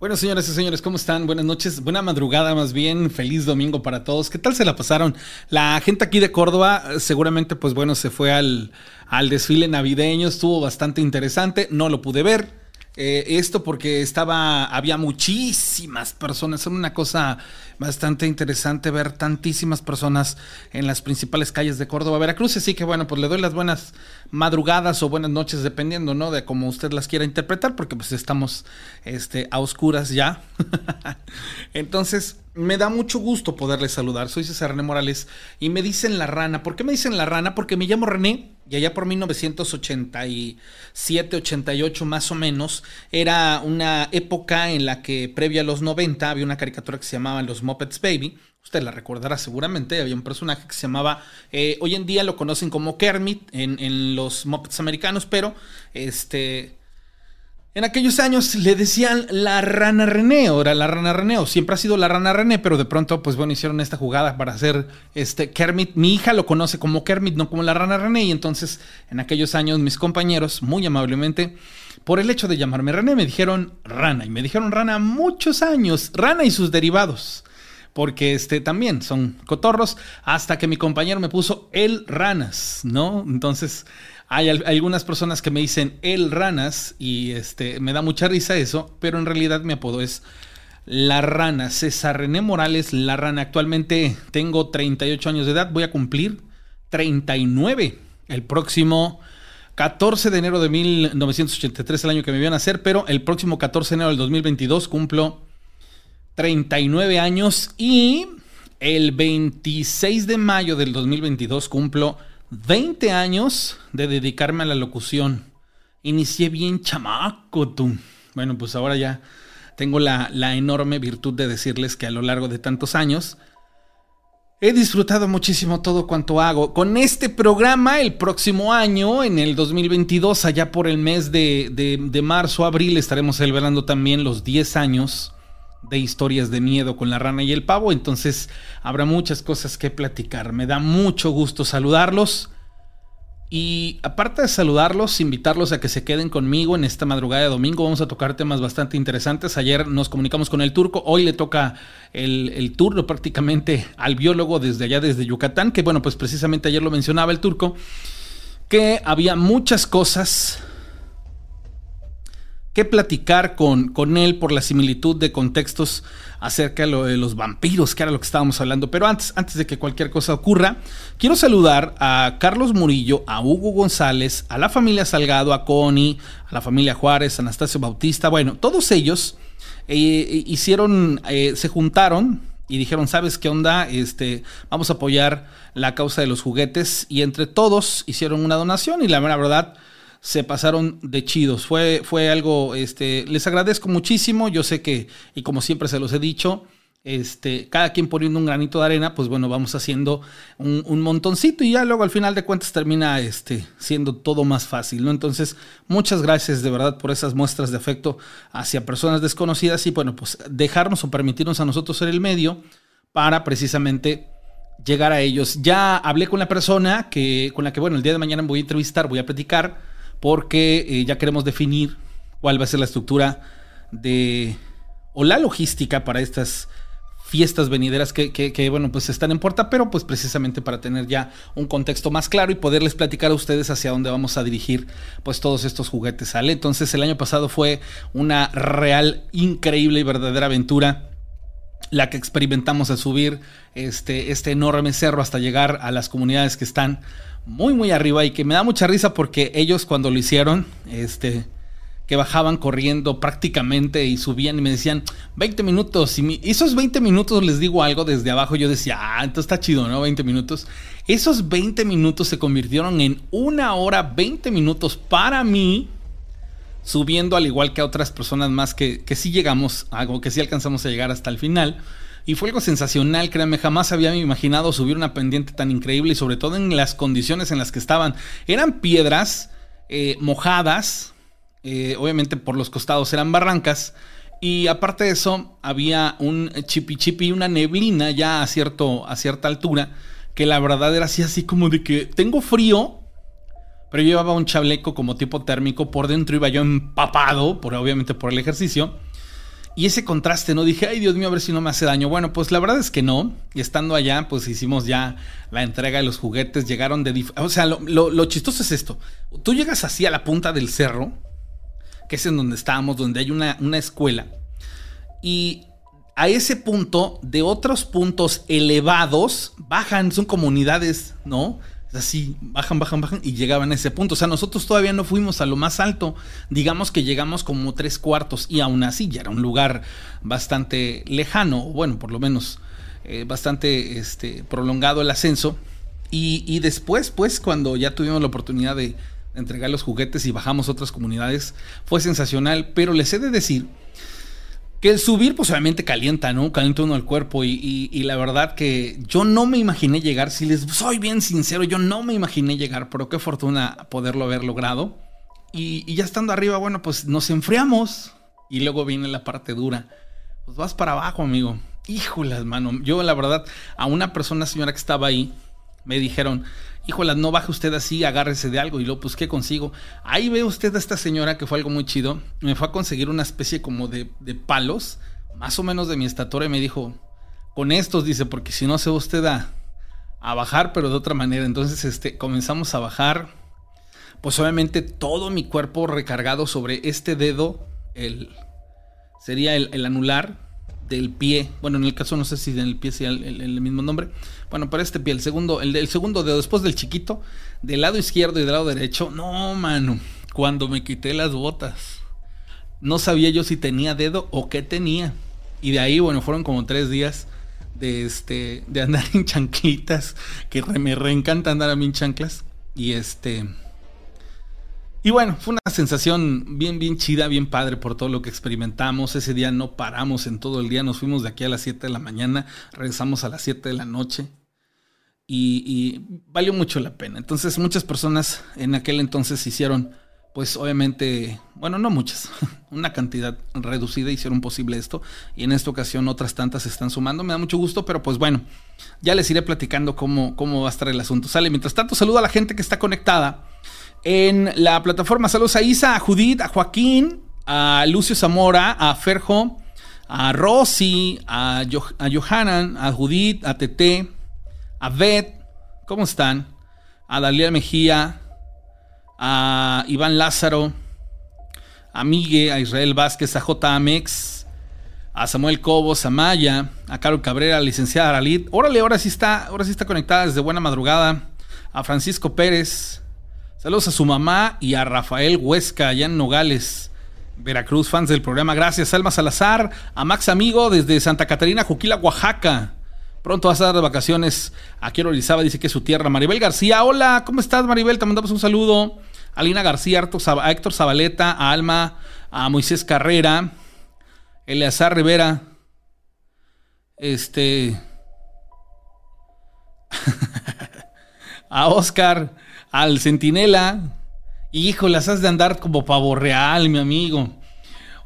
Bueno, señoras y señores, ¿cómo están? Buenas noches, buena madrugada más bien, feliz domingo para todos. ¿Qué tal se la pasaron? La gente aquí de Córdoba seguramente, pues bueno, se fue al, al desfile navideño, estuvo bastante interesante, no lo pude ver. Eh, esto porque estaba, había muchísimas personas, era una cosa bastante interesante ver tantísimas personas en las principales calles de Córdoba, Veracruz, así que bueno, pues le doy las buenas madrugadas o buenas noches, dependiendo, ¿no? De cómo usted las quiera interpretar, porque pues estamos este, a oscuras ya. Entonces, me da mucho gusto poderles saludar. Soy César René Morales y me dicen la rana. ¿Por qué me dicen la rana? Porque me llamo René y allá por 1987, 88 más o menos, era una época en la que previa a los 90 había una caricatura que se llamaba Los Muppets Baby. Usted la recordará seguramente, había un personaje que se llamaba, eh, hoy en día lo conocen como Kermit en, en los Muppets americanos, pero este en aquellos años le decían la rana René, era la rana René, o siempre ha sido la rana René, pero de pronto, pues bueno, hicieron esta jugada para hacer este Kermit. Mi hija lo conoce como Kermit, no como la rana René, y entonces en aquellos años mis compañeros, muy amablemente, por el hecho de llamarme René, me dijeron rana, y me dijeron rana muchos años, rana y sus derivados porque este también son cotorros, hasta que mi compañero me puso el ranas, ¿no? Entonces, hay algunas personas que me dicen el ranas y este me da mucha risa eso, pero en realidad mi apodo es la rana. César René Morales, la rana. Actualmente tengo 38 años de edad, voy a cumplir 39 el próximo 14 de enero de 1983, el año que me iban a hacer, pero el próximo 14 de enero del 2022 cumplo 39 años y el 26 de mayo del 2022 cumplo 20 años de dedicarme a la locución. Inicié bien chamaco, tú. Bueno, pues ahora ya tengo la, la, enorme virtud de decirles que a lo largo de tantos años he disfrutado muchísimo todo cuanto hago. Con este programa, el próximo año, en el 2022, allá por el mes de, de, de marzo, abril, estaremos celebrando también los 10 años de historias de miedo con la rana y el pavo, entonces habrá muchas cosas que platicar. Me da mucho gusto saludarlos. Y aparte de saludarlos, invitarlos a que se queden conmigo en esta madrugada de domingo. Vamos a tocar temas bastante interesantes. Ayer nos comunicamos con el turco, hoy le toca el, el, turno prácticamente al biólogo desde allá, desde Yucatán, que bueno, pues precisamente ayer lo mencionaba el turco, que había muchas cosas que platicar con, con él por la similitud de contextos acerca de, los vampiros, que era lo que estábamos hablando. Pero antes, antes de que cualquier cosa ocurra, quiero saludar a Carlos Murillo, a Hugo González, a la familia Salgado, a Connie, a la familia Juárez, a Anastasio Bautista. Bueno, todos ellos eh, hicieron, eh, se juntaron y dijeron, ¿sabes qué onda? Este, vamos a apoyar la causa de los juguetes y entre todos hicieron una donación y la verdad se pasaron de chidos. Fue, fue algo, este, les agradezco muchísimo. Yo sé que, y como siempre se los he dicho, este, cada quien poniendo un granito de arena, pues bueno, vamos haciendo un, un, montoncito y ya luego al final de cuentas termina este, siendo todo más fácil, ¿no? Entonces, muchas gracias de verdad por esas muestras de afecto hacia personas desconocidas y bueno, pues dejarnos o permitirnos a nosotros ser el medio para precisamente llegar a ellos. Ya hablé con la persona que, con la que, bueno, el día de mañana voy a entrevistar, voy a platicar porque eh, ya queremos definir cuál va a ser la estructura de o la logística para estas fiestas venideras que, bueno, pues están en puerta, pero pues precisamente para tener ya un contexto más claro y poderles platicar a ustedes hacia dónde vamos a dirigir pues todos estos juguetes, ¿sale? Entonces el año pasado fue una real, increíble y verdadera aventura la que experimentamos al subir este, este enorme cerro hasta llegar a las comunidades que están muy, muy arriba y que me da mucha risa porque ellos cuando lo hicieron, este, que bajaban corriendo prácticamente y subían y me decían 20 minutos. Y esos 20 minutos les digo algo desde abajo. Yo decía, ah, entonces está chido, ¿no? 20 minutos. Esos 20 minutos se convirtieron en una hora 20 minutos para mí. Subiendo al igual que a otras personas más que, que sí llegamos, algo que sí alcanzamos a llegar hasta el final. Y fue algo sensacional, créanme, jamás había imaginado subir una pendiente tan increíble y sobre todo en las condiciones en las que estaban. Eran piedras eh, mojadas, eh, obviamente por los costados eran barrancas. Y aparte de eso, había un chipi chipi y una neblina ya a, cierto, a cierta altura, que la verdad era así, así como de que tengo frío, pero yo llevaba un chaleco como tipo térmico, por dentro iba yo empapado, por, obviamente por el ejercicio. Y ese contraste, ¿no? Dije, ay Dios mío, a ver si no me hace daño. Bueno, pues la verdad es que no. Y estando allá, pues hicimos ya la entrega de los juguetes. Llegaron de... O sea, lo, chistoso es esto. Tú llegas así a la punta del cerro, que es en donde estábamos, donde hay una, una escuela. Y a ese punto, de otros puntos elevados, bajan, son comunidades, ¿no? Así, bajan, bajan, bajan y llegaban a ese punto. O sea, nosotros todavía no fuimos a lo más alto. Digamos que llegamos como tres cuartos y aún así ya era un lugar bastante lejano, bueno, por lo menos eh, bastante este, prolongado el ascenso. Y, y, después, pues, cuando ya tuvimos la oportunidad de entregar los juguetes y bajamos otras comunidades, fue sensacional. Pero les he de decir que el subir, pues obviamente calienta, ¿no? Calienta uno el cuerpo y, la verdad que yo no me imaginé llegar, si les soy bien sincero, yo no me imaginé llegar, pero qué fortuna poderlo haber logrado. Y, ya estando arriba, bueno, pues nos enfriamos y luego viene la parte dura. Pues vas para abajo, amigo. Híjolas, mano. Yo la verdad, a una persona, señora que estaba ahí, me dijeron, híjolas, no baje usted así, agárrese de algo. Y luego, pues, ¿qué consigo? Ahí ve usted a esta señora que fue algo muy chido. Me fue a conseguir una especie como de, de palos, más o menos de mi estatura, y me dijo, con estos, dice, porque si no se va usted a, a bajar, pero de otra manera. Entonces, este, comenzamos a bajar. Pues obviamente todo mi cuerpo recargado sobre este dedo, el, sería el anular del pie. Bueno, en el caso no sé si en el pie sea el, mismo nombre. Bueno, para este pie, el segundo, el, segundo dedo, después del chiquito, del lado izquierdo y del lado derecho. No, mano. Cuando me quité las botas. No sabía yo si tenía dedo o qué tenía. Y de ahí, bueno, fueron como tres días de este. de andar en chanclitas. Que me reencanta andar a mí en chanclas. Y este. Y bueno, fue una sensación bien, bien chida, bien padre por todo lo que experimentamos. Ese día no paramos en todo el día, nos fuimos de aquí a las 7 de la mañana, regresamos a las 7 de la noche y, valió mucho la pena. Entonces muchas personas en aquel entonces hicieron, pues obviamente, bueno, no muchas, una cantidad reducida hicieron posible esto y en esta ocasión otras tantas se están sumando. Me da mucho gusto, pero pues bueno, ya les iré platicando cómo, cómo va a estar el asunto. Sale, mientras tanto, saludo a la gente que está conectada en la plataforma. Saludos a Isa, a Judith, a Joaquín, a Lucio Zamora, a Ferjo, a Rosy, a, Johanan, a Judith, a Tete, a Beth. ¿Cómo están? A Dalia Mejía, a Iván Lázaro, a Migue, a Israel Vázquez, a J. Amex, a Samuel Cobos, a Maya, a Carol Cabrera, a licenciada Aralit. Órale, ahora sí está, ahora sí está conectada desde buena madrugada. A Francisco Pérez, Saludos a su mamá y a Rafael Huesca, allá en Nogales, Veracruz, fans del programa. Gracias, Alma Salazar, a Max Amigo desde Santa Catarina, Juquila, Oaxaca. Pronto vas a dar de vacaciones a Quiero Orizaba, dice que es su tierra. Maribel García, hola, ¿cómo estás, Maribel? Te mandamos un saludo. A Lina García, a Héctor Zabaleta, a Alma, a Moisés Carrera, Eleazar Rivera, este. a Oscar al centinela. Hijo, las has de andar como pavo real, mi amigo.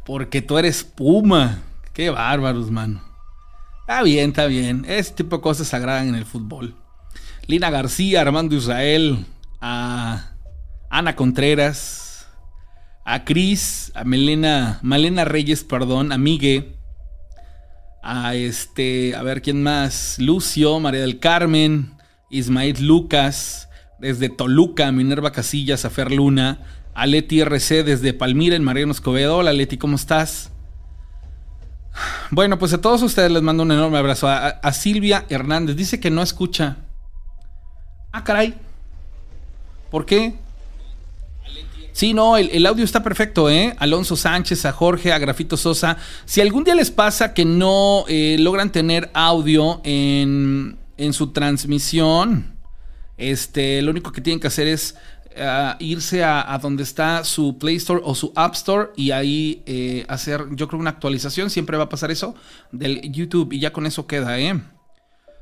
Porque tú eres puma. Qué bárbaros, mano. Está bien, está bien. Este tipo de cosas se agradan en el fútbol. Lina García, Armando Israel, a Ana Contreras, a Cris, a Melena, Malena Reyes, perdón, a Migue, a este, a ver quién más, Lucio, María del Carmen, Ismael Lucas, desde Toluca, Minerva Casillas, a Fer Luna, a Leti RC desde Palmira, en Mariano Escobedo. Hola Leti, ¿cómo estás? Bueno, pues a todos ustedes les mando un enorme abrazo. A, Silvia Hernández, dice que no escucha. Ah, caray. ¿Por qué? Sí, no, el, audio está perfecto, ¿eh? Alonso Sánchez, a Jorge, a Grafito Sosa. Si algún día les pasa que no eh, logran tener audio en, en su transmisión, este, lo único que tienen que hacer es ah, irse a, donde está su Play Store o su App Store y ahí eh, hacer, yo creo, una actualización. Siempre va a pasar eso del YouTube y ya con eso queda, ¿eh?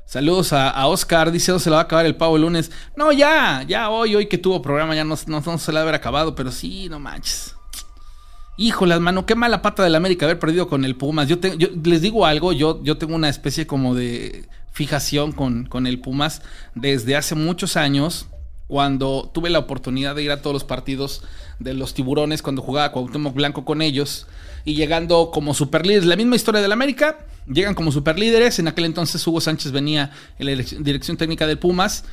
Saludos a, Oscar, dice, oh, se le va a acabar el pavo el lunes. No, ya, ya hoy, hoy que tuvo programa, ya no, no, se le va a haber acabado, pero sí, no manches. Híjole, mano, qué mala pata del América haber perdido con el Pumas. Yo, yo les digo algo, yo, yo tengo una especie como de fijación con, con el Pumas desde hace muchos años, cuando tuve la oportunidad de ir a todos los partidos de los tiburones cuando jugaba Cuauhtémoc Blanco con ellos y llegando como superlíderes, la misma historia del América, llegan como superlíderes, en aquel entonces Hugo Sánchez venía en la dirección técnica del Pumas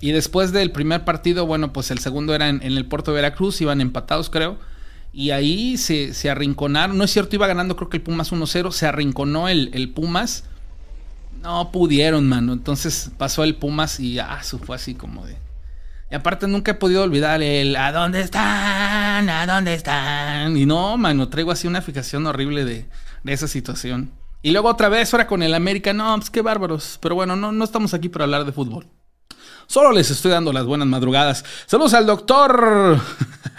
y después del primer partido, bueno, pues el segundo era en, el puerto de Veracruz, iban empatados creo, y ahí se, arrinconaron, no es cierto, iba ganando creo que el Pumas 1-0, se arrinconó el, el Pumas no pudieron, mano. Entonces pasó el Pumas y ah, eso fue así como de. Y aparte nunca he podido olvidar el ¿A dónde están? ¿A dónde están? Y no, mano, traigo así una fijación horrible de, esa situación. Y luego otra vez, ahora con el América, no, pues qué bárbaros. Pero bueno, no, no estamos aquí para hablar de fútbol. Solo les estoy dando las buenas madrugadas. Saludos al doctor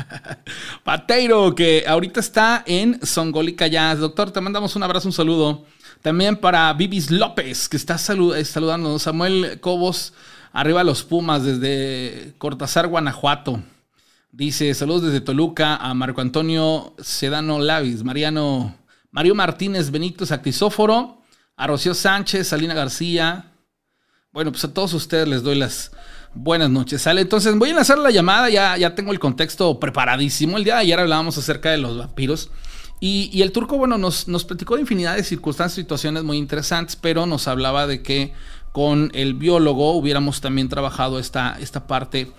Pateiro, que ahorita está en Songolica ya. Doctor, te mandamos un abrazo, un saludo. También para Bibis López, que está eh, saludando. Samuel Cobos, arriba los Pumas desde Cortázar, Guanajuato. Dice, saludos desde Toluca a Marco Antonio Sedano Lavis, Mariano, Mario Martínez Benito Sactisóforo, a Rocío Sánchez, Salina García. Bueno, pues a todos ustedes les doy las buenas noches. Sale, entonces voy a enlazar la llamada, ya, ya tengo el contexto preparadísimo. El día de ayer hablábamos acerca de los vampiros. Y, el turco, bueno, nos, nos platicó de infinidad de circunstancias, situaciones muy interesantes, pero nos hablaba de que con el biólogo hubiéramos también trabajado esta, esta parte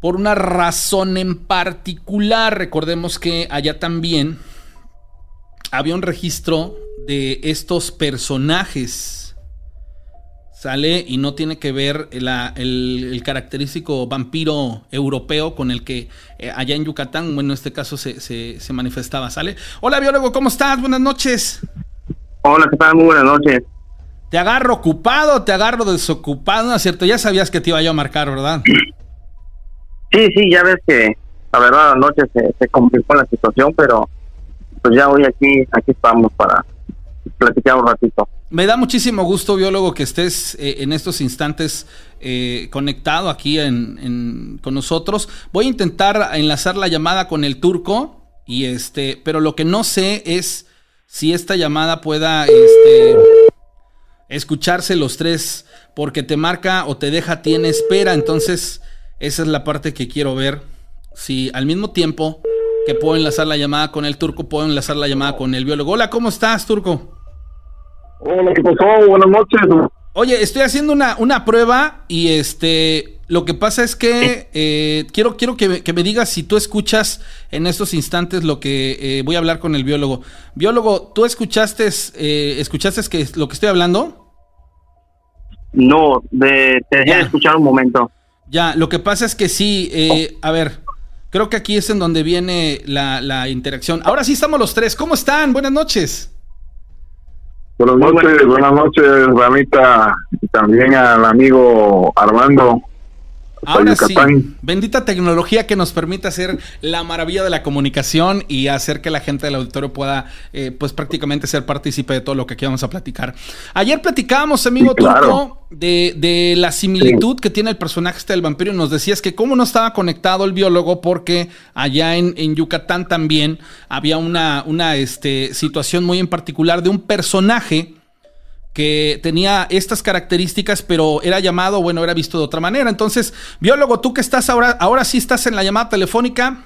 por una razón en particular. Recordemos que allá también había un registro de estos personajes sale y no tiene que ver el, característico vampiro europeo con el que eh, allá en Yucatán, bueno, en este caso se, se, manifestaba, ¿sale? Hola biólogo, ¿cómo estás? Buenas noches. Hola, ¿qué tal? Muy buenas noches. ¿Te agarro ocupado te agarro desocupado? ¿No es cierto? Ya sabías que te iba yo a marcar, ¿verdad? Sí, sí, ya ves que la verdad anoche se, se complicó la situación, pero pues ya hoy aquí, aquí estamos para platicar un ratito. Me da muchísimo gusto, biólogo, que estés eh, en estos instantes eh, conectado aquí con nosotros. Voy a intentar enlazar la llamada con el turco, y este, pero lo que no sé es si esta llamada pueda este, escucharse los tres, porque te marca o te deja, tiene espera. Entonces, esa es la parte que quiero ver. Si al mismo tiempo que puedo enlazar la llamada con el turco, puedo enlazar la llamada con el biólogo. Hola, ¿cómo estás, turco? Hola, ¿qué pasó? Buenas noches. Oye, estoy haciendo una, una prueba y este lo que pasa es que eh, quiero, quiero que, me digas si tú escuchas en estos instantes lo que eh, voy a hablar con el biólogo. Biólogo, ¿tú escuchaste, eh, escuchaste que lo que estoy hablando? No, de, te dejé escuchar un momento. Ya, lo que pasa es que sí, eh, a ver, creo que aquí es en donde viene la, la interacción. Ahora sí estamos los tres. ¿Cómo están? Buenas noches. Buenas noches, buenas noches, Ramita, y también al amigo Armando. Ahora sí, bendita tecnología que nos permite hacer la maravilla de la comunicación y hacer que la gente del auditorio pueda, eh, pues prácticamente ser partícipe de todo lo que aquí vamos a platicar. Ayer platicábamos, amigo Turco, de, la similitud que tiene el personaje este del vampiro y nos decías que cómo no estaba conectado el biólogo porque allá en, Yucatán también había una, una este, situación muy en particular de un personaje que tenía estas características, pero era llamado, bueno, era visto de otra manera. Entonces, biólogo, tú que estás ahora, ahora sí estás en la llamada telefónica,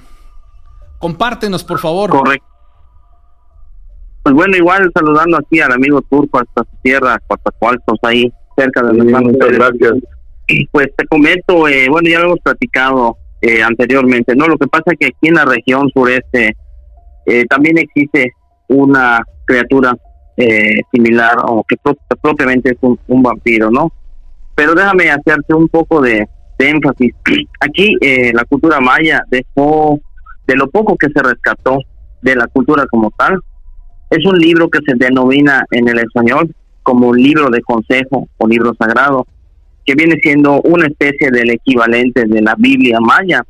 compártenos, por favor. Correcto. Pues bueno, igual saludando aquí al amigo turco hasta su tierra, Coatzacoalcos, ahí cerca de sí, Muchas gracias. Pues te comento, eh, bueno, ya lo hemos platicado eh, anteriormente, ¿no? Lo que pasa es que aquí en la región sureste eh, también existe una criatura eh, similar o que propiamente es un, vampiro, ¿no? Pero déjame hacerte un poco de, énfasis. Aquí eh, la cultura maya dejó, de lo poco que se rescató de la cultura como tal, es un libro que se denomina en el español como un libro de consejo o libro sagrado, que viene siendo una especie del equivalente de la Biblia maya,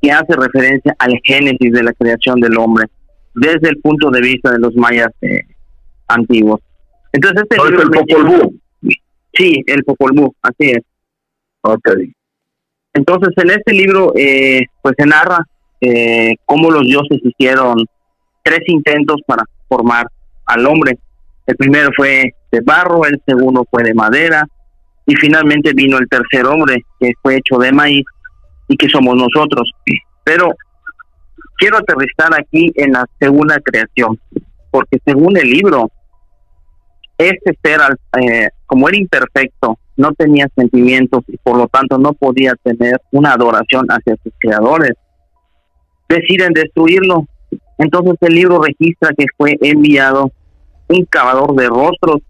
que hace referencia al génesis de la creación del hombre desde el punto de vista de los mayas eh, antiguos. Entonces este libro es el Popol Vuh? Sí, el Popol Vuh, así es. Ok. Entonces en este libro eh, pues se narra eh, cómo los dioses hicieron tres intentos para formar al hombre. El primero fue de barro, el segundo fue de madera y finalmente vino el tercer hombre que fue hecho de maíz y que somos nosotros. Pero quiero aterrizar aquí en la segunda creación, porque según el libro, este ser, eh, como era imperfecto, no tenía sentimientos y por lo tanto no podía tener una adoración hacia sus creadores. Deciden destruirlo. Entonces el libro registra que fue enviado un cavador de rostros,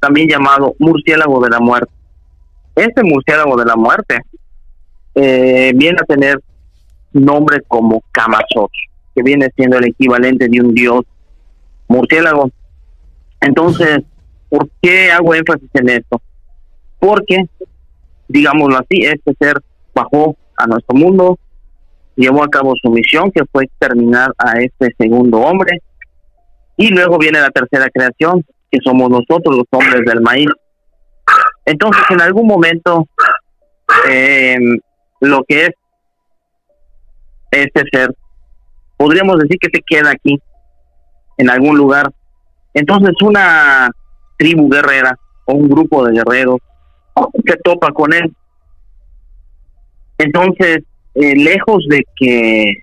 también llamado murciélago de la muerte. Este murciélago de la muerte eh, viene a tener nombre como Camazot, que viene siendo el equivalente de un dios murciélago. Entonces, ¿por qué hago énfasis en esto? Porque, digámoslo así, este ser bajó a nuestro mundo, llevó a cabo su misión, que fue exterminar a este segundo hombre, y luego viene la tercera creación, que somos nosotros los hombres del maíz. Entonces, en algún momento, eh, lo que es este ser, podríamos decir que se queda aquí, en algún lugar. Entonces, una tribu guerrera o un grupo de guerreros se topa con él. Entonces, eh, lejos de que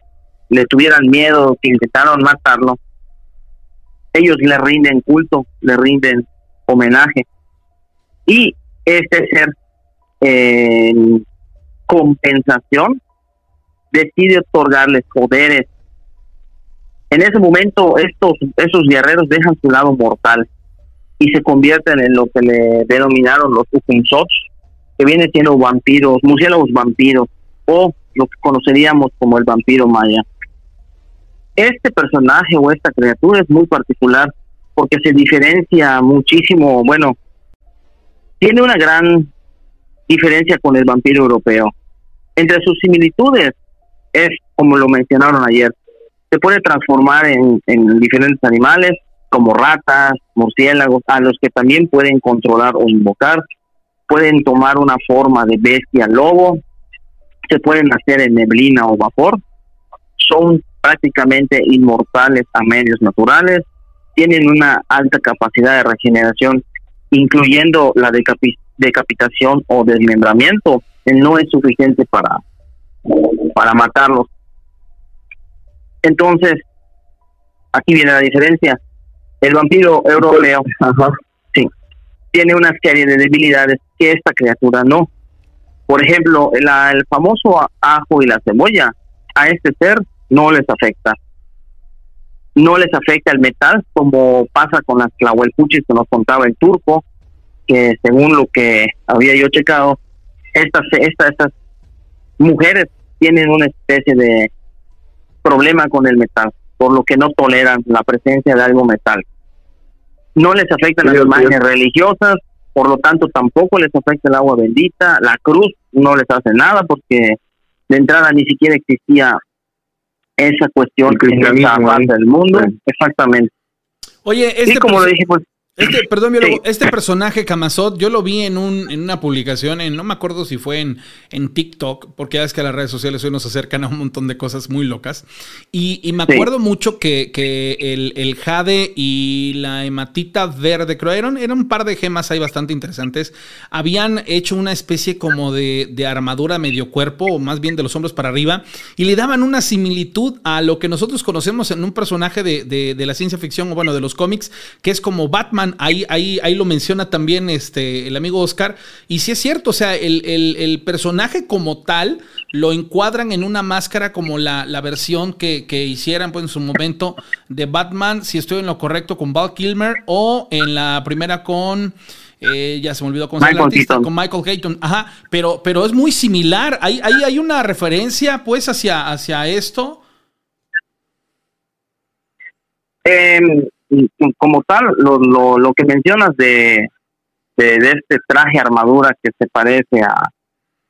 le tuvieran miedo, que intentaron matarlo, ellos le rinden culto, le rinden homenaje. Y este ser, en compensación, decide otorgarles poderes. En ese momento, estos, esos guerreros dejan su lado mortal y se convierten en lo que le denominaron los Ufunsots, que vienen siendo vampiros, murciélagos vampiros, o lo que conoceríamos como el vampiro maya. Este personaje o esta criatura es muy particular porque se diferencia muchísimo, bueno, tiene una gran diferencia con el vampiro europeo. Entre sus similitudes es, como lo mencionaron ayer, se puede transformar en, en diferentes animales, como ratas, murciélagos, a los que también pueden controlar o invocar, pueden tomar una forma de bestia lobo, se pueden hacer en neblina o vapor, son prácticamente inmortales a medios naturales, tienen una alta capacidad de regeneración, incluyendo la decapitación o desmembramiento, no es suficiente para, para matarlos. Entonces, aquí viene la diferencia. El vampiro europeo sí, tiene una serie de debilidades que esta criatura no. Por ejemplo, el famoso ajo y la cebolla, a este ser no les afecta. No les afecta el metal, como pasa con las clahuelpuchis que nos contaba el turco, que según lo que había yo checado, estas, estas, estas mujeres tienen una especie de problema con el metal por lo que no toleran la presencia de algo metal. No les afectan las imágenes religiosas, por lo tanto tampoco les afecta el agua bendita, la cruz no les hace nada porque de entrada ni siquiera existía esa cuestión en parte del mundo. Exactamente. Oye, este como lo dije, pues este, perdón, este personaje Camazot, yo lo vi en, un, en una publicación, en, no me acuerdo si fue en, en TikTok, porque ya es que las redes sociales hoy nos acercan a un montón de cosas muy locas. Y, me acuerdo mucho que, el, jade y la hematita verde, creo, eran, eran un par de gemas ahí bastante interesantes. Habían hecho una especie como de, de armadura medio cuerpo, o más bien de los hombros para arriba, y le daban una similitud a lo que nosotros conocemos en un personaje de, de la ciencia ficción, o bueno, de los cómics, que es como Batman ahí, ahí, ahí lo menciona también este, el amigo Oscar. Y sí es cierto, o sea, el, personaje como tal lo encuadran en una máscara como la, versión que, hicieran pues, en su momento de Batman, si estoy en lo correcto, con Val Kilmer, o en la primera con... Eh, ya se me olvidó con Michael con Michael Keaton. Ajá, pero, pero es muy similar. Ahí hay, hay, una referencia, pues, hacia, hacia esto. Eh, como tal, lo, lo, lo que mencionas de, de, este traje armadura que se parece a,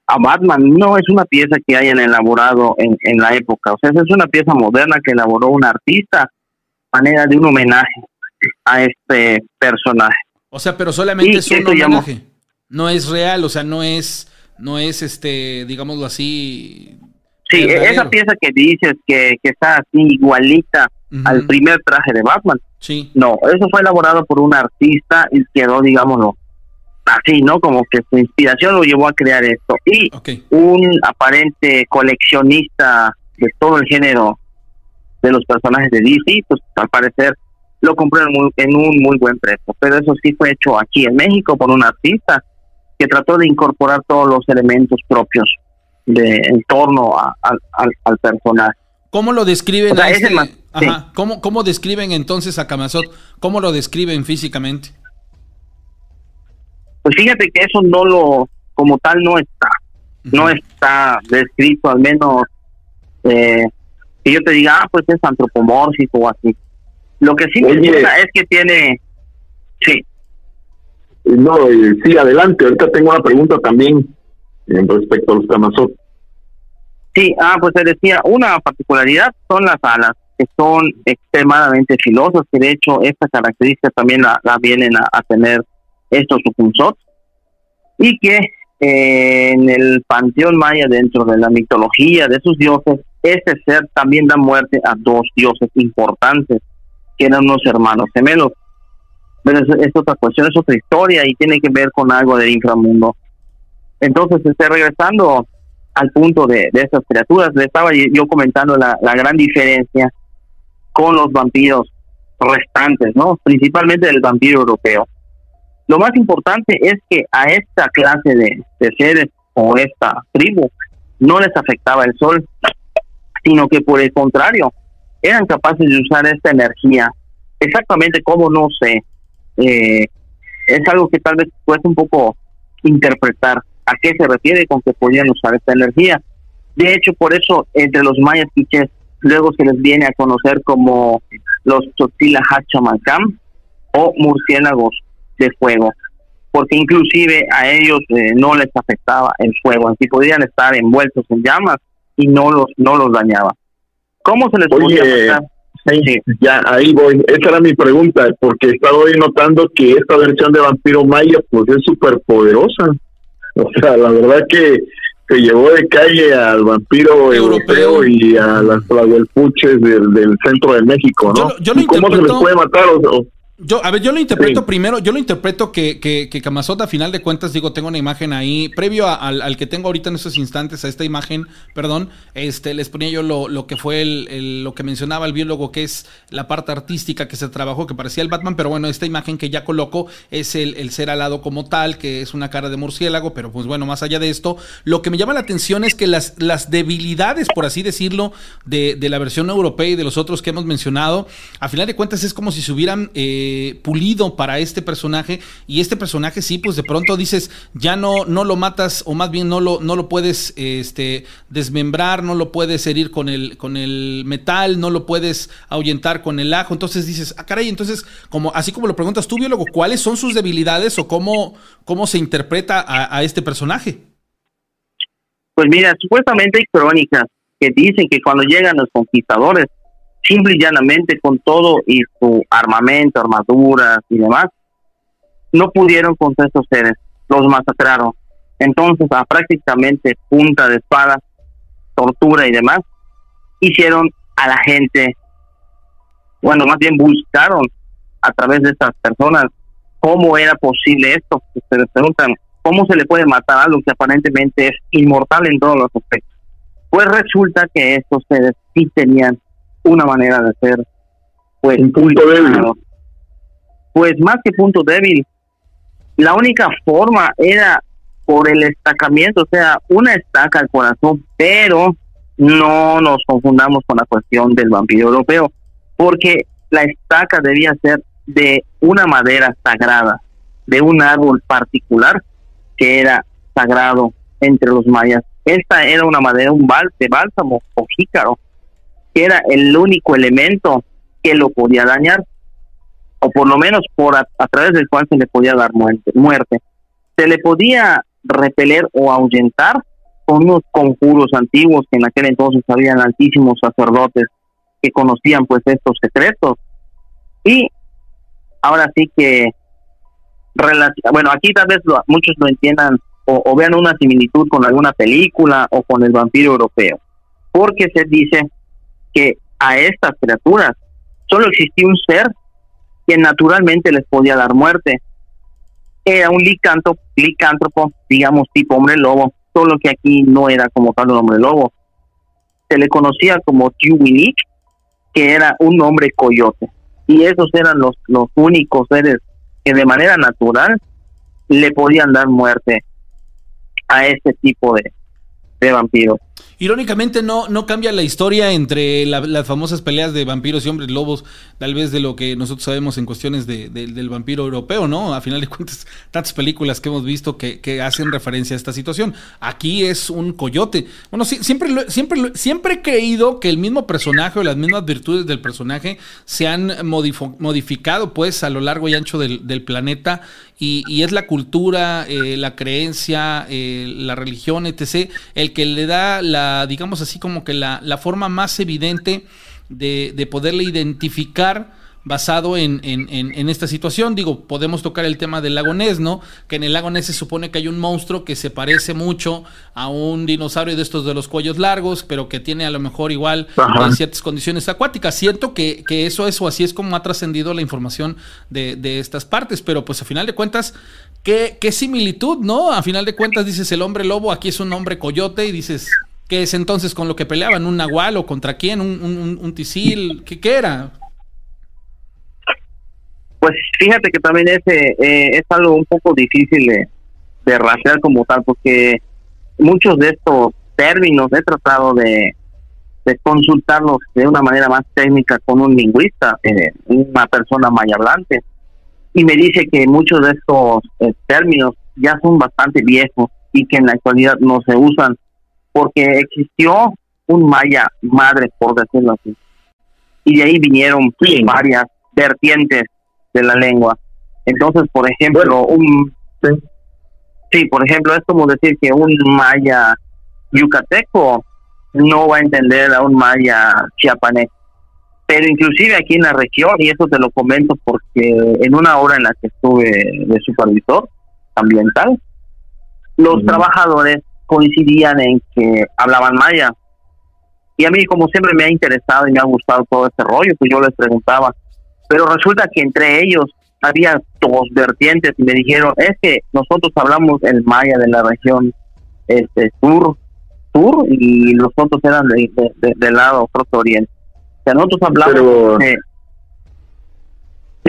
a Batman no es una pieza que hayan elaborado en, en la época, o sea, es una pieza moderna que elaboró un artista, manera de un homenaje a este personaje. O sea, pero solamente es un homenaje, no es real, o sea, no es, no es este, digámoslo así. Sí, esa pieza que dices que, que está así igualita al primer traje de Batman, Sí. No, eso fue elaborado por un artista y quedó, digámoslo, así, ¿no? Como que su inspiración lo llevó a crear esto. Y un aparente coleccionista de todo el género de los personajes de DC, pues al parecer lo compró en, un muy buen precio. Pero eso sí fue hecho aquí en México por un artista que trató de incorporar todos los elementos propios de en torno al, personaje. ¿Cómo lo describen? Este ¿Cómo, ¿Cómo describen entonces a Camazot? ¿Cómo lo describen físicamente? Pues fíjate que eso no lo, como tal, no está. No está descrito, al menos eh, que yo te diga, ah, pues es antropomórfico o así. Lo que sí me gusta es que tiene. Sí. No, eh, sí, adelante. Ahorita tengo una pregunta también en respecto a los Camazot. Sí, ah, pues te decía, una particularidad son las alas, que son extremadamente filosas, que de hecho esta característica también la, vienen a, tener estos Upunsot, y que eh, en el panteón maya, dentro de la mitología de sus dioses, este ser también da muerte a dos dioses importantes, que eran unos hermanos gemelos. Pero es, otra cuestión, es otra historia y tiene que ver con algo del inframundo. Entonces, estoy regresando al punto de, de estas criaturas, le estaba yo comentando la, gran diferencia con los vampiros restantes, ¿no? Principalmente el vampiro europeo. Lo más importante es que a esta clase de, seres o esta tribu no les afectaba el sol, sino que por el contrario, eran capaces de usar esta energía. Exactamente cómo no sé. Eh, es algo que tal vez cuesta un poco interpretar a qué se refiere con que podían usar esta energía. De hecho, por eso entre los mayas quiches luego se les viene a conocer como los Tzotzila Hachamancam o murciélagos de fuego, porque inclusive a ellos eh, no les afectaba el fuego, así podían estar envueltos en llamas y no los no los dañaba. ¿Cómo se les Oye, Sí, ya ahí voy. Esa era mi pregunta, porque he estado hoy notando que esta versión de Vampiro Maya pues es súper poderosa. O sea, la verdad que se llevó de calle al vampiro europeo, y a las Puches del, del centro de México, ¿no? ¿Cómo se les puede matar? O, yo, a ver, yo lo interpreto primero, yo lo interpreto que, que, que a final de cuentas, digo, tengo una imagen ahí, previo al, que tengo ahorita en estos instantes, a esta imagen, perdón, este, les ponía yo lo, lo que fue el, lo que mencionaba el biólogo, que es la parte artística que se trabajó, que parecía el Batman, pero bueno, esta imagen que ya coloco es el, el ser alado como tal, que es una cara de murciélago, pero pues bueno, más allá de esto, lo que me llama la atención es que las, las debilidades, por así decirlo, de, de la versión europea y de los otros que hemos mencionado, a final de cuentas es como si se hubieran... Eh, eh, pulido para este personaje y este personaje sí, pues de pronto dices, ya no, no lo matas o más bien no lo, no lo puedes este, desmembrar, no lo puedes herir con el, con el metal, no lo puedes ahuyentar con el ajo, entonces dices, ah caray, entonces como, así como lo preguntas tú biólogo, ¿cuáles son sus debilidades o cómo, cómo se interpreta a, a este personaje? Pues mira, supuestamente hay crónicas que dicen que cuando llegan los conquistadores simple y llanamente con todo y su armamento, armaduras y demás, no pudieron contra estos seres, los masacraron. Entonces, a prácticamente punta de espada, tortura y demás, hicieron a la gente, bueno, más bien buscaron a través de estas personas cómo era posible esto. Se preguntan, ¿cómo se le puede matar a algo que aparentemente es inmortal en todos los aspectos? Pues resulta que estos seres sí tenían una manera de ser pues un punto débil. pues más que punto débil la única forma era por el estacamiento o sea una estaca al corazón pero no nos confundamos con la cuestión del vampiro europeo porque la estaca debía ser de una madera sagrada de un árbol particular que era sagrado entre los mayas. Esta era una madera un bal de bálsamo o jícaro era el único elemento que lo podía dañar, o por lo menos por a, través del cual se le podía dar muerte, muerte. Se le podía repeler o ahuyentar con unos conjuros antiguos que en aquel entonces habían altísimos sacerdotes que conocían pues estos secretos. Y ahora sí que, bueno, aquí tal vez muchos lo entiendan o, o vean una similitud con alguna película o con el vampiro europeo, porque se dice que a estas criaturas solo existía un ser que naturalmente les podía dar muerte. era un licántropo, licántropo, digamos, tipo hombre lobo, solo que aquí no era como tal un hombre lobo. Se le conocía como Tiwinich, que era un hombre coyote. Y esos eran los, los únicos seres que de manera natural le podían dar muerte a este tipo de, de vampiros. Irónicamente no, no cambia la historia entre las famosas peleas de vampiros y hombres lobos, tal vez de lo que nosotros sabemos en cuestiones de, del vampiro europeo, ¿no? A final de cuentas, tantas películas que hemos visto que, que hacen referencia a esta situación. Aquí es un coyote. Bueno, sí, siempre, siempre, siempre he creído que el mismo personaje o las mismas virtudes del personaje se han modificado pues a lo largo y ancho del planeta y, y, es la cultura, eh, la creencia, eh, la religión, etc., el que le da la digamos así, como que la, la forma más evidente de, de poderle identificar basado en, en, esta situación. Digo, podemos tocar el tema del lago Ness, ¿no? Que en el lago Ness se supone que hay un monstruo que se parece mucho a un dinosaurio de estos de los cuellos largos, pero que tiene a lo mejor igual ciertas condiciones acuáticas. Siento que, que eso es o así es como ha trascendido la información de, de, estas partes, pero pues a final de cuentas, ¿qué, qué similitud, ¿no? A final de cuentas dices el hombre lobo, aquí es un hombre coyote y dices, ¿Qué es entonces con lo que peleaban? ¿Un nahual o contra quién? ¿Un, un, un tisil? ¿Qué, ¿Qué, era? Pues fíjate que también ese eh, es algo un poco difícil de, de rastrear como tal, porque muchos de estos términos he tratado de, de consultarlos de una manera más técnica con un lingüista, eh, una persona maya hablante, y me dice que muchos de estos eh, términos ya son bastante viejos y que en la actualidad no se usan porque existió un maya madre, por decirlo así. Y de ahí vinieron varias vertientes de la lengua. Entonces, por ejemplo, un... Sí. por ejemplo, es como decir que un maya yucateco no va a entender a un maya chiapaneco. Pero inclusive aquí en la región, y eso te lo comento porque en una hora en la que estuve de supervisor ambiental, los trabajadores coincidían en que hablaban maya. Y a mí, como siempre me ha interesado y me ha gustado todo este rollo, pues yo les preguntaba. Pero resulta que entre ellos había dos vertientes y me dijeron, es que nosotros hablamos el maya de la región este sur, sur y los otros eran de, del lado oriente. O sea, nosotros hablamos...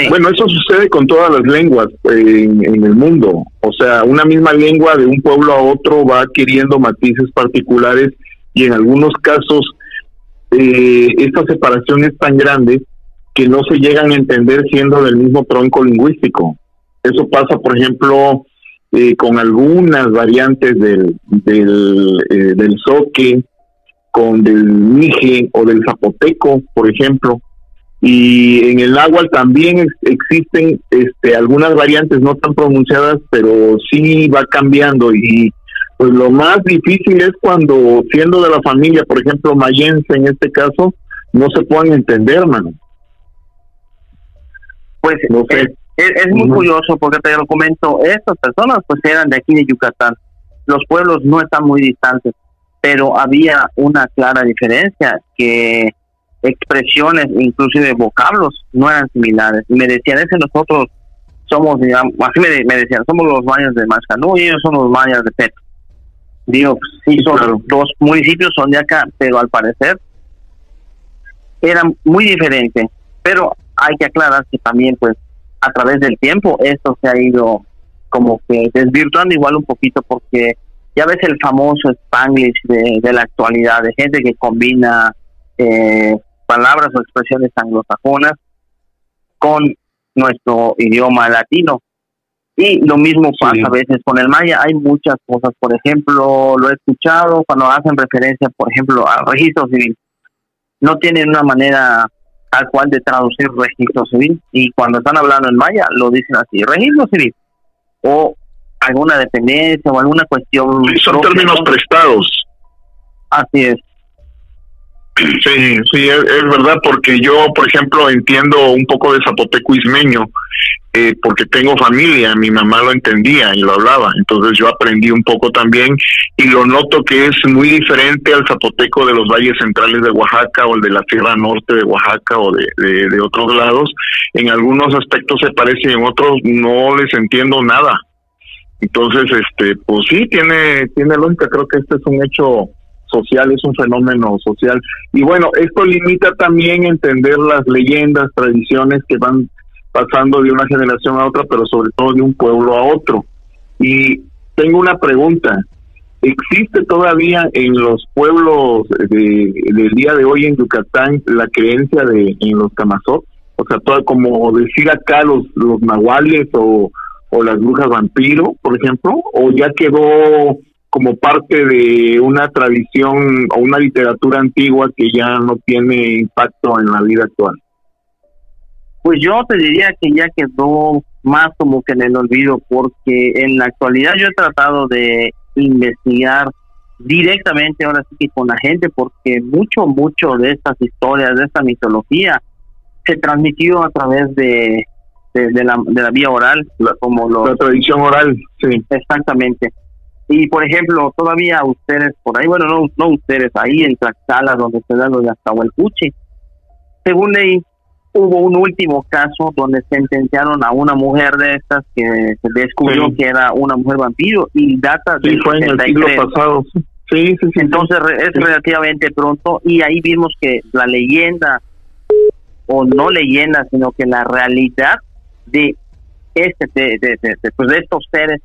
Bueno, eso sucede con todas las lenguas en, el mundo. O sea, una misma lengua de un pueblo a otro va adquiriendo matices particulares y en algunos casos eh, esta separación es tan grande que no se llegan a entender siendo del mismo tronco lingüístico. Eso pasa, por ejemplo, eh, con algunas variantes del, del, eh, del soque, con del mije o del zapoteco, por ejemplo y en el agua también existen este, algunas variantes no tan pronunciadas, pero sí va cambiando y pues lo más difícil es cuando siendo de la familia, por ejemplo, mayense en este caso, no se puedan entender, mano. Pues no sé. es, es, muy curioso porque te lo comento, estas personas pues eran de aquí de Yucatán, los pueblos no están muy distantes, pero había una clara diferencia que expresiones, inclusive vocablos, no eran similares. Y me decían, ese nosotros somos, digamos, así me, decían, somos los mayas de Mascanú y ellos son los mayas de Petro. Digo, sí, son dos municipios, son de acá, pero al parecer eran muy diferentes. Pero hay que aclarar que también, pues, a través del tiempo, esto se ha ido como que desvirtuando igual un poquito porque ya ves el famoso Spanglish de, de la actualidad, de gente que combina eh, palabras o expresiones anglosajonas con nuestro idioma latino. Y lo mismo pasa a veces con el maya. Hay muchas cosas, por ejemplo, lo he escuchado cuando hacen referencia, por ejemplo, al registro civil. No tienen una manera al cual de traducir registro civil y cuando están hablando en maya lo dicen así, registro civil o alguna dependencia o alguna cuestión. son términos prestados. Así es. Sí, sí, es, verdad, porque yo, por ejemplo, entiendo un poco de zapoteco ismeño, eh, porque tengo familia, mi mamá lo entendía y lo hablaba, entonces yo aprendí un poco también y lo noto que es muy diferente al zapoteco de los valles centrales de Oaxaca o el de la Sierra Norte de Oaxaca o de, de, otros lados. En algunos aspectos se parece y en otros no les entiendo nada. Entonces, este, pues sí, tiene, tiene lógica, creo que este es un hecho social, es un fenómeno social. Y bueno, esto limita también entender las leyendas, tradiciones que van pasando de una generación a otra, pero sobre todo de un pueblo a otro. Y tengo una pregunta. ¿Existe todavía en los pueblos de, del día de hoy en Yucatán la creencia de en los camazot? O sea, todo, como decir acá los, los nahuales o, o las brujas vampiro, por ejemplo, o ya quedó como parte de una tradición o una literatura antigua que ya no tiene impacto en la vida actual? Pues yo te diría que ya quedó más como que en el olvido, porque en la actualidad yo he tratado de investigar directamente ahora sí que con la gente, porque mucho, mucho de estas historias, de esta mitología, se transmitió a través de, de, la, de la vía oral, como lo, la tradición oral, sí. Exactamente. Y por ejemplo, todavía ustedes por ahí, bueno, no, no ustedes, ahí en Tlaxcala, donde se da lo de Azcahualcuchi, según leí, hubo un último caso donde sentenciaron a una mujer de estas que se descubrió que era una mujer vampiro y data sí, fue en el siglo pasado. Sí, sí, sí. Entonces es relativamente pronto y ahí vimos que la leyenda o no leyenda, sino que la realidad de este de, de, pues de estos seres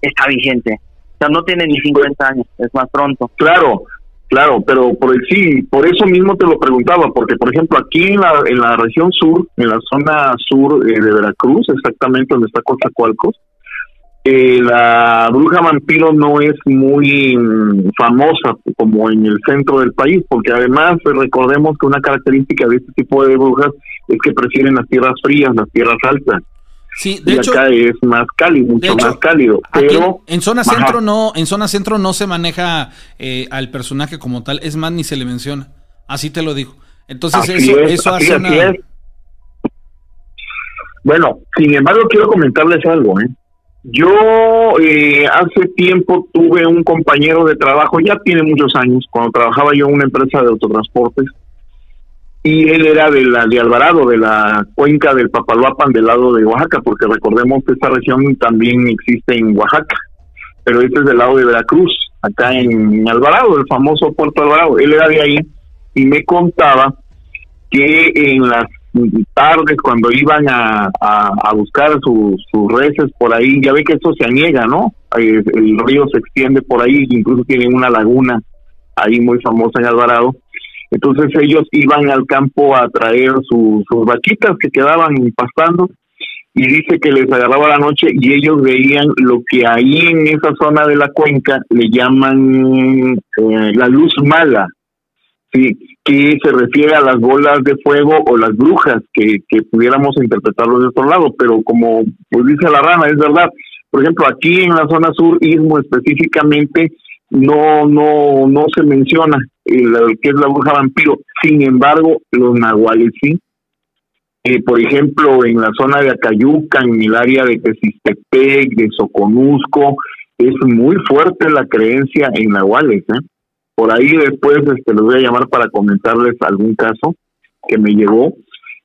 está vigente. O sea, no tiene ni 50 años, es más pronto. Claro, Claro, pero por sí, por eso mismo te lo preguntaba, porque por ejemplo aquí en la, región sur, en la zona sur eh, de Veracruz, exactamente donde está Coatzacoalcos, eh, la bruja vampiro no es muy mm, famosa como en el centro del país, porque además eh, recordemos que una característica de este tipo de brujas es que prefieren las tierras frías, las tierras altas. Sí, de hecho, acá es más cálido, mucho más cálido. Pero en zona centro no, en zona centro no se maneja eh, al personaje como tal, es más ni se le menciona. Así te lo digo. Entonces eso, eso hace una... Bueno, sin embargo quiero comentarles algo. ¿eh? Yo eh, hace tiempo tuve un compañero de trabajo, ya tiene muchos años, cuando trabajaba yo en una empresa de autotransportes y él era de la de Alvarado, de la cuenca del Papaloapan del lado de Oaxaca, porque recordemos que esta región también existe en Oaxaca, pero este es del lado de Veracruz, acá en Alvarado, el famoso Puerto Alvarado. Él era de ahí y me contaba que en las tardes cuando iban a, a, buscar sus reses por ahí, ya ve que esto se aniega, ¿no? El, el río se extiende por ahí, incluso tienen una laguna ahí muy famosa en Alvarado entonces ellos iban al campo a traer sus vaquitas que quedaban pastando y dice que les agarraba la noche y ellos veían lo que ahí en esa zona de la cuenca le llaman eh, la luz mala, sí, que se refiere a las bolas de fuego o las brujas, que, pudiéramos interpretarlo de otro lado, pero como pues dice la rana, es verdad. Por ejemplo, aquí en la zona sur, Istmo específicamente, no, no, no se menciona el, que es la bruja vampiro. Sin embargo, los nahuales sí. Eh, por ejemplo, en la zona de Acayuca, en el área de Quesistepec, de Soconusco, es muy fuerte la creencia en nahuales. ¿eh? Por ahí después este, les voy a llamar para comentarles algún caso que me llegó.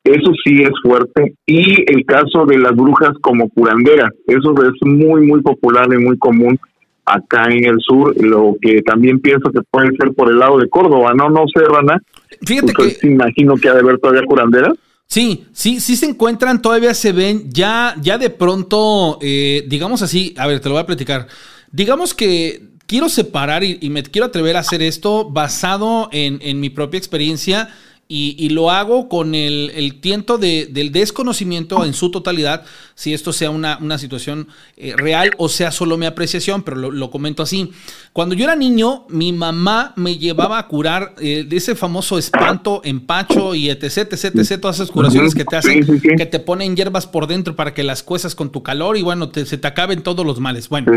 Eso sí es fuerte. Y el caso de las brujas como curanderas, eso es muy, muy popular y muy común acá en el sur, lo que también pienso que puede ser por el lado de Córdoba, ¿no? No sé, Rana. Fíjate que... Imagino que ha de haber todavía curanderas. Sí, sí, sí se encuentran, todavía se ven, ya, ya de pronto, eh, digamos así, a ver, te lo voy a platicar. Digamos que quiero separar y, me quiero atrever a hacer esto basado en, en mi propia experiencia y, lo hago con el, el tiento de, del desconocimiento en su totalidad, si esto sea una, una situación eh, real o sea solo mi apreciación, pero lo, comento así. Cuando yo era niño, mi mamá me llevaba a curar eh, de ese famoso espanto, empacho y etc, etc, etc, todas esas curaciones que te hacen, que te ponen hierbas por dentro para que las cuezas con tu calor y bueno, se te acaben todos los males. Bueno,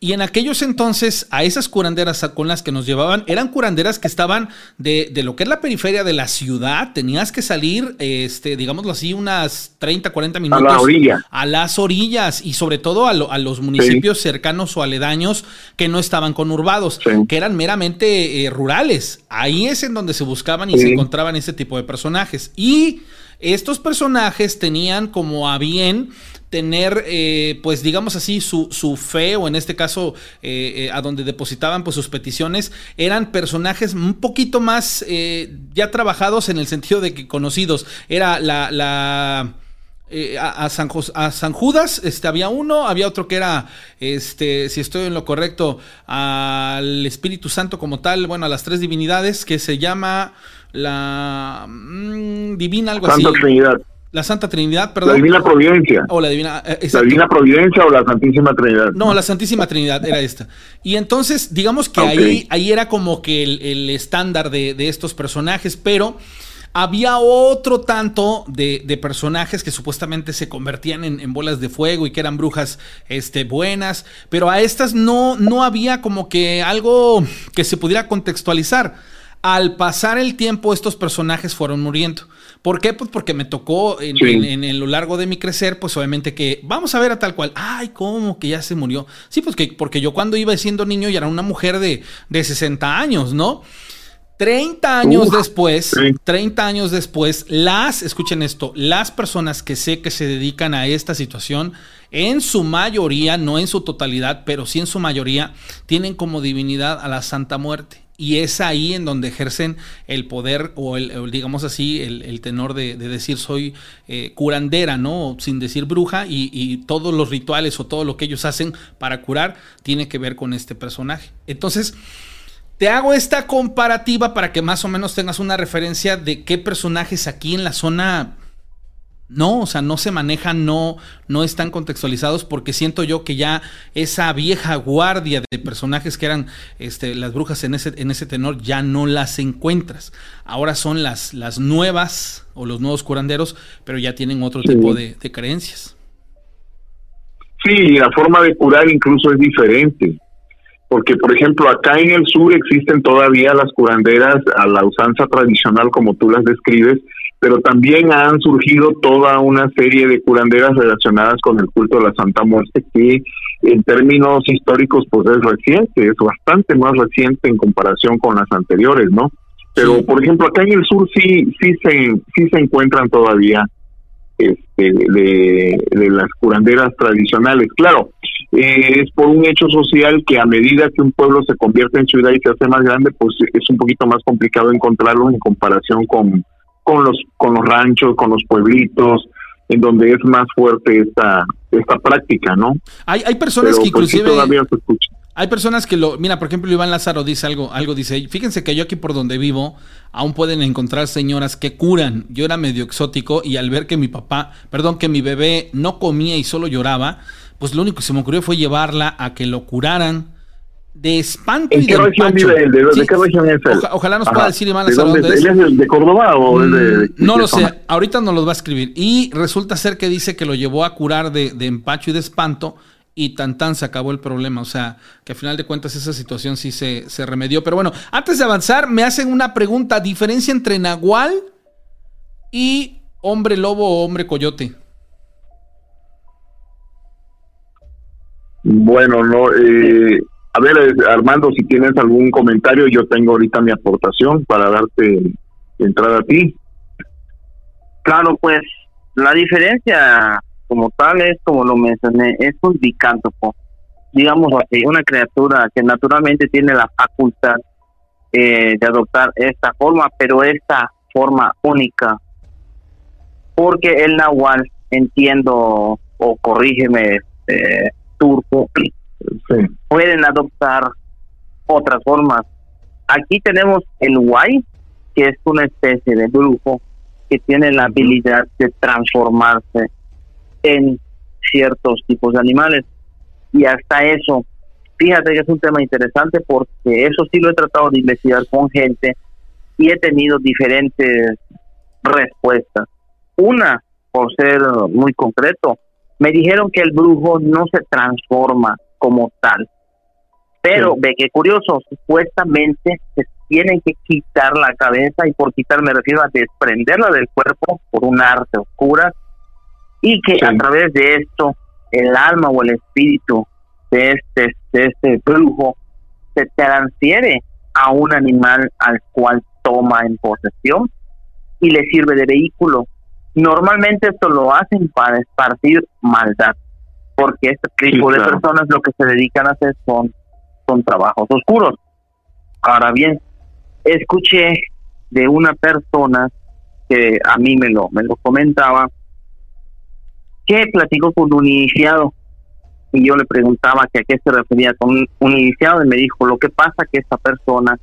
y en aquellos entonces, a esas curanderas con las que nos llevaban, eran curanderas que estaban de, de lo que es la periferia de la ciudad ciudad, tenías que salir, este, digámoslo así, unas 30, 40 minutos. A la orilla. A las orillas y sobre todo a, los municipios cercanos o aledaños que no estaban conurbados, que eran meramente eh, rurales. Ahí es en donde se buscaban y se encontraban ese tipo de personajes. Y estos personajes tenían como a bien tener, eh, pues digamos así, su, su, fe, o en este caso, eh, a donde depositaban pues sus peticiones, eran personajes un poquito más ya trabajados en el sentido de que conocidos. Era la... la a, San, a, San, Judas este, había uno, había otro que era, este, si estoy en lo correcto, al Espíritu Santo como tal, bueno, a las tres divinidades, que se llama la mm, Divina, algo Santa Trinidad. La Santa Trinidad, perdón. La Divina Providencia. O la Divina. Eh, la Divina Providencia o la Santísima Trinidad. No, la Santísima Trinidad era esta. Y entonces, digamos que ahí, ahí era como que el, estándar de, de, estos personajes, pero había otro tanto de, de personajes que supuestamente se convertían en, en, bolas de fuego y que eran brujas este, buenas, pero a estas no, no había como que algo que se pudiera contextualizar al pasar el tiempo estos personajes fueron muriendo. ¿Por qué? Pues porque me tocó en, lo largo de mi crecer, pues obviamente que vamos a ver a tal cual, ay, ¿cómo que ya se murió? Sí, pues que porque yo cuando iba siendo niño ya era una mujer de, de 60 años, ¿no? 30 años después, 30 años después, las, escuchen esto, las personas que sé que se dedican a esta situación, en su mayoría, no en su totalidad, pero sí en su mayoría, tienen como divinidad a la Santa Muerte. Y es ahí en donde ejercen el poder o el, digamos así, el, tenor de, decir soy eh, curandera, ¿no? Sin decir bruja y, todos los rituales o todo lo que ellos hacen para curar tiene que ver con este personaje. Entonces, te hago esta comparativa para que más o menos tengas una referencia de qué personajes aquí en la zona no, o sea, no se manejan, no, no están contextualizados porque siento yo que ya esa vieja guardia de personajes que eran este, las brujas en ese, en ese tenor ya no las encuentras. Ahora son las, las nuevas o los nuevos curanderos, pero ya tienen otro tipo de, de creencias. Sí, la forma de curar incluso es diferente porque por ejemplo acá en el sur existen todavía las curanderas a la usanza tradicional como tú las describes, pero también han surgido toda una serie de curanderas relacionadas con el culto de la Santa Muerte que en términos históricos pues es reciente, es bastante más reciente en comparación con las anteriores, ¿no? Pero por ejemplo acá en el sur sí sí se sí se encuentran todavía este, de, de las curanderas tradicionales. Claro, eh, es por un hecho social que a medida que un pueblo se convierte en ciudad y se hace más grande, pues es un poquito más complicado encontrarlos en comparación con, con los con los ranchos, con los pueblitos, en donde es más fuerte esta esta práctica, ¿no? Hay, hay personas que pues, inclusive Hay personas que lo, mira, por ejemplo, Iván Lázaro dice algo, algo dice, fíjense que yo aquí por donde vivo aún pueden encontrar señoras que curan. Yo era medio exótico y al ver que mi papá, perdón, que mi bebé no comía y solo lloraba, pues lo único que se me ocurrió fue llevarla a que lo curaran de espanto y qué región vive él? ¿De, qué región es él? ojalá nos pueda decir Iván ¿De dónde, ¿Él es de Córdoba o es de, mm, No lo sé, ahorita nos los va a escribir. Y resulta ser que dice que lo llevó a curar de, de empacho y de espanto y tan tan se acabó el problema. O sea, que al final de cuentas esa situación sí se, se remedió. Pero bueno, antes de avanzar, me hacen una pregunta. ¿Diferencia entre Nahual y hombre lobo o hombre coyote? Bueno, no, eh, a ver, eh, Armando, si tienes algún comentario, yo tengo ahorita mi aportación para darte entrada a ti. Claro, pues la diferencia como tal es, como lo mencioné, es un dicántropo, digamos así, una criatura que naturalmente tiene la facultad eh, de adoptar esta forma, pero esta forma única, porque el nahual, entiendo, o corrígeme, eh, turco, pueden adoptar otras formas. Aquí tenemos el guay, que es una especie de brujo que tiene la habilidad de transformarse en ciertos tipos de animales. Y hasta eso, fíjate que es un tema interesante porque eso sí lo he tratado de investigar con gente y he tenido diferentes respuestas. Una, por ser muy concreto, me dijeron que el brujo no se transforma como tal. Pero ve que curioso, supuestamente se tienen que quitar la cabeza y por quitar me refiero a desprenderla del cuerpo por un arte oscura y que a través de esto el alma o el espíritu de este, de este brujo se transfiere a un animal al cual toma en posesión y le sirve de vehículo. Normalmente esto lo hacen para esparcir maldad, porque este tipo de personas lo que se dedican a hacer son, son trabajos oscuros. Ahora bien, escuché de una persona que a mí me lo, me lo comentaba, que platicó con un iniciado y yo le preguntaba que a qué se refería con un, iniciado y me dijo, lo que pasa que esta persona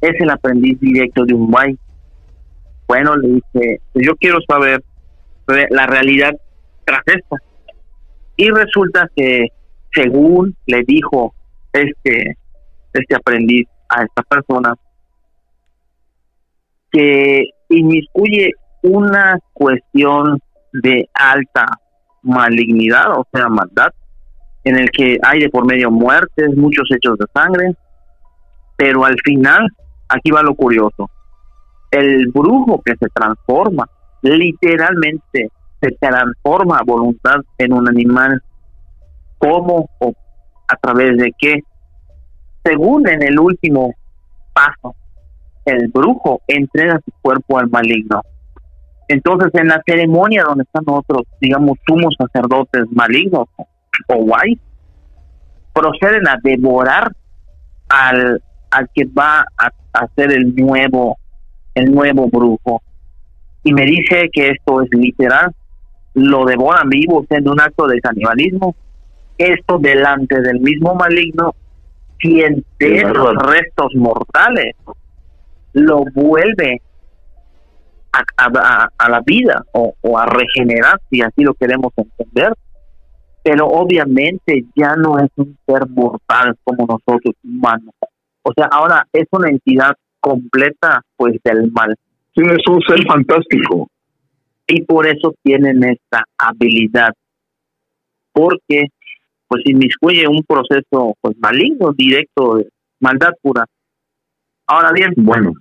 es el aprendiz directo de un guay. Bueno, le dije, yo quiero saber la realidad tras esta. Y resulta que según le dijo este, este aprendiz a esta persona, que inmiscuye una cuestión de alta malignidad, o sea, maldad, en el que hay de por medio muertes, muchos hechos de sangre, pero al final, aquí va lo curioso, el brujo que se transforma, literalmente se transforma voluntad en un animal, ¿cómo o a través de qué? Según en el último paso, el brujo entrega su cuerpo al maligno. Entonces, en la ceremonia donde están otros, digamos, sumos sacerdotes malignos o guay, proceden a devorar al, al que va a, a ser el nuevo, el nuevo brujo. Y me dice que esto es literal, lo devoran vivo, siendo un acto de canibalismo. Esto delante del mismo maligno, quien de esos restos mortales lo vuelve a, a, la vida o, o, a regenerar, si así lo queremos entender. Pero obviamente ya no es un ser mortal como nosotros humanos. O sea, ahora es una entidad completa pues del mal. Sí, es un ser fantástico. Y por eso tienen esta habilidad. Porque pues inmiscuye un proceso pues maligno, directo, de maldad pura. Ahora bien, bueno,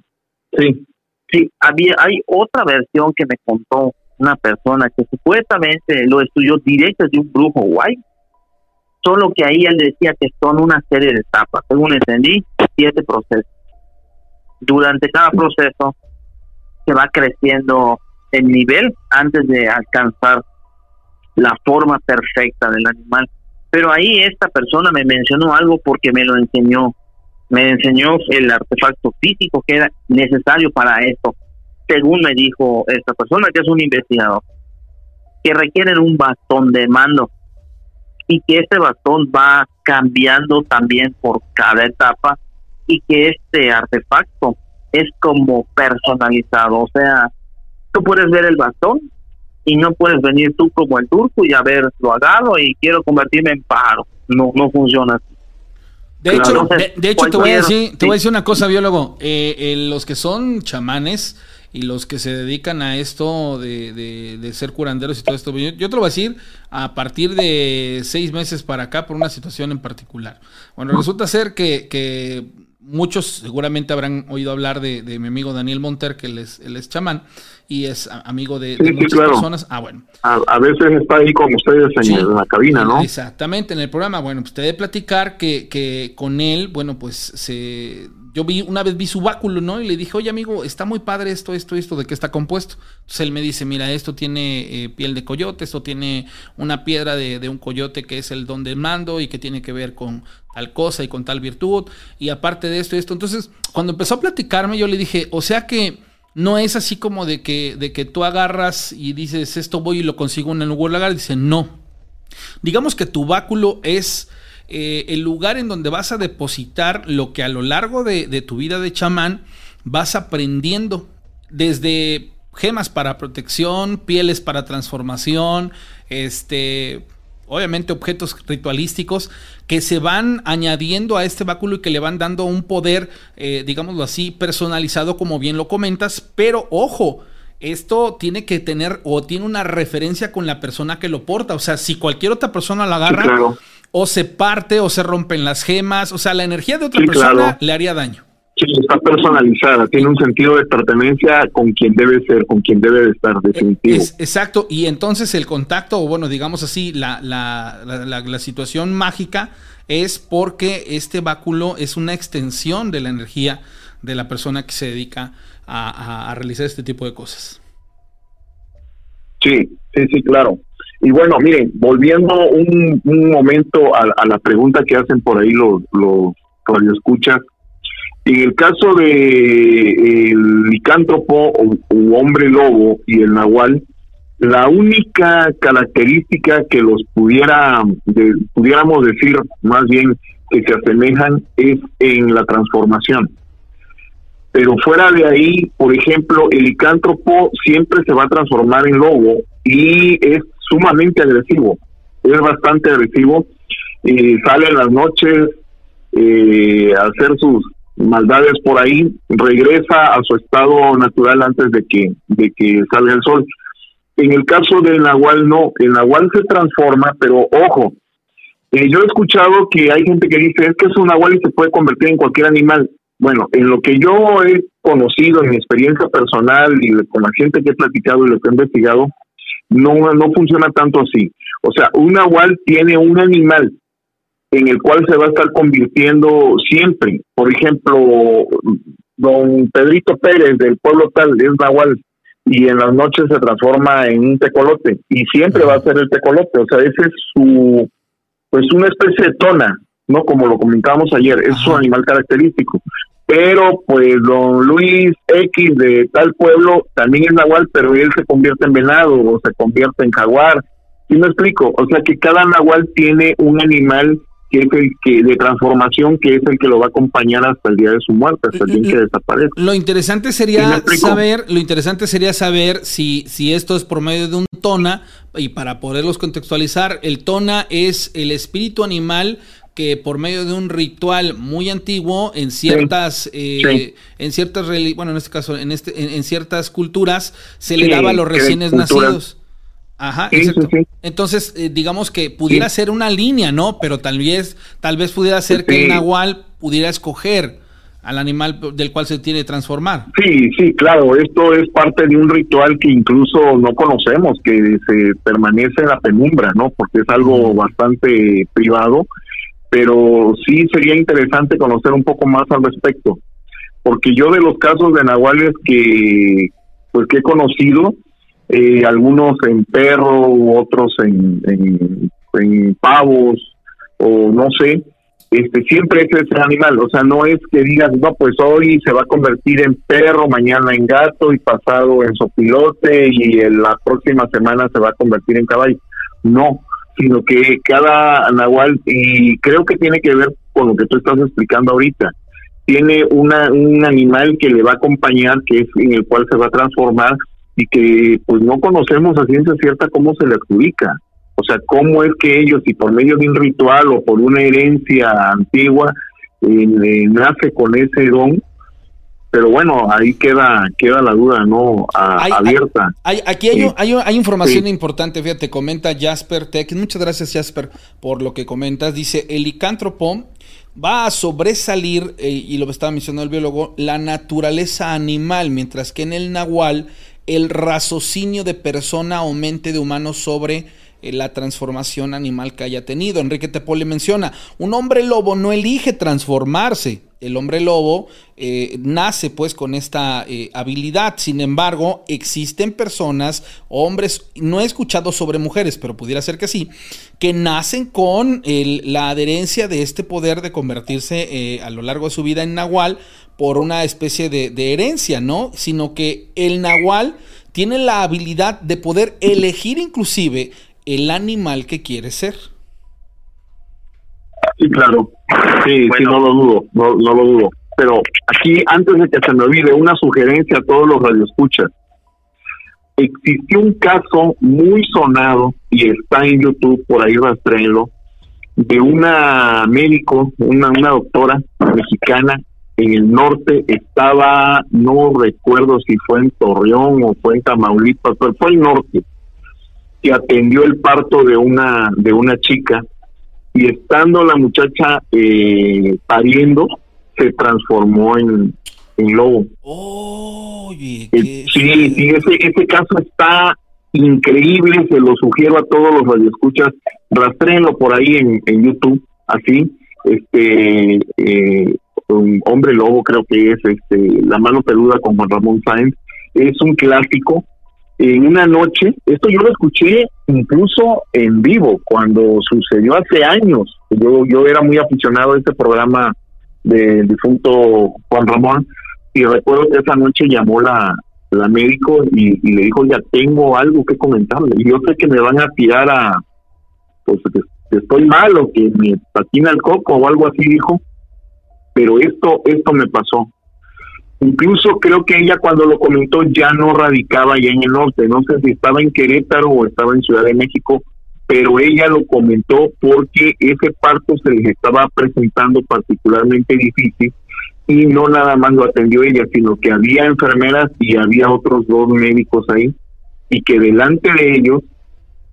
sí. Sí, había, hay otra versión que me contó una persona que supuestamente lo estudió directo de un brujo guay. Solo que ahí él decía que son una serie de etapas. Según entendí, siete procesos. Durante cada proceso se va creciendo el nivel antes de alcanzar la forma perfecta del animal. Pero ahí esta persona me mencionó algo porque me lo enseñó me enseñó el artefacto físico que era necesario para esto, según me dijo esta persona que es un investigador, que requieren un bastón de mando y que este bastón va cambiando también por cada etapa y que este artefacto es como personalizado, o sea, tú puedes ver el bastón y no puedes venir tú como el turco y haberlo agarro y quiero convertirme en pájaro. No, no funciona así. De hecho, de, hecho te, voy a decir, te voy a decir una cosa, biólogo. Eh, eh, los que son chamanes y los que se dedican a esto de, de, ser curanderos y todo esto, yo, yo, te lo voy a decir a partir de seis meses para acá por una situación en particular. Bueno, resulta ser que, que muchos seguramente habrán oído hablar de, de, mi amigo Daniel Monter, que él es, él es chamán y es amigo de, muchas personas. Ah, bueno. A, veces está ahí con ustedes en, la cabina, ¿no? Exactamente, en el programa. Bueno, pues te de platicar que, que con él, bueno, pues se yo vi una vez vi su báculo, ¿no? Y le dije, oye amigo, está muy padre esto, esto, esto, ¿de qué está compuesto? Entonces él me dice, mira, esto tiene eh, piel de coyote, esto tiene una piedra de, de, un coyote que es el don del mando y que tiene que ver con tal cosa y con tal virtud. Y aparte de esto esto. Entonces, cuando empezó a platicarme, yo le dije, o sea que no es así como de que, de que tú agarras y dices, esto voy y lo consigo en el lugar. Dice, no. Digamos que tu báculo es eh, el lugar en donde vas a depositar lo que a lo largo de, tu vida de chamán vas aprendiendo. Desde gemas para protección, pieles para transformación, este, obviamente objetos ritualísticos que se van añadiendo a este báculo y que le van dando un poder, eh, digámoslo así, personalizado, como bien lo comentas, pero ojo, esto tiene que tener o tiene una referencia con la persona que lo porta. O sea, si cualquier otra persona la agarra, o se parte o se rompen las gemas. O sea, la energía de otra persona le haría daño. Sí, está personalizada, tiene un sentido de pertenencia con quien debe ser, con quien debe de estar, definitivo. exacto, y entonces el contacto, o bueno, digamos así, la, la, la, situación mágica es porque este báculo es una extensión de la energía de la persona que se dedica a, a realizar este tipo de cosas. Sí, sí, sí, claro. Y bueno, miren, volviendo un, momento a, la pregunta que hacen por ahí los, los radioescuchas, en el caso de el licántropo o, hombre lobo y el nahual, la única característica que los pudiera, pudiéramos decir más bien que se asemejan es en la transformación. Pero fuera de ahí, por ejemplo, el licántropo siempre se va a transformar en lobo y es sumamente agresivo, es bastante agresivo, y sale en las noches eh, a hacer sus maldades por ahí, regresa a su estado natural antes de que, de que salga el sol. En el caso del nahual no, el nahual se transforma, pero ojo, eh, yo he escuchado que hay gente que dice es que es un nahual y se puede convertir en cualquier animal. Bueno, en lo que yo he conocido, en mi experiencia personal y con la gente que he platicado y lo que he investigado, no, no funciona tanto así. O sea, un nahual tiene un animal en el cual se va a estar convirtiendo siempre. Por ejemplo, don Pedrito Pérez del pueblo tal es nahual y en las noches se transforma en un tecolote y siempre va a ser el tecolote. O sea, ese es su, pues una especie de tona, ¿no? Como lo comentábamos ayer, es su animal característico pero pues don Luis X de tal pueblo también es nahual, pero él se convierte en venado o se convierte en jaguar. ¿Sí me explico? O sea que cada nahual tiene un animal que es el que de transformación que es el que lo va a acompañar hasta el día de su muerte, hasta el día que desaparece. Lo interesante sería saber, lo interesante sería saber si si esto es por medio de un tona y para poderlos contextualizar, el tona es el espíritu animal que por medio de un ritual muy antiguo en ciertas eh, en ciertas bueno en este caso en este en, ciertas culturas se le daba a los recién nacidos. Ajá, Entonces, eh, digamos que pudiera ser una línea, ¿no? Pero tal vez, tal vez pudiera ser que el nahual pudiera escoger al animal del cual se tiene que transformar. Sí, sí, claro, esto es parte de un ritual que incluso no conocemos, que se permanece en la penumbra, ¿no? Porque es algo bastante privado pero sí sería interesante conocer un poco más al respecto, porque yo de los casos de nahuales que pues que he conocido, eh, algunos en perro otros en, en, pavos o no sé, este siempre es ese animal, o sea, no es que digas, no, pues hoy se va a convertir en perro, mañana en gato y pasado en sopilote y en la próxima semana se va a convertir en caballo. No, sino que cada nahual, y creo que tiene que ver con lo que tú estás explicando ahorita, tiene una, un animal que le va a acompañar, que es en el cual se va a transformar y que pues no conocemos a ciencia cierta cómo se le adjudica. O sea, cómo es que ellos, si por medio de un ritual o por una herencia antigua, eh, nace con ese don, pero bueno, ahí queda queda la duda, ¿no? abierta. Hay, aquí hay, hay, información importante, fíjate, comenta Jasper Tech. Muchas gracias, Jasper, por lo que comentas. Dice, el licántropo va a sobresalir, eh, y lo estaba mencionando el biólogo, la naturaleza animal, mientras que en el nahual el raciocinio de persona o mente de humano sobre eh, la transformación animal que haya tenido. Enrique Tepole menciona, un hombre lobo no elige transformarse, el hombre lobo eh, nace pues con esta eh, habilidad. Sin embargo, existen personas, hombres, no he escuchado sobre mujeres, pero pudiera ser que sí, que nacen con la adherencia de este poder de convertirse eh, a lo largo de su vida en nahual por una especie de, de herencia, ¿no? Sino que el nahual tiene la habilidad de poder elegir inclusive el animal que quiere ser. Sí, claro. Sí, sí, no lo dudo, no, no lo dudo. Pero aquí, antes de que se me olvide, una sugerencia a todos los radioescuchas. Existió un caso muy sonado y está en YouTube, por ahí rastrenlo, de una médico, una, una doctora mexicana en el norte, estaba, no recuerdo si fue en Torreón o fue en Tamaulipas, pero fue el norte, que atendió el parto de una, de una chica y estando la muchacha eh, pariendo, se transformó en, en lobo. Oye, sí, sí, ese, ese caso está increíble, se lo sugiero a todos los radioescuchas, rastréenlo por ahí en, en YouTube, así, este, eh, un hombre lobo creo que es, este, La mano peluda con Juan Ramón Sáenz, es un clásico, en una noche, esto yo lo escuché incluso en vivo, cuando sucedió hace años. Yo, yo era muy aficionado a este programa del difunto Juan Ramón, y recuerdo que esa noche llamó la, la médico y, le dijo, ya tengo algo que comentarle. Yo sé que me van a tirar a, pues que, estoy mal o que me patina el coco o algo así, dijo. Pero esto, esto me pasó. Incluso creo que ella cuando lo comentó ya no radicaba ya en el norte, no sé si estaba en Querétaro o estaba en Ciudad de México, pero ella lo comentó porque ese parto se les estaba presentando particularmente difícil y no nada más lo atendió ella, sino que había enfermeras y había otros dos médicos ahí y que delante de ellos,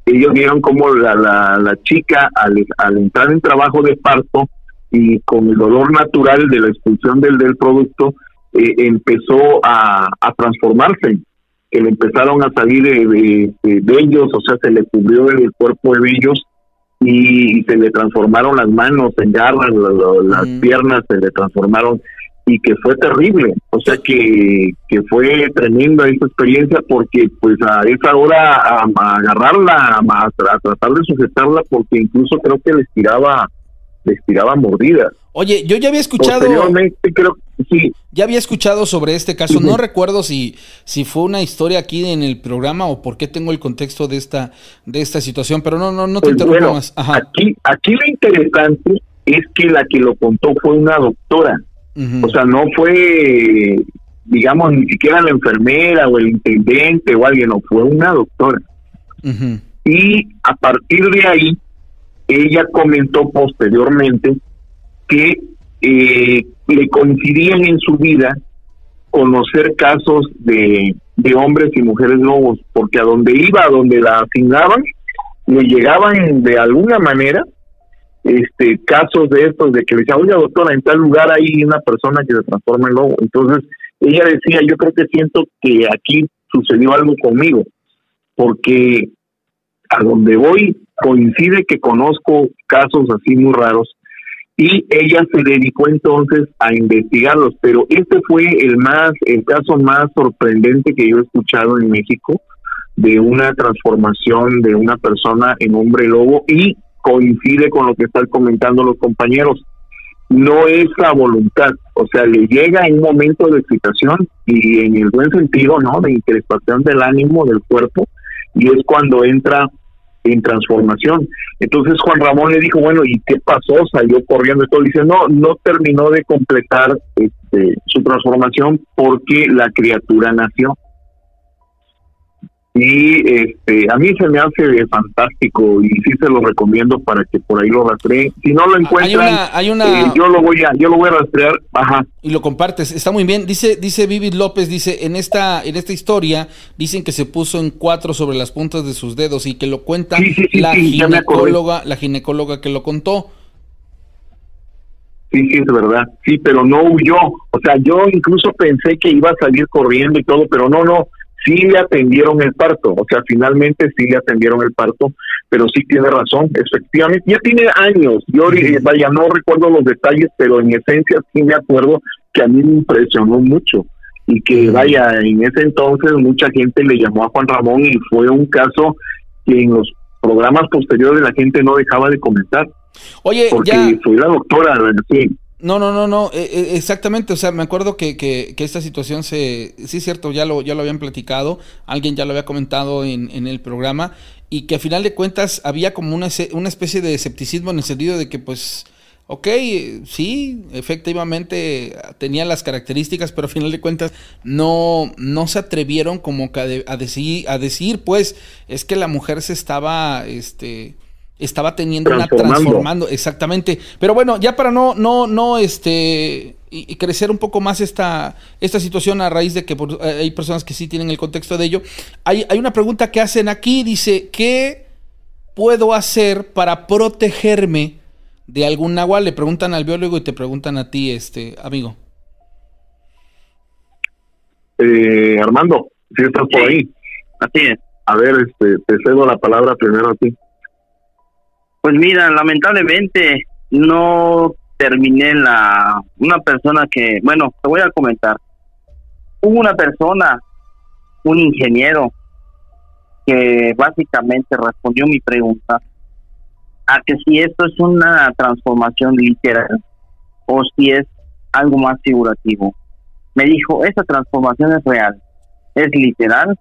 ellos vieron como la, la, chica al, al entrar en trabajo de parto y con el dolor natural de la expulsión del, del producto, eh, empezó a, a, transformarse, que le empezaron a salir de, de, ellos, o sea, se le cubrió el cuerpo de ellos y, se le transformaron las manos en garras, las piernas se le transformaron y que fue terrible, o sea que, que fue tremenda esa experiencia porque pues a esa hora a, agarrarla, a, tratar de sujetarla porque incluso creo que les tiraba, les tiraba mordidas. Oye, yo ya había escuchado. creo sí. Ya había escuchado sobre este caso. No recuerdo si, si fue una historia aquí en el programa o por qué tengo el contexto de esta, de esta situación, pero no, no, no te pues más. Aquí, aquí lo interesante es que la que lo contó fue una doctora. O sea, no fue, digamos, ni siquiera la enfermera o el intendente o alguien, no, fue una doctora. Y a partir de ahí, ella comentó posteriormente que eh, le coincidían en su vida conocer casos de, de hombres y mujeres lobos, porque a donde iba, a donde la asignaban, le llegaban de alguna manera este casos de estos de que decía, oye doctora, en tal lugar hay una persona que se transforma en lobo. Entonces ella decía, yo creo que siento que aquí sucedió algo conmigo, porque a donde voy coincide que conozco casos así muy raros y ella se dedicó entonces a investigarlos, pero este fue el más el caso más sorprendente que yo he escuchado en México de una transformación de una persona en hombre lobo y coincide con lo que están comentando los compañeros. No es la voluntad, o sea, le llega un momento de excitación y en el buen sentido, ¿no? De increspación del ánimo, del cuerpo, y es cuando entra en transformación. Entonces Juan Ramón le dijo, bueno, ¿y qué pasó? Salió corriendo y todo. Dice, no, no terminó de completar este, su transformación porque la criatura nació y este a mí se me hace fantástico y sí se lo recomiendo para que por ahí lo rastreen. Si no lo encuentran hay una, eh, yo lo voy a yo lo voy a rastrear. Ajá. Y lo compartes está muy bien. Dice dice Vivid López dice en esta en esta historia dicen que se puso en cuatro sobre las puntas de sus dedos y que lo cuenta la ginecóloga la ginecóloga que lo contó. Sí, sí, es verdad. Sí, pero no huyó. O sea, yo incluso pensé que iba a salir corriendo y todo, pero no, no sí le atendieron el parto, o sea, finalmente sí le atendieron el parto, pero sí tiene razón, efectivamente, ya tiene años, yo vaya, no recuerdo los detalles, pero en esencia sí me acuerdo que a mí me impresionó mucho y que vaya, en ese entonces mucha gente le llamó a Juan Ramón y fue un caso que en los programas posteriores la gente no dejaba de comentar. Oye, porque fue la doctora, sí. No, no, no, no, eh, eh, exactamente, o sea, me acuerdo que, que, esta situación se, sí es cierto, ya lo, ya lo habían platicado, alguien ya lo había comentado en, en el programa, y que a final de cuentas había como una, una especie de escepticismo en el sentido de que pues, ok, sí, efectivamente tenía las características, pero a final de cuentas no, no se atrevieron como que a, a, decir, a decir, pues, es que la mujer se estaba, este estaba teniendo una transformando, exactamente. Pero bueno, ya para no, no, no, este, y, crecer un poco más esta, esta situación a raíz de que eh, hay personas que sí tienen el contexto de ello. Hay, hay una pregunta que hacen aquí, dice, ¿qué puedo hacer para protegerme de algún nahual? Le preguntan al biólogo y te preguntan a ti, este, amigo. Eh, Armando, si estás por ahí. Así es. A ver, este, te cedo la palabra primero a ti. Pues mira, lamentablemente no terminé la una persona que, bueno, te voy a comentar. Hubo una persona, un ingeniero que básicamente respondió mi pregunta a que si esto es una transformación literal o si es algo más figurativo. Me dijo, esa transformación es real, es literal,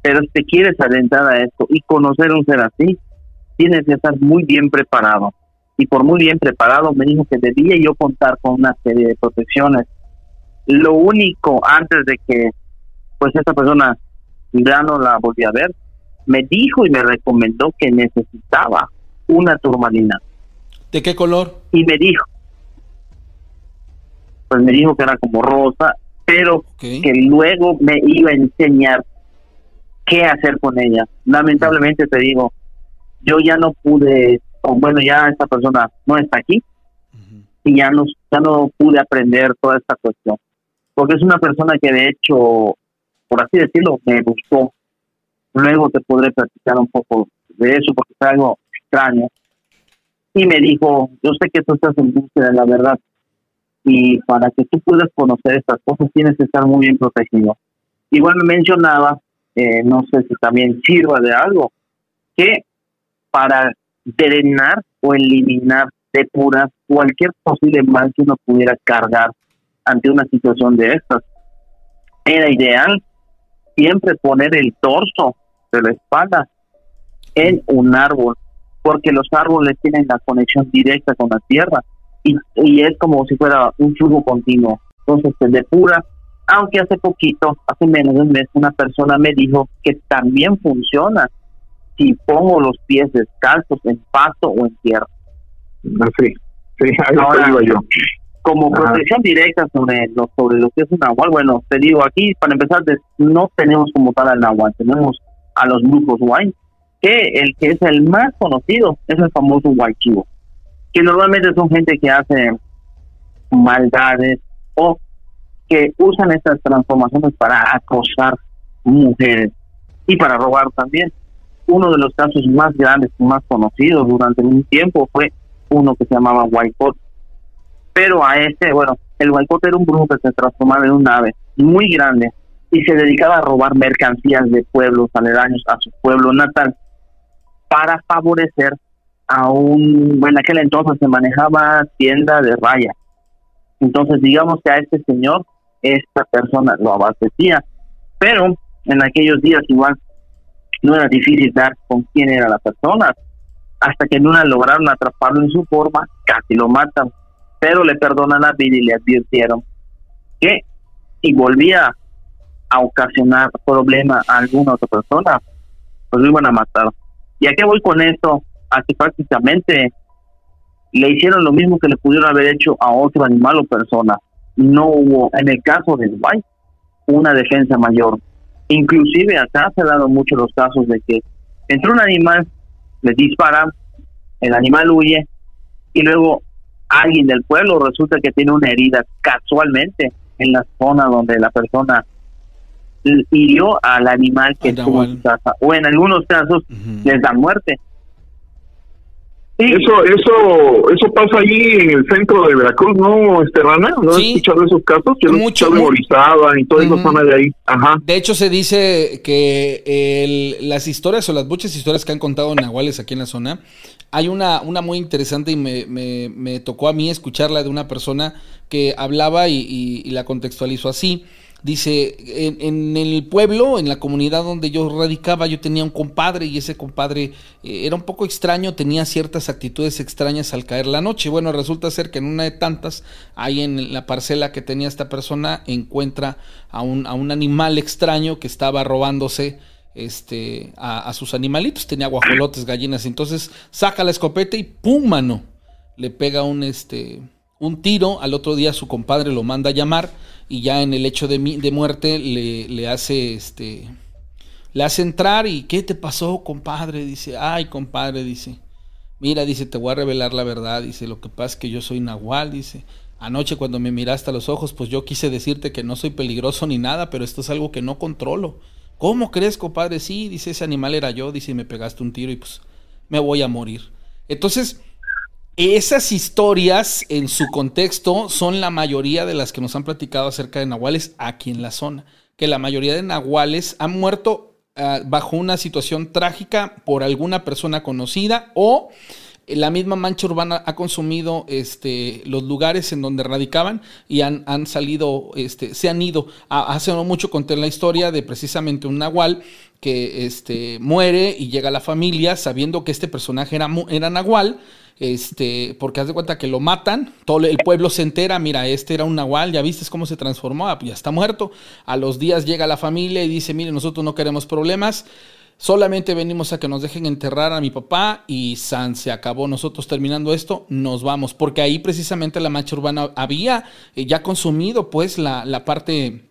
pero si te quieres adentrar a esto y conocer un ser así, tienes que estar muy bien preparado. Y por muy bien preparado me dijo que debía yo contar con una serie de protecciones. Lo único antes de que pues esta persona ya no la volví a ver, me dijo y me recomendó que necesitaba una turmalina. ¿De qué color? Y me dijo, pues me dijo que era como rosa, pero que luego me iba a enseñar qué hacer con ella. Lamentablemente te digo, yo ya no pude, o bueno, ya esta persona no está aquí y ya no, ya no pude aprender toda esta cuestión. Porque es una persona que de hecho, por así decirlo, me buscó. Luego te podré platicar un poco de eso porque es algo extraño. Y me dijo, yo sé que tú estás en búsqueda de la verdad y para que tú puedas conocer estas cosas tienes que estar muy bien protegido. Igual me mencionaba, eh, no sé si también sirva de algo, que para drenar o eliminar, depurar cualquier posible mal que uno pudiera cargar ante una situación de estas, era ideal siempre poner el torso de la espalda en un árbol, porque los árboles tienen la conexión directa con la tierra y, y es como si fuera un flujo continuo. Entonces se depura, aunque hace poquito, hace menos de un mes, una persona me dijo que también funciona si pongo los pies descalzos en pasto o en tierra. Sí, sí, Ahora, yo. Como protección directa sobre lo, sobre lo que es un nahual, bueno, te digo, aquí para empezar, no tenemos como tal al nahual, tenemos a los brujos wine, que el que es el más conocido es el famoso chivo que normalmente son gente que hace maldades o que usan estas transformaciones para acosar mujeres y para robar también. Uno de los casos más grandes y más conocidos durante un tiempo fue uno que se llamaba Whitecot. Pero a este, bueno, el Whitecot era un brujo que se transformaba en un ave muy grande y se dedicaba a robar mercancías de pueblos aledaños a su pueblo natal para favorecer aún, bueno, en aquel entonces se manejaba tienda de raya. Entonces, digamos que a este señor, esta persona lo abastecía, pero en aquellos días igual no era difícil dar con quién era la persona, hasta que en una lograron atraparlo en su forma, casi lo matan, pero le perdonan la vida y le advirtieron que si volvía a ocasionar problema a alguna otra persona, pues lo iban a matar. ¿Y a qué voy con esto? así prácticamente le hicieron lo mismo que le pudieron haber hecho a otro animal o persona. No hubo, en el caso de Dubái, una defensa mayor. Inclusive acá se han dado muchos los casos de que entre un animal, le dispara, el animal huye y luego alguien del pueblo resulta que tiene una herida casualmente en la zona donde la persona hirió al animal que estuvo en su casa. O en algunos casos les da muerte. Eso, eso, eso pasa allí en el centro de Veracruz, ¿no, Esterrana? ¿No has escuchado esos casos? Yo mucho, de y toda esa zona de ahí. Ajá. De hecho, se dice que el, las historias o las muchas historias que han contado Nahuales aquí en la zona, hay una, una muy interesante y me, me, me tocó a mí escucharla de una persona que hablaba y, y la contextualizó así. Dice, en, el pueblo, en la comunidad donde yo radicaba, yo tenía un compadre y ese compadre eh, era un poco extraño, tenía ciertas actitudes extrañas al caer la noche. Bueno, resulta ser que en una de tantas, ahí en la parcela que tenía esta persona, encuentra a un, a un animal extraño que estaba robándose este, a, a, sus animalitos, tenía guajolotes, gallinas, entonces saca la escopeta y ¡pum! mano, le pega un, este, un tiro, al otro día su compadre lo manda a llamar y ya en el hecho de, de muerte le, hace este le hace entrar y ¿qué te pasó, compadre? Dice, ay, compadre, dice, mira, dice, te voy a revelar la verdad, dice, lo que pasa es que yo soy Nahual, dice, anoche cuando me miraste a los ojos, pues yo quise decirte que no soy peligroso ni nada, pero esto es algo que no controlo. ¿Cómo crees, compadre? Sí, dice, ese animal era yo, dice, me pegaste un tiro y pues me voy a morir. Entonces, esas historias en su contexto son la mayoría de las que nos han platicado acerca de nahuales aquí en la zona. Que la mayoría de nahuales han muerto ah, bajo una situación trágica por alguna persona conocida o la misma mancha urbana ha consumido este, los lugares en donde radicaban y han, han salido, este, se han ido. Hace mucho conté la historia de precisamente un nahual que este, muere y llega a la familia sabiendo que este personaje era, era nahual. Este, porque haz de cuenta que lo matan, todo el pueblo se entera, mira, este era un nahual, ya viste cómo se transformó, ah, ya está muerto. A los días llega la familia y dice, mire, nosotros no queremos problemas, Solamente venimos a que nos dejen enterrar a mi papá y San se acabó. Nosotros terminando esto, nos vamos. Porque ahí precisamente la mancha urbana había eh, ya consumido pues la, la parte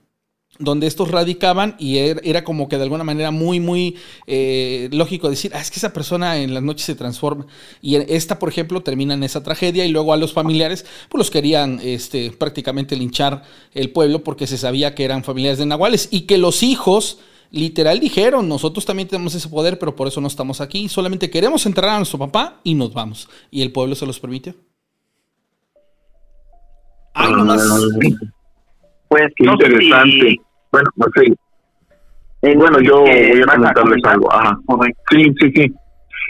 donde estos radicaban y er, era, como que de alguna manera muy, muy eh, lógico decir, ah, es que esa persona en las noches se transforma. Y esta, por ejemplo, termina en esa tragedia y luego a los familiares, pues los querían este, prácticamente linchar el pueblo porque se sabía que eran familiares de Nahuales y que los hijos literal dijeron, nosotros también tenemos ese poder, pero por eso no estamos aquí, solamente queremos enterrar a nuestro papá y nos vamos. ¿Y el pueblo se los permite? Ay, nomás. Pues qué interesante. Bueno, no sé. Eh, bueno, yo voy a comentarles algo. Ajá. Sí, sí, sí.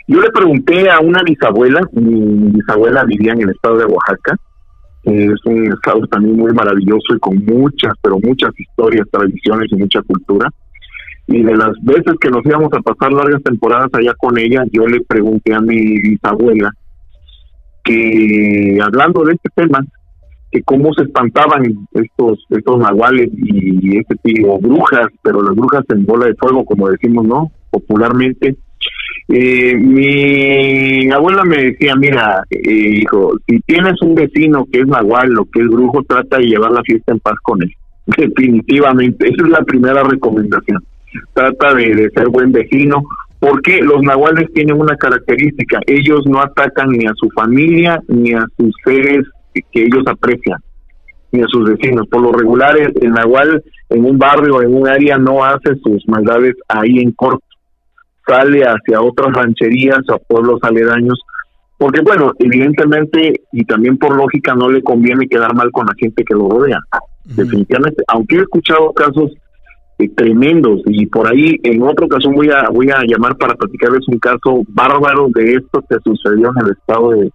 Yo le pregunté a una bisabuela, mi bisabuela vivía en el estado de Oaxaca, es un estado también muy maravilloso y con muchas, pero muchas historias, tradiciones y mucha cultura y de las veces que nos íbamos a pasar largas temporadas allá con ella, yo le pregunté a mi bisabuela que hablando de este tema, cómo se espantaban estos estos nahuales y este tipo brujas, pero las brujas en bola de fuego, como decimos, ¿no? Popularmente. Eh, mi abuela me decía, mira, eh, hijo, si tienes un vecino que es nahual o que es brujo, trata de llevar la fiesta en paz con él. Definitivamente, esa es la primera recomendación trata de, ser buen vecino, porque los nahuales tienen una característica, ellos no atacan ni a su familia ni a sus seres que ellos aprecian, ni a sus vecinos. Por lo regular, el, nahual en un barrio, en un área, no hace sus maldades ahí en corto, sale hacia otras rancherías o pueblos aledaños, porque bueno, evidentemente y también por lógica no le conviene quedar mal con la gente que lo rodea. Definitivamente, aunque he escuchado casos eh, tremendos y por ahí en otra ocasión voy a voy a llamar para platicarles un caso bárbaro de esto que sucedió en el estado de,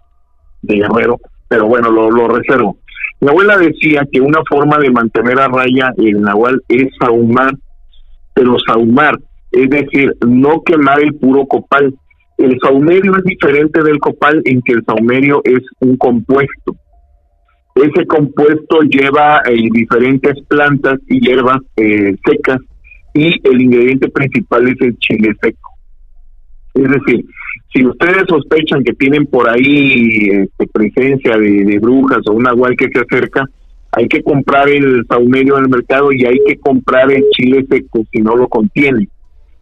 Guerrero, pero bueno, lo, lo reservo. Mi abuela decía que una forma de mantener a raya el nahual es sahumar, pero sahumar, es decir, no quemar el puro copal. El saumerio es diferente del copal en que el saumerio es un compuesto. Ese compuesto lleva eh, diferentes plantas y hierbas eh, secas y el ingrediente principal es el chile seco. Es decir, si ustedes sospechan que tienen por ahí este, presencia de, brujas o un agual que se acerca, hay que comprar el saumerio en el mercado y hay que comprar el chile seco si no lo contiene.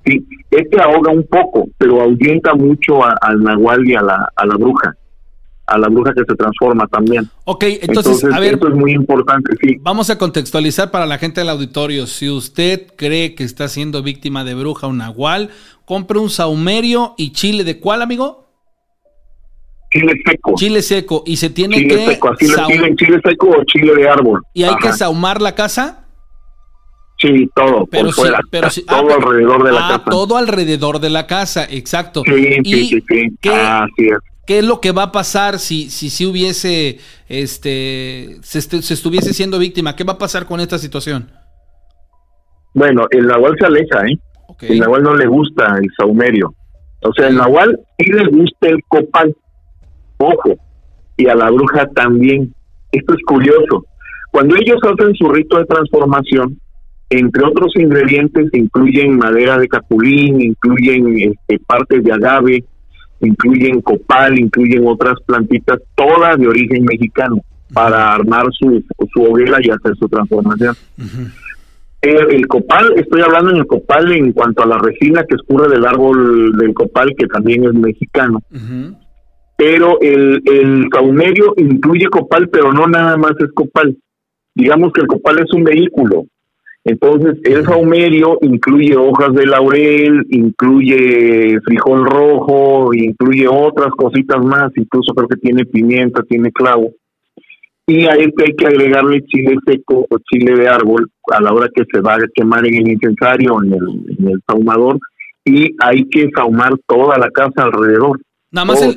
Sí, este ahoga un poco, pero ahuyenta mucho al nahual y a la, a la bruja a la bruja que se transforma también. Ok, entonces, a ver. Esto es muy importante, sí. Vamos a contextualizar para la gente del auditorio. Si usted cree que está siendo víctima de bruja o nahual, compre un saumerio y chile. ¿De cuál, amigo? Chile seco. Chile seco. Y se tiene que. Seco. Así le chile seco o chile de árbol. ¿Y hay que saumar la casa? Sí, todo, pero por fuera, pero todo ah, alrededor de la ah, casa. Todo alrededor de la casa, exacto. Sí, sí, sí, sí. Así es. ¿Qué es lo que va a pasar si, si, si hubiese, este, se, estuviese siendo víctima? ¿Qué va a pasar con esta situación? Bueno, el nahual se aleja, ¿eh? El nahual no le gusta el saumerio. O sea, el nahual sí le gusta el copal. Ojo. Y a la bruja también. Esto es curioso. Cuando ellos hacen su rito de transformación, entre otros ingredientes incluyen madera de capulín, incluyen este, partes de agave, incluyen copal, incluyen otras plantitas, todas de origen mexicano, para armar su, su hoguera y hacer su transformación. El, copal, estoy hablando en el copal en cuanto a la resina que escurre del árbol del copal, que también es mexicano. Pero el, el saumerio incluye copal, pero no nada más es copal. Digamos que el copal es un vehículo, entonces, el saumerio incluye hojas de laurel, incluye frijol rojo, incluye otras cositas más, incluso creo que tiene pimienta, tiene clavo. Y este hay que agregarle chile seco o chile de árbol a la hora que se va a quemar en el incensario, en el, en el saumador, y hay que saumar toda la casa alrededor. Nada más el,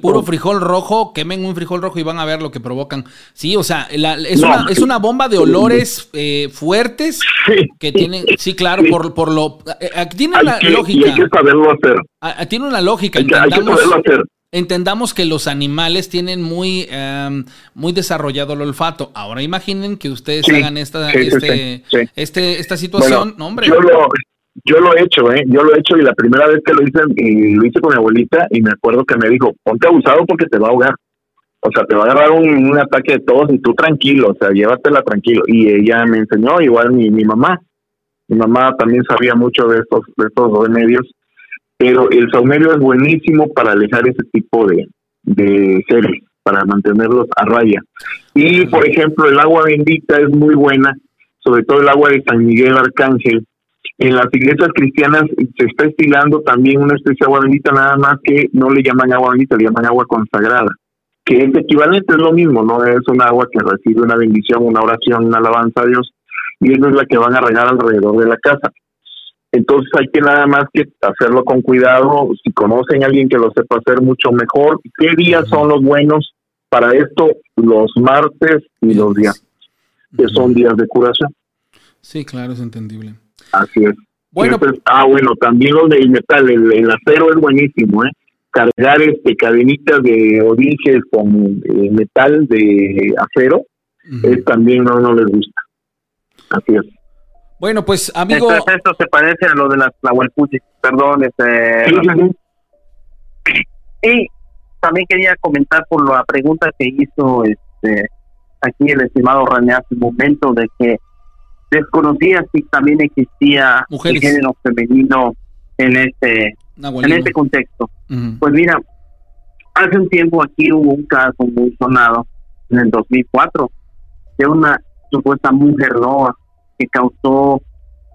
puro frijol rojo, quemen un frijol rojo y van a ver lo que provocan. Sí, o sea, es, una, es una bomba de olores eh, fuertes que tienen, sí, claro, por, por lo... Eh, tiene una lógica. hay que saberlo hacer. tiene una lógica. entendamos, hacer. Entendamos que los animales tienen muy, em, muy desarrollado el olfato. Ahora imaginen que ustedes hagan esta, este, este, esta situación. no, hombre. Yo lo, yo lo he hecho, ¿eh? Yo lo he hecho y la primera vez que lo hice, y lo hice con mi abuelita y me acuerdo que me dijo, ponte abusado porque te va a ahogar. O sea, te va a agarrar un, ataque de tos y tú tranquilo, o sea, llévatela tranquilo. Y ella me enseñó, igual mi, mi mamá. Mi mamá también sabía mucho de estos, de estos remedios. Pero el saumerio es buenísimo para alejar ese tipo de, de seres, para mantenerlos a raya. Y, por ejemplo, el agua bendita es muy buena, sobre todo el agua de San Miguel Arcángel, en las iglesias cristianas se está estilando también una especie de agua bendita, nada más que no le llaman agua bendita, le llaman agua consagrada, que es equivalente, es lo mismo, no es un agua que recibe una bendición, una oración, una alabanza a Dios, y esa es la que van a regar alrededor de la casa. Entonces hay que nada más que hacerlo con cuidado, si conocen a alguien que lo sepa hacer mucho mejor, ¿qué días son los buenos para esto? Los martes y los días, que son días de curación. Sí, claro, es entendible. Así es. Bueno, ah, bueno, también lo del metal, el, acero es buenísimo, ¿eh? Cargar este cadenitas de origen con eh, metal de acero, es también no, no les gusta. Así es. Bueno, pues amigo. Esto, se parece a lo de las Tlahuelpuchis, perdón. Este, Y también quería comentar por la pregunta que hizo este aquí el estimado René hace un momento de que desconocía si también existía el género femenino en este en este contexto. Pues mira, hace un tiempo aquí hubo un caso muy sonado en el 2004 de una supuesta mujer loba que causó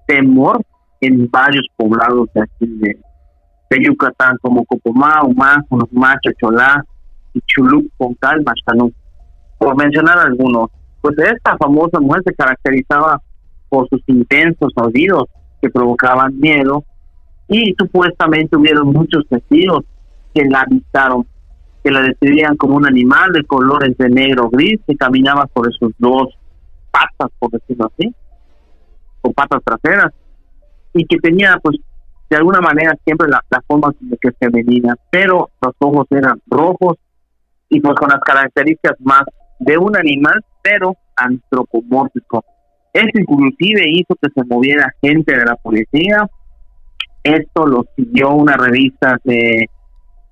temor en varios poblados de aquí de, Yucatán como Copomá, Humá, Macho, Cholá y Chulup, Calma, por mencionar algunos. Pues esta famosa mujer se caracterizaba por sus intensos oídos que provocaban miedo y supuestamente hubieron muchos testigos que la avistaron, que la describían como un animal de colores de negro gris que caminaba por esos dos patas, por decirlo así, con patas traseras, y que tenía pues de alguna manera siempre la, la forma de que femenina, pero los ojos eran rojos y pues con las características más de un animal, pero antropomórfico. Esto inclusive hizo que se moviera gente de la policía. Esto lo siguió una revista que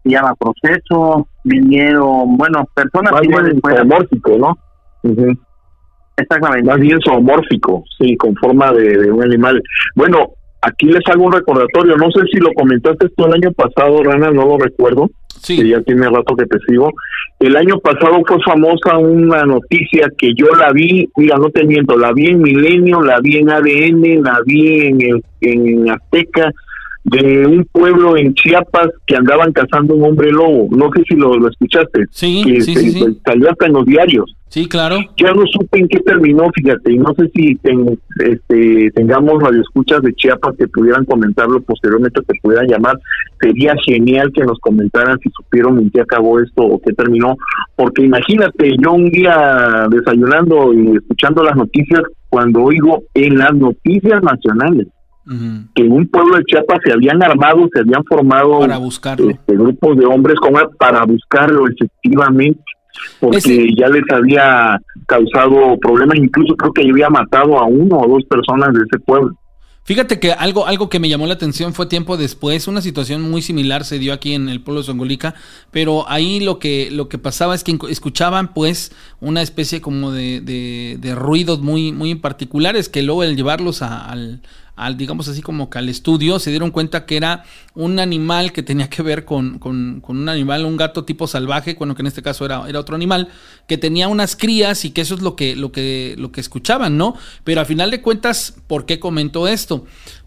se llama Proceso. Vinieron, bueno, personas bien zoomórfico, ¿no? Exactamente. Más bien zoomórfico, sí, con forma de, un animal. Bueno, aquí les hago un recordatorio. No sé si lo comentaste esto el año pasado, Rana, no lo recuerdo que ya tiene rato que te sigo. El año pasado fue famosa una noticia que yo la vi, mira, no te miento, la vi en Milenio, la vi en ADN, la vi en, el, en Azteca, de un pueblo en Chiapas que andaban cazando un hombre lobo. No sé si lo, escuchaste. Sí, sí, sí, Salió hasta en los diarios. Sí, claro. Ya no supe en qué terminó, fíjate, y no sé si este, tengamos radioescuchas de Chiapas que pudieran comentarlo posteriormente, que pudieran llamar. Sería genial que nos comentaran si supieron en qué acabó esto o qué terminó, porque imagínate, yo un día desayunando y escuchando las noticias, cuando oigo en las noticias nacionales que en un pueblo de Chiapas se habían armado, se habían formado para buscarlo. Este, grupos de hombres como para buscarlo efectivamente, porque ya les había causado problemas, incluso creo que había matado a uno o dos personas de ese pueblo. Fíjate que algo, algo que me llamó la atención fue tiempo después, una situación muy similar se dio aquí en el pueblo de Zongolica, pero ahí lo que, lo que pasaba es que escuchaban pues una especie como de, de, de ruidos muy, muy particulares que luego al llevarlos al, al, digamos así como que al estudio, se dieron cuenta que era un animal que tenía que ver con, con, un animal, un gato tipo salvaje, bueno, que en este caso era, era otro animal, que tenía unas crías y que eso es lo que, lo que, lo que escuchaban, ¿no? Pero a final de cuentas, ¿por qué comento esto?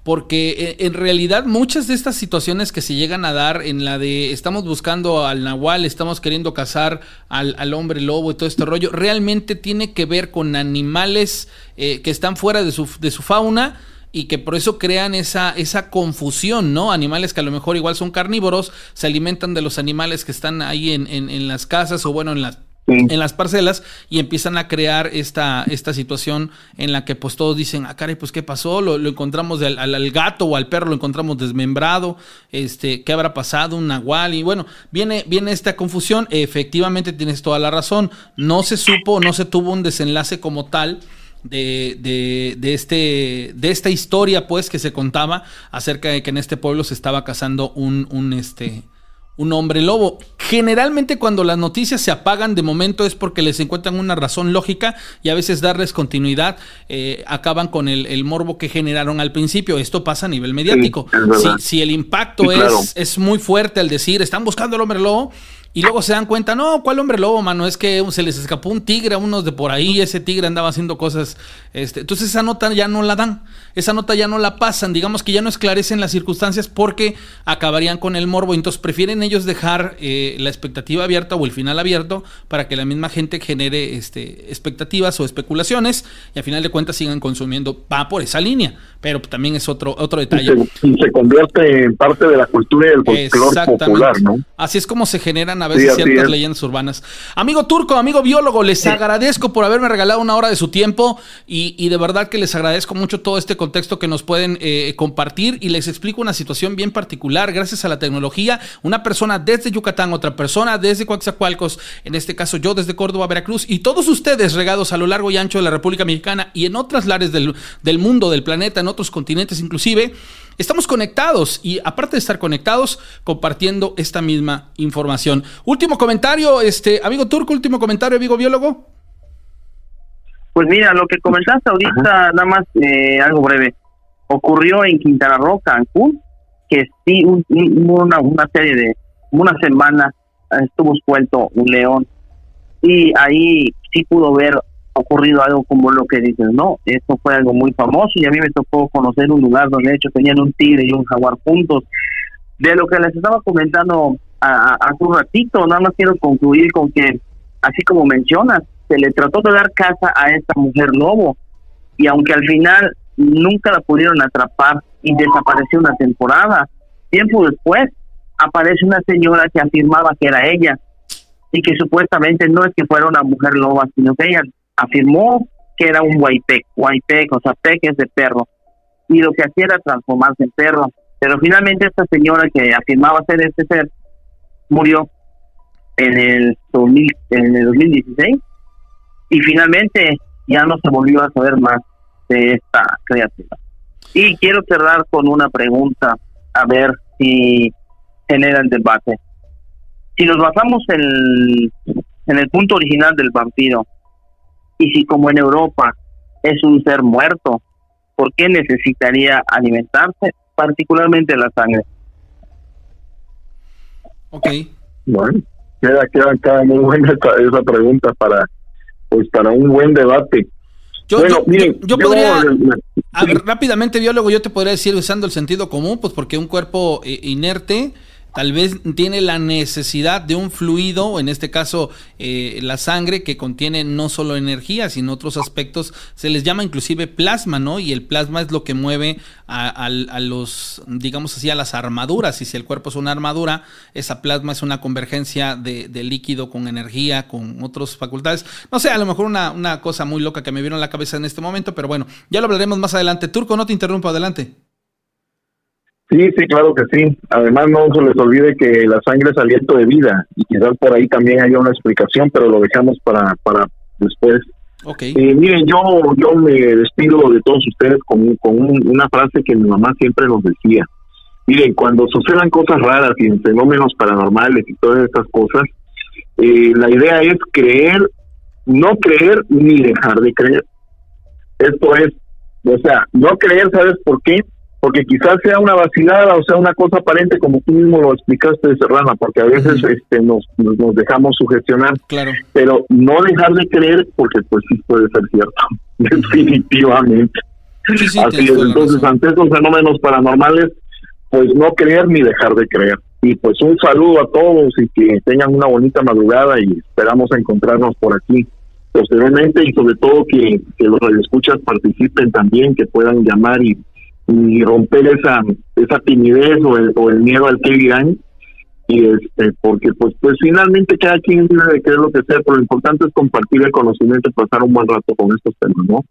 porque eh, en realidad muchas de estas situaciones que se llegan a dar en la de estamos buscando al nahual, estamos queriendo cazar al, al hombre lobo y todo este rollo, realmente tiene que ver con animales eh, que están fuera de su, de su fauna y que por eso crean esa, esa confusión, ¿no? Animales que a lo mejor igual son carnívoros, se alimentan de los animales que están ahí en, en, en las casas o bueno, en las en las parcelas y empiezan a crear esta, esta situación en la que pues todos dicen, ah, caray, pues qué pasó, lo, encontramos al, gato o al perro lo encontramos desmembrado, este, ¿qué habrá pasado? Un nahual y bueno, viene, viene esta confusión, efectivamente tienes toda la razón, no se supo, no se tuvo un desenlace como tal. De, de, de, este, de esta historia pues que se contaba acerca de que en este pueblo se estaba cazando un, un este, un hombre lobo. Generalmente cuando las noticias se apagan de momento es porque les encuentran una razón lógica y a veces darles continuidad eh, acaban con el, morbo que generaron al principio. Esto pasa a nivel mediático. si, el impacto es, es muy fuerte al decir están buscando al hombre lobo, y luego se dan cuenta, no, ¿cuál hombre lobo, mano? Es que se les escapó un tigre a unos de por ahí, ese tigre andaba haciendo cosas. Este, entonces esa nota ya no la dan, esa nota ya no la pasan, digamos que ya no esclarecen las circunstancias porque acabarían con el morbo. Entonces prefieren ellos dejar eh, la expectativa abierta o el final abierto para que la misma gente genere este, expectativas o especulaciones y a final de cuentas sigan consumiendo. Va por esa línea, pero también es otro, otro detalle. Y se, convierte en parte de la cultura y del folclore popular, ¿no? Así es como se generan a veces ciertas leyendas urbanas. Amigo turco, amigo biólogo, les agradezco por haberme regalado una hora de su tiempo y, de verdad que les agradezco mucho todo este contexto que nos pueden eh, compartir y les explico una situación bien particular. Gracias a la tecnología, una persona desde Yucatán, otra persona desde Coaxacualcos, en este caso yo desde Córdoba, Veracruz y todos ustedes regados a lo largo y ancho de la República Mexicana y en otras lares del, del mundo, del planeta, en otros continentes inclusive estamos conectados y aparte de estar conectados, compartiendo esta misma información. Último comentario, este amigo Turco, último comentario, amigo biólogo. Pues mira, lo que comentaste ahorita, nada más eh, algo breve, ocurrió en Quintana Roo, Cancún, que sí, una, una serie de, una semana estuvo suelto un león y ahí sí pudo ver ocurrido algo como lo que dices, no, eso fue algo muy famoso y a mí me tocó conocer un lugar donde de hecho tenían un tigre y un jaguar juntos. De lo que les estaba comentando hace un ratito, nada más quiero concluir con que, así como mencionas, se le trató de dar casa a esta mujer lobo y aunque al final nunca la pudieron atrapar y desapareció una temporada, tiempo después aparece una señora que afirmaba que era ella y que supuestamente no es que fuera una mujer loba, sino que ella afirmó que era un guaypec, guaypec, o sea, es de perro, y lo que hacía era transformarse en perro. Pero finalmente esta señora que afirmaba ser este ser murió en el, 2000, en el 2016 y finalmente ya no se volvió a saber más de esta criatura. Y quiero cerrar con una pregunta, a ver si genera el debate. Si nos basamos en, en el punto original del vampiro, y si como en Europa es un ser muerto, ¿por qué necesitaría alimentarse? Particularmente la sangre. Ok. Bueno, queda, queda, muy buena esa, pregunta para, pues para un buen debate. Yo, bueno, yo, podría, rápidamente, biólogo, yo te podría decir usando el sentido común, pues porque un cuerpo eh, inerte tal vez tiene la necesidad de un fluido, en este caso eh, la sangre, que contiene no solo energía, sino otros aspectos, se les llama inclusive plasma, ¿no? Y el plasma es lo que mueve a, los, digamos así, a las armaduras. Y si el cuerpo es una armadura, esa plasma es una convergencia de, líquido con energía, con otras facultades. No sé, a lo mejor una, una cosa muy loca que me vino a la cabeza en este momento, pero bueno, ya lo hablaremos más adelante. Turco, no te interrumpo, adelante. Sí, sí, claro que sí. Además, no se les olvide que la sangre es aliento de vida y quizás por ahí también haya una explicación, pero lo dejamos para, para después. Okay. Eh, miren, yo, yo me despido de todos ustedes con, con una frase que mi mamá siempre nos decía. Miren, cuando sucedan cosas raras y fenómenos paranormales y todas estas cosas, eh, la idea es creer, no creer ni dejar de creer. Esto es, o sea, no creer, ¿sabes por qué? Porque quizás sea una vacilada o sea una cosa aparente como tú mismo lo explicaste Serrana porque a veces este nos, nos dejamos sugestionar. Claro. pero no dejar de creer porque pues sí puede ser cierto definitivamente. Así es. entonces ante estos fenómenos paranormales pues no creer ni dejar de creer. Y pues un saludo a todos y que tengan una bonita madrugada y esperamos encontrarnos por aquí posteriormente y sobre todo que, que los radioescuchas participen también que puedan llamar y y romper esa esa timidez o el, o el miedo al que dirán. Y este porque pues pues finalmente cada quien tiene de creer lo que sea pero lo importante es compartir el conocimiento y pasar un buen rato con estos temas no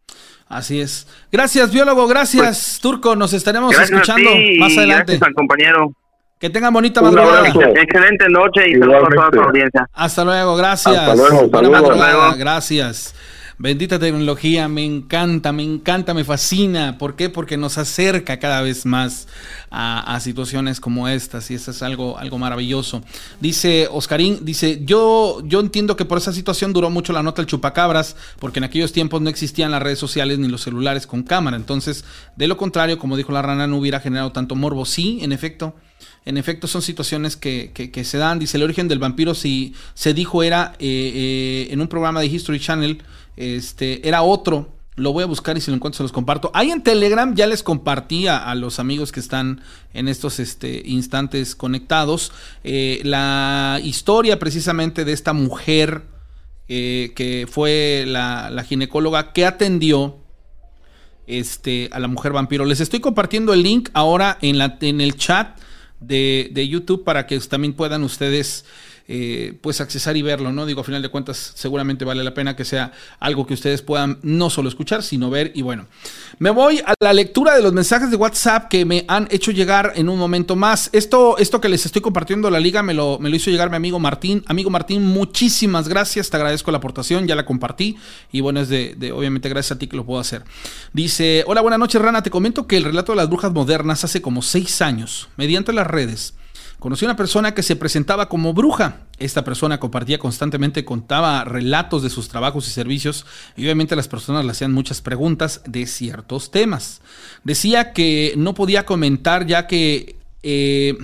así es. Gracias biólogo gracias pues, Turco nos estaremos escuchando más adelante. gracias al compañero. Que tengan bonita madrugada. Excelente noche y saludos a toda tu audiencia. Hasta luego, gracias. Hasta luego, Buena madrugada, gracias. Bendita tecnología, me encanta, me encanta, me fascina. ¿Por qué? Porque nos acerca cada vez más a, situaciones como estas y eso es algo, algo maravilloso. Dice Oscarín, dice, yo, yo entiendo que por esa situación duró mucho la nota el chupacabras, porque en aquellos tiempos no existían las redes sociales ni los celulares con cámara. Entonces, de lo contrario, como dijo la rana, no hubiera generado tanto morbo. Sí, en efecto. En efecto, son situaciones que, que, se dan. Dice, el origen del vampiro, si se dijo, era eh, eh, en un programa de History Channel, este, era otro. Lo voy a buscar y si lo encuentro se los comparto. Ahí en Telegram ya les compartí a, los amigos que están en estos este, instantes conectados eh, la historia precisamente de esta mujer eh, que fue la, ginecóloga que atendió este, a la mujer vampiro. Les estoy compartiendo el link ahora en, la, en el chat de, de YouTube para que también puedan ustedes eh, pues accesar y verlo, ¿no? Digo, a final de cuentas, seguramente vale la pena que sea algo que ustedes puedan no solo escuchar, sino ver. Y bueno, me voy a la lectura de los mensajes de WhatsApp que me han hecho llegar en un momento más. Esto, esto que les estoy compartiendo la liga me lo, me lo hizo llegar mi amigo Martín. Amigo Martín, muchísimas gracias, te agradezco la aportación, ya la compartí. Y bueno, es de, de obviamente gracias a ti que lo puedo hacer. Dice, hola, buenas noches, Rana, te comento que el relato de las brujas modernas hace como seis años, mediante las redes Conocí una persona que se presentaba como bruja. Esta persona compartía constantemente, contaba relatos de sus trabajos y servicios y obviamente las personas le hacían muchas preguntas de ciertos temas. Decía que no podía comentar ya que... Eh,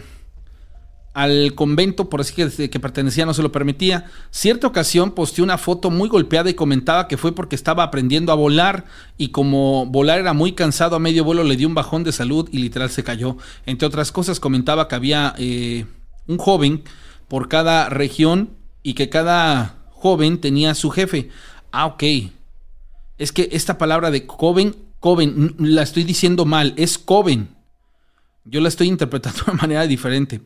al convento, por así que, que pertenecía, no se lo permitía. Cierta ocasión posteó una foto muy golpeada y comentaba que fue porque estaba aprendiendo a volar y como volar era muy cansado a medio vuelo le dio un bajón de salud y literal se cayó. Entre otras cosas comentaba que había eh, un joven por cada región y que cada joven tenía su jefe. Ah, ok. Es que esta palabra de joven, joven, la estoy diciendo mal, es joven. Yo la estoy interpretando de una manera diferente.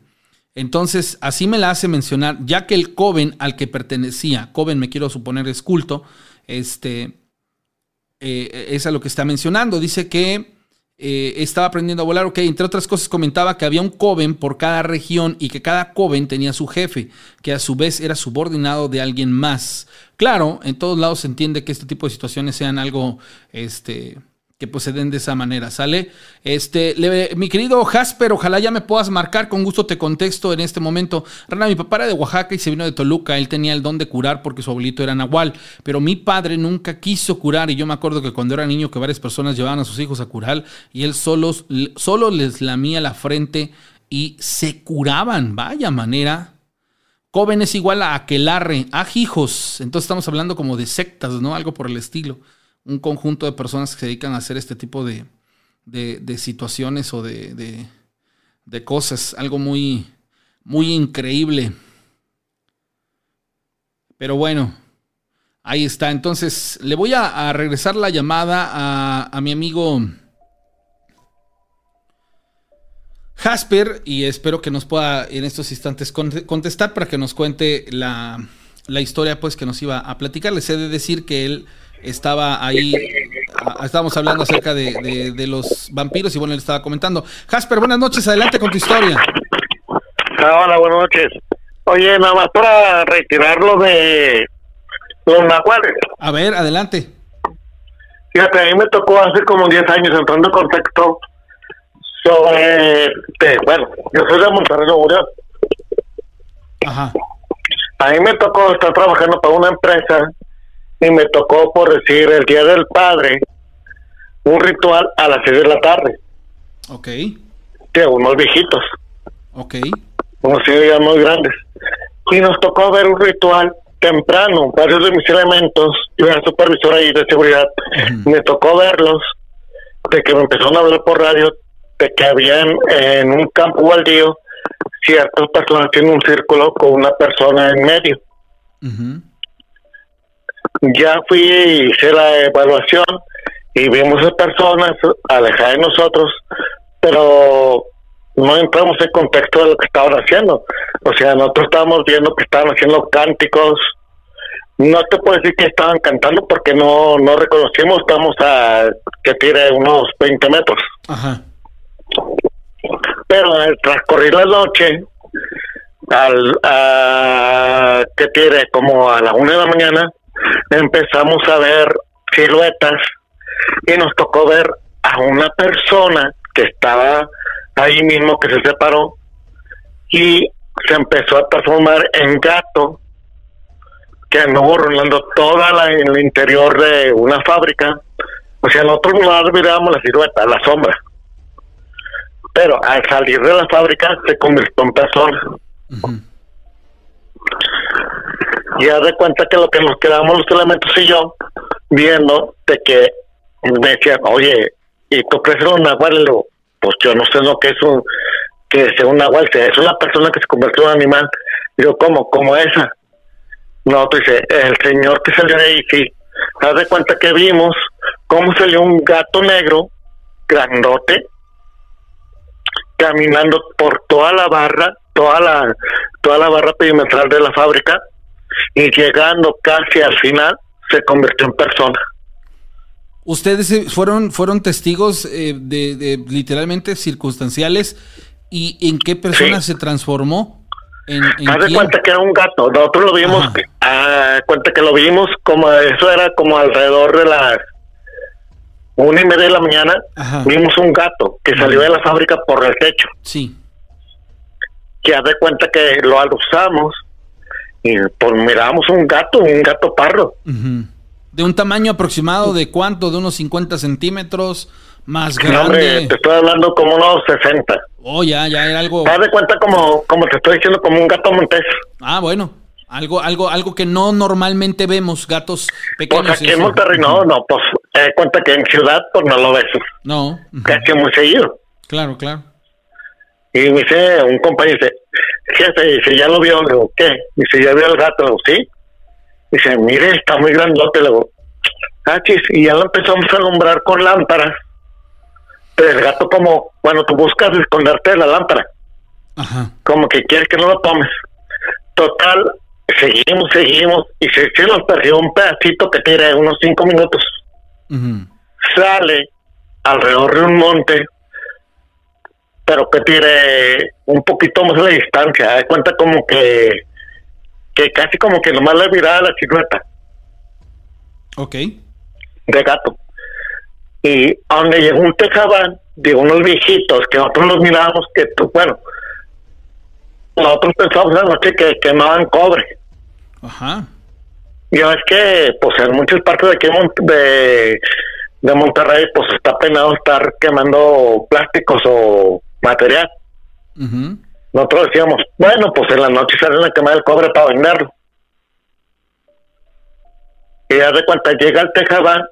Entonces, así me la hace mencionar, ya que el Coven al que pertenecía, Coven me quiero suponer es culto, este, eh, es a lo que está mencionando. Dice que eh, estaba aprendiendo a volar, ok, entre otras cosas comentaba que había un Coven por cada región y que cada Coven tenía su jefe, que a su vez era subordinado de alguien más. Claro, en todos lados se entiende que este tipo de situaciones sean algo, este, que pues se den de esa manera, ¿sale? Este, mi querido Jasper, ojalá ya me puedas marcar, con gusto te contesto en este momento. Rana, mi papá era de Oaxaca y se vino de Toluca, él tenía el don de curar porque su abuelito era nahual, pero mi padre nunca quiso curar y yo me acuerdo que cuando era niño que varias personas llevaban a sus hijos a curar y él solo, les lamía la frente y se curaban, vaya manera. Coven es igual a aquelarre, hijos. entonces estamos hablando como de sectas, ¿no? Algo por el estilo un conjunto de personas que se dedican a hacer este tipo de, de, situaciones o de, de, cosas. Algo muy, muy increíble. Pero bueno, ahí está. Entonces, le voy a, regresar la llamada a, a mi amigo Jasper y espero que nos pueda en estos instantes contestar para que nos cuente la, la historia pues que nos iba a platicar. Les he de decir que él estaba ahí, estábamos hablando acerca de, de, los vampiros y bueno, él estaba comentando. Jasper, buenas noches, adelante con tu historia. Ah, hola, buenas noches. Oye, nada más para retirarlo de los nahuales. A ver, adelante. Fíjate, a mí me tocó hace como 10 años entrando en contacto sobre, bueno, yo soy de Monterrey, Nuevo Ajá. A mí me tocó estar trabajando para una empresa y me tocó, por decir, el Día del Padre, un ritual a las 6 de la tarde. Ok. De unos viejitos. Ok. Unos señores muy grandes. Y nos tocó ver un ritual temprano, varios de mis elementos, y una supervisora ahí de seguridad, me tocó verlos, de que me empezaron a hablar por radio, de que habían en un campo baldío ciertas personas en un círculo con una persona en medio ya fui, hice la evaluación y vimos a personas alejadas de nosotros, pero no entramos en contexto de lo que estaban haciendo. O sea, nosotros estábamos viendo que estaban haciendo cánticos. No te puedo decir que estaban cantando porque no, no reconocimos, estamos a que tire unos 20 metros. Ajá. Pero al transcurrir la noche, al a, que tire como a la una de la mañana, empezamos a ver siluetas y nos tocó ver a una persona que estaba ahí mismo que se separó y se empezó a transformar en gato que anduvo rondando toda la en el interior de una fábrica. O sea, nosotros no mirábamos la silueta, la sombra. Pero al salir de la fábrica se convirtió en persona. Ya de cuenta que lo que nos quedamos los elementos y yo, viendo de que me decía, oye, ¿y tú crees un nahual? pues yo no sé lo que es un, que sea un nahual, es una persona que se convirtió en un animal. Digo, ¿cómo? ¿Cómo esa? No, pues dice, el señor que salió de ahí, sí. Haz de cuenta que vimos cómo salió un gato negro, grandote, caminando por toda la barra, toda la, toda la barra perimetral de la fábrica, y llegando casi al final, se convirtió en persona. Ustedes eh, fueron, fueron testigos eh, de, literalmente circunstanciales y en qué persona se transformó. ¿En, Haz de cuenta que era un gato. Nosotros lo vimos, ah, cuenta que lo vimos como eso era como alrededor de las una y media de la mañana. Vimos un gato que salió de la fábrica por el techo. Sí. Que haz de cuenta que lo alusamos y pues miramos un gato, un gato parro. ¿De un tamaño aproximado de cuánto? ¿De unos 50 centímetros? ¿Más grande? hombre, te estoy hablando como unos 60. Oh, ya, ya era algo... De cuenta como, como te estoy diciendo, como un gato montés. Ah, bueno. Algo, algo, algo que no normalmente vemos, gatos pequeños. Pues aquí en Monterrey no, no, pues te cuenta que en ciudad pues no lo ves. No. Casi muy seguido. Claro, claro. Y me dice un compañero, dice, jefe, dice, ya lo vio, digo, ¿qué? Dice, ya vio el gato, sí. Dice, mire, está muy grandote. Le digo, ah, y ya lo empezamos a alumbrar con lámparas. Pero el gato como, bueno, tú buscas esconderte de la lámpara. Ajá. Como que quieres que no lo tomes. Total, seguimos, seguimos, y se, se nos perdió un pedacito que tiene unos cinco minutos. Sale alrededor de un monte, pero que tiene un poquito más de distancia. Da cuenta como que que casi como que nomás le miraba la silueta. Ok. De gato. Y a donde llegó un tejabán de unos viejitos que nosotros los mirábamos que, bueno, nosotros pensamos la noche que quemaban cobre. Ajá. Y es que, pues en muchas partes de aquí de, de Monterrey, pues está penado estar quemando plásticos o material. Ajá. Nosotros decíamos, bueno, pues en la noche salen a quemar el cobre para venderlo. Y ya de cuenta llega el tejabán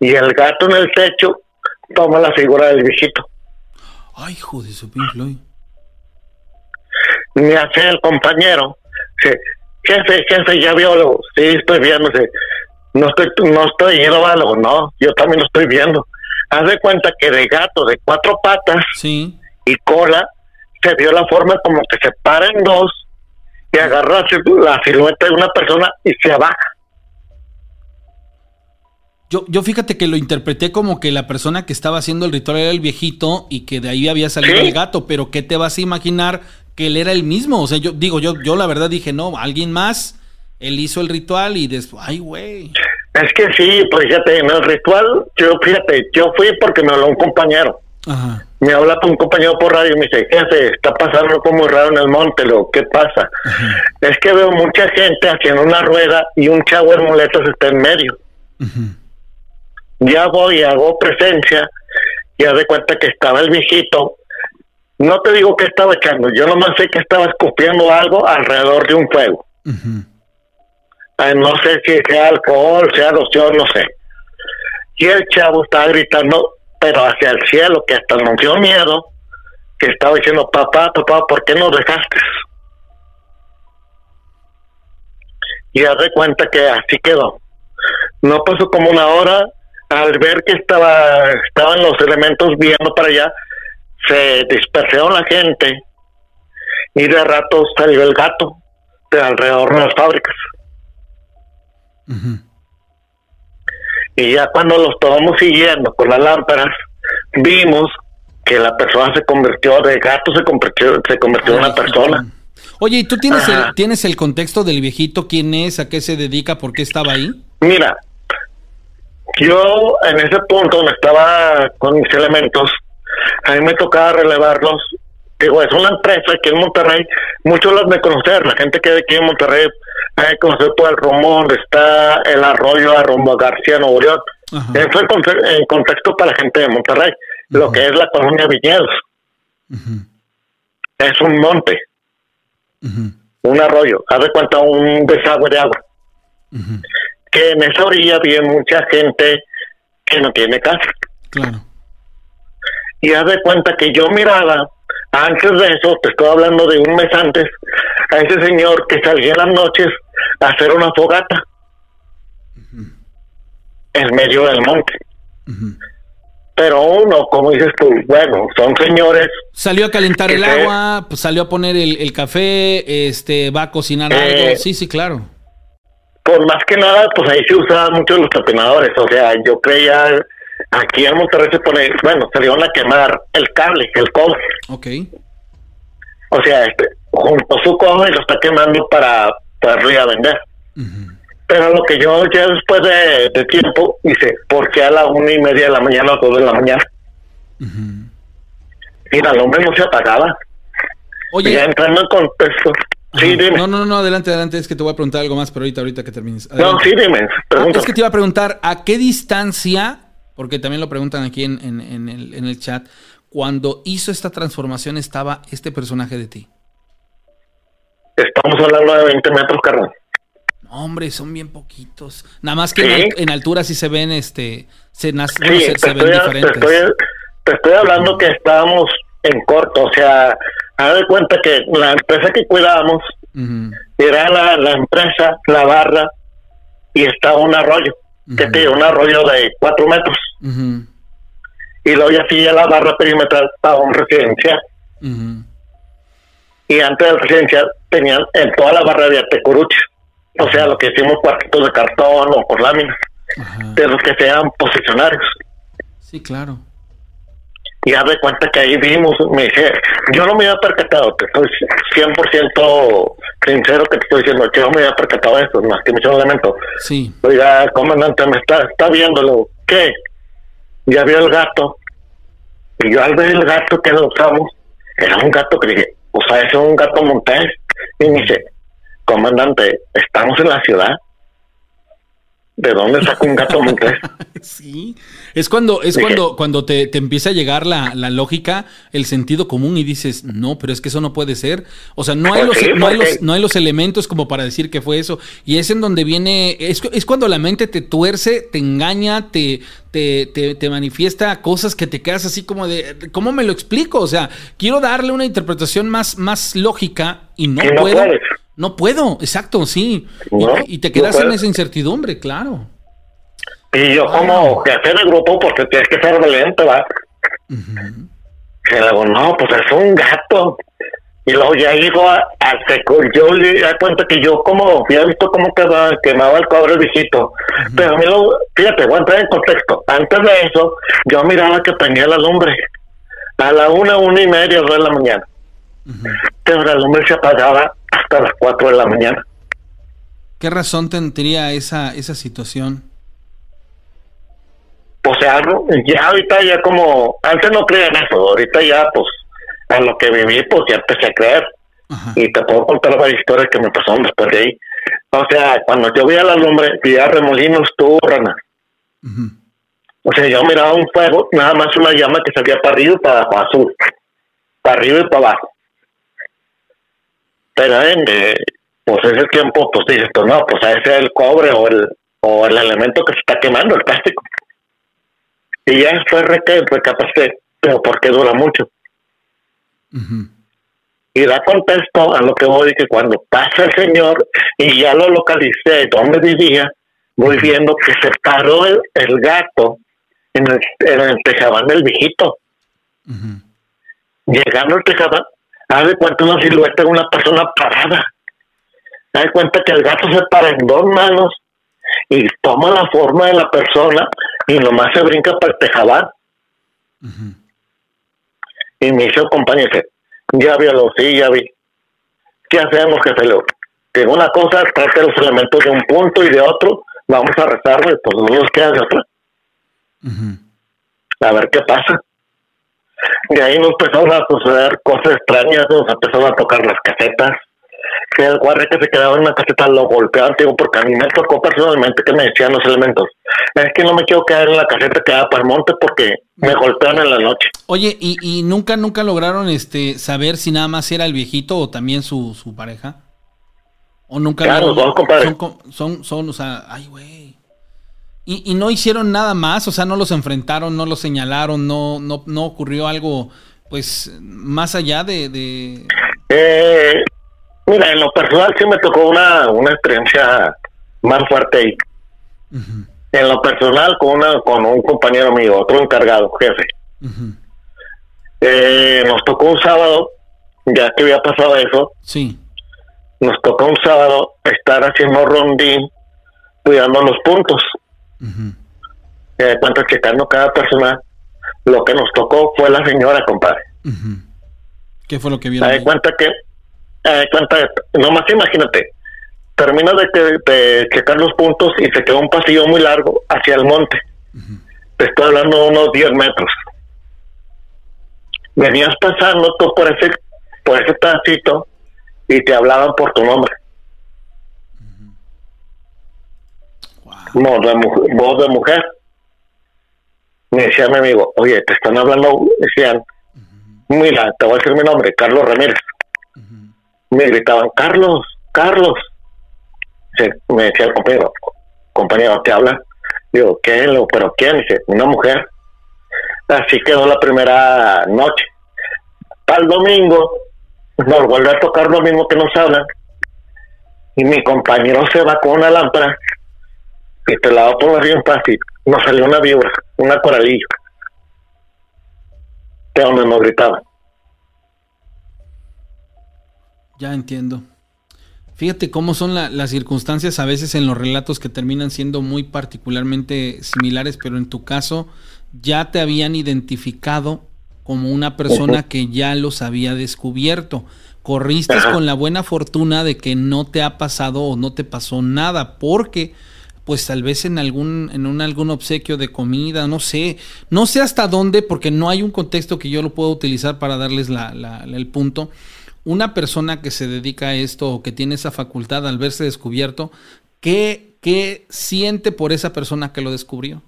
y el gato en el techo toma la figura del viejito. Ay, joder, su Pink Me hace el compañero, dice, jefe, jefe, ya vio, sí, estoy viendo, no estoy, no estoy yendo algo, no, yo también lo estoy viendo. Haz de cuenta que de gato de cuatro patas sí. Y cola se dio la forma como que se para en dos y agarra la silueta de una persona y se abaja. Yo, yo fíjate que lo interpreté como que la persona que estaba haciendo el ritual era el viejito y que de ahí había salido el gato, pero ¿qué te vas a imaginar que él era el mismo? O sea, yo digo, yo, yo la verdad dije, no, alguien más, él hizo el ritual y después, ay, güey. Es que sí, pues fíjate, en el ritual, yo fíjate, yo fui porque me habló un compañero. Ajá me habla con un compañero por radio y me dice, jefe, está pasando como raro en el monte, lo ¿qué pasa? Es que veo mucha gente haciendo una rueda y un chavo de muletas está en medio. Ya voy, hago presencia, y de cuenta que estaba el viejito. No te digo que estaba echando, yo nomás sé que estaba escupiendo algo alrededor de un fuego. no sé si sea alcohol, sea loción, no sé. Y el chavo estaba gritando, pero hacia el cielo, que hasta dio miedo, que estaba diciendo, papá, papá, ¿por qué nos dejaste? Y haz de cuenta que así quedó. No pasó como una hora, al ver que estaba estaban los elementos viendo para allá, se dispersaron la gente y de rato salió el gato de alrededor de las fábricas. Y ya cuando los estábamos siguiendo con las lámparas, vimos que la persona se convirtió de gato, se convirtió, se convirtió en una persona. Oye, ¿y tú tienes el, tienes el contexto del viejito? ¿Quién es? ¿A qué se dedica? ¿Por qué estaba ahí? Mira, yo en ese punto donde estaba con mis elementos, a mí me tocaba relevarlos. Digo, es una empresa aquí en Monterrey, muchos las de conocer, la gente que de aquí en Monterrey hay que conocer por el rumbo donde está el arroyo a rumbo García Nuevo León. Eso en contexto para la gente de Monterrey, lo que es la colonia Viñedos. Es un monte un arroyo, haz de cuenta un desagüe de agua. Que en esa orilla vive mucha gente que no tiene casa. Claro. Y haz de cuenta que yo miraba, antes de eso, te estoy hablando de un mes antes, a ese señor que salía en las noches a hacer una fogata en medio del monte pero uno, como dices tú, bueno, son señores. Salió a calentar el agua, pues salió a poner el, café, este, va a cocinar algo. Eh, sí, sí, claro. Pues más que nada, pues ahí se usaban mucho los tapenadores. O sea, yo creía, aquí en Monterrey se pone, bueno, salieron a quemar el cable, el cobre. Ok. O sea, este, junto su cobre y lo está quemando para poderlo a vender. Pero lo que yo ya después de, tiempo hice, porque a la una y media de la mañana o dos de la mañana? Mira, el hombre no se apagaba. Oye. Ya entrando en contexto. Sí, dime. No, no, no, adelante, adelante. Es que te voy a preguntar algo más, pero ahorita, ahorita que termines. No, sí, dime. Ah, es que te iba a preguntar, ¿a qué distancia, porque también lo preguntan aquí en, en, el, en el chat, cuando hizo esta transformación estaba este personaje de ti? Estamos hablando de 20 metros, carnal hombre, son bien poquitos. Nada más que en, altura sí se ven, este, se, ven diferentes. Te estoy, hablando que estábamos en corto, o sea, haz de cuenta que la empresa que cuidábamos era la, empresa, la barra, y estaba un arroyo, que tiene un arroyo de cuatro metros. Y luego ya sigue la barra perimetral para un residencial. Y antes del residencial tenían en toda la barra de tecuruches o sea, lo que hicimos cuartitos de cartón o por láminas, de los que sean posicionarios. Sí, claro. Y haz de cuenta que ahí vimos, me dije, yo no me había percatado, te estoy 100% sincero que te estoy diciendo, yo no me había percatado de esto, más que muchos elementos. Sí. Oiga, comandante, me está, está viéndolo, ¿qué? Ya vio el gato, y yo al ver el gato que adoptamos, era un gato que dije, o sea, es un gato montés, y me dice, comandante, estamos en la ciudad. ¿De dónde sacó un gato montés? sí, es cuando, es cuando, cuando te, te, empieza a llegar la, la, lógica, el sentido común y dices, no, pero es que eso no puede ser. O sea, no hay, pues los, no, hay los, no hay los elementos como para decir que fue eso. Y es en donde viene, es, es cuando la mente te tuerce, te engaña, te, te, te, manifiesta cosas que te quedas así como de, ¿cómo me lo explico? O sea, quiero darle una interpretación más, más lógica y no, puedo. No puedo, exacto, sí. y, te quedas en esa incertidumbre, claro. Y yo como jefe de grupo, porque tienes que ser valiente, ¿va? Y luego, no, pues es un gato. Y luego ya digo al seco, yo le da cuenta que yo como, había visto cómo quedaba, quemaba el cobre el viejito. Pero a mí lo, fíjate, voy a entrar en contexto. Antes de eso, yo miraba que prendía la lumbre. A la una, una y media, dos de la mañana. Pero la lumbre se apagaba hasta las 4 de la mañana. ¿Qué razón tendría esa, esa situación? O sea, ya ahorita ya como, antes no creía en eso, ahorita ya pues a lo que viví pues ya empecé a creer. Y te puedo contar varias historias que me pasaron después de ahí. O sea, cuando yo veía la lumbre, veía remolinos, turranas. O sea, yo miraba un fuego, nada más una llama que salía para arriba y para abajo, para arriba y para abajo pero en eh, pues ese tiempo pues dices tú no pues ese es el cobre o el o el elemento que se está quemando el plástico y ya fue recapacité pero porque dura mucho y da contexto a lo que voy que cuando pasa el señor y ya lo localicé donde vivía voy viendo que se paró el, gato en el, en el tejabán del viejito. Llegando al tejabán, haz de cuenta una silueta de una persona parada. Haz de cuenta que el gato se para en dos manos y toma la forma de la persona y nomás se brinca para el tejabán. Y me dice el compañero, ya vi a los, sí, ya vi. ¿Qué hacemos, jefe Leo? Que una cosa trate los elementos de un punto y de otro, vamos a rezarle, pues no nos queda de otra. A ver qué pasa. Y ahí nos empezaron a suceder cosas extrañas, nos empezaron a tocar las casetas, que el guardia que se quedaba en una caseta lo golpeaban, digo, porque a mí me tocó personalmente que me decían los elementos. Es que no me quiero quedar en la caseta que para el monte porque me golpean en la noche. Oye, ¿y, y nunca, nunca lograron este saber si nada más era el viejito o también su, su pareja? ¿O nunca? Claro, son, compadre. Son, son, o sea, ay, güey. Y, y no hicieron nada más, o sea, no los enfrentaron, no los señalaron, no, no, no ocurrió algo, pues, más allá de... de... Eh, Mira, en lo personal sí me tocó una, una experiencia más fuerte ahí. En lo personal con una con un compañero mío, otro encargado, jefe. eh, nos tocó un sábado, ya que había pasado eso. Sí. Nos tocó un sábado estar haciendo rondín, cuidando los puntos. Uh cuenta checando cada persona. Lo que nos tocó fue la señora, compadre. ¿Qué fue lo que vieron? Me cuenta que eh, nomás imagínate, termina de, de, checar los puntos y se quedó un pasillo muy largo hacia el monte. Te estoy hablando de unos 10 metros. Venías pasando tú por ese, por ese tránsito y te hablaban por tu nombre. Voz, de, voz de mujer. Me decía mi amigo, oye, te están hablando, decían, mira, te voy a decir mi nombre, Carlos Ramírez me gritaban, Carlos, Carlos. me decía el compañero, compañero, ¿te habla? Digo, ¿quién? ¿Pero quién? Dice, una mujer. Así quedó la primera noche. Al domingo nos vuelve a tocar lo mismo que nos hablan. Y mi compañero se va con una lámpara y te la va por la fácil. Nos salió una vibra, una coralillo. De donde nos gritaban. Ya entiendo. Fíjate cómo son las circunstancias a veces en los relatos que terminan siendo muy particularmente similares, pero en tu caso ya te habían identificado como una persona que ya los había descubierto. Corriste con la buena fortuna de que no te ha pasado o no te pasó nada, porque pues tal vez en algún en un algún obsequio de comida, no sé, no sé hasta dónde, porque no hay un contexto que yo lo pueda utilizar para darles la, la, el punto una persona que se dedica a esto o que tiene esa facultad al verse descubierto, ¿qué, qué siente por esa persona que lo descubrió?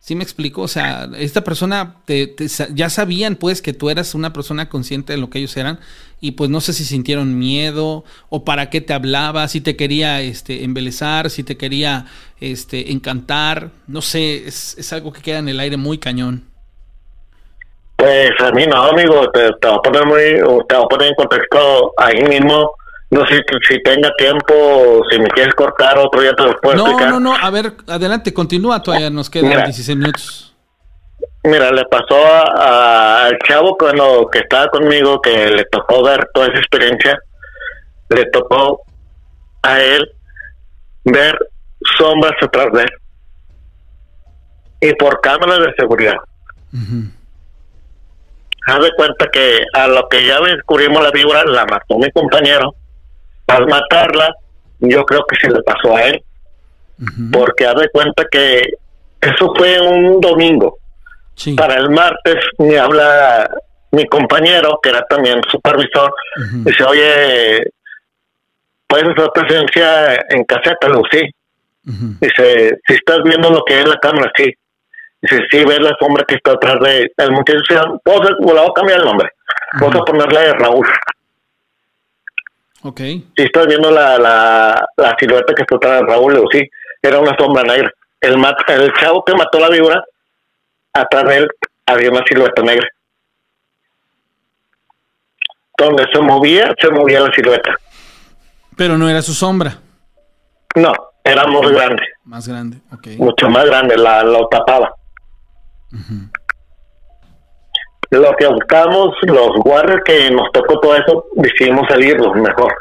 ¿Sí me explico? O sea, esta persona te, ya sabían pues que tú eras una persona consciente de lo que ellos eran y pues no sé si sintieron miedo o para qué te hablaba, si te quería este, embelezar, si te quería este, encantar, no sé, es, es algo que queda en el aire muy cañón. Pues a mí no, amigo, te, te voy a poner muy, te voy a poner en contexto ahí mismo. No sé si, tenga tiempo, si me quieres cortar otro día te lo puedo no, explicar. No, no, a ver, adelante, continúa, todavía nos quedan 16 minutos. Mira, le pasó al chavo cuando que estaba conmigo, que le tocó ver toda esa experiencia, le tocó a él ver sombras atrás de él. Y por cámaras de seguridad haz de cuenta que a lo que ya descubrimos la víbora la mató mi compañero. Al matarla, yo creo que se le pasó a él. Porque haz de cuenta que eso fue un domingo. Para el martes me habla mi compañero, que era también supervisor, dice, oye, ¿puedes hacer presencia en caseta? sí. Dice, si estás viendo lo que es la cámara, sí. Dice, sí, ves la sombra que está atrás de el muchacho. Vamos a, cambiar el nombre. Vamos a ponerle Raúl. Ok. Si estás viendo la, la, la silueta que está atrás de Raúl, sí, era una sombra negra. El, mat, el chavo que mató la víbora, atrás de él había una silueta negra. Donde se movía, se movía la silueta. Pero no era su sombra. No, era muy grande. Más grande, ok. Mucho más grande, la, lo tapaba. Lo que buscamos, los guardias que nos tocó todo eso, decidimos salirnos mejor.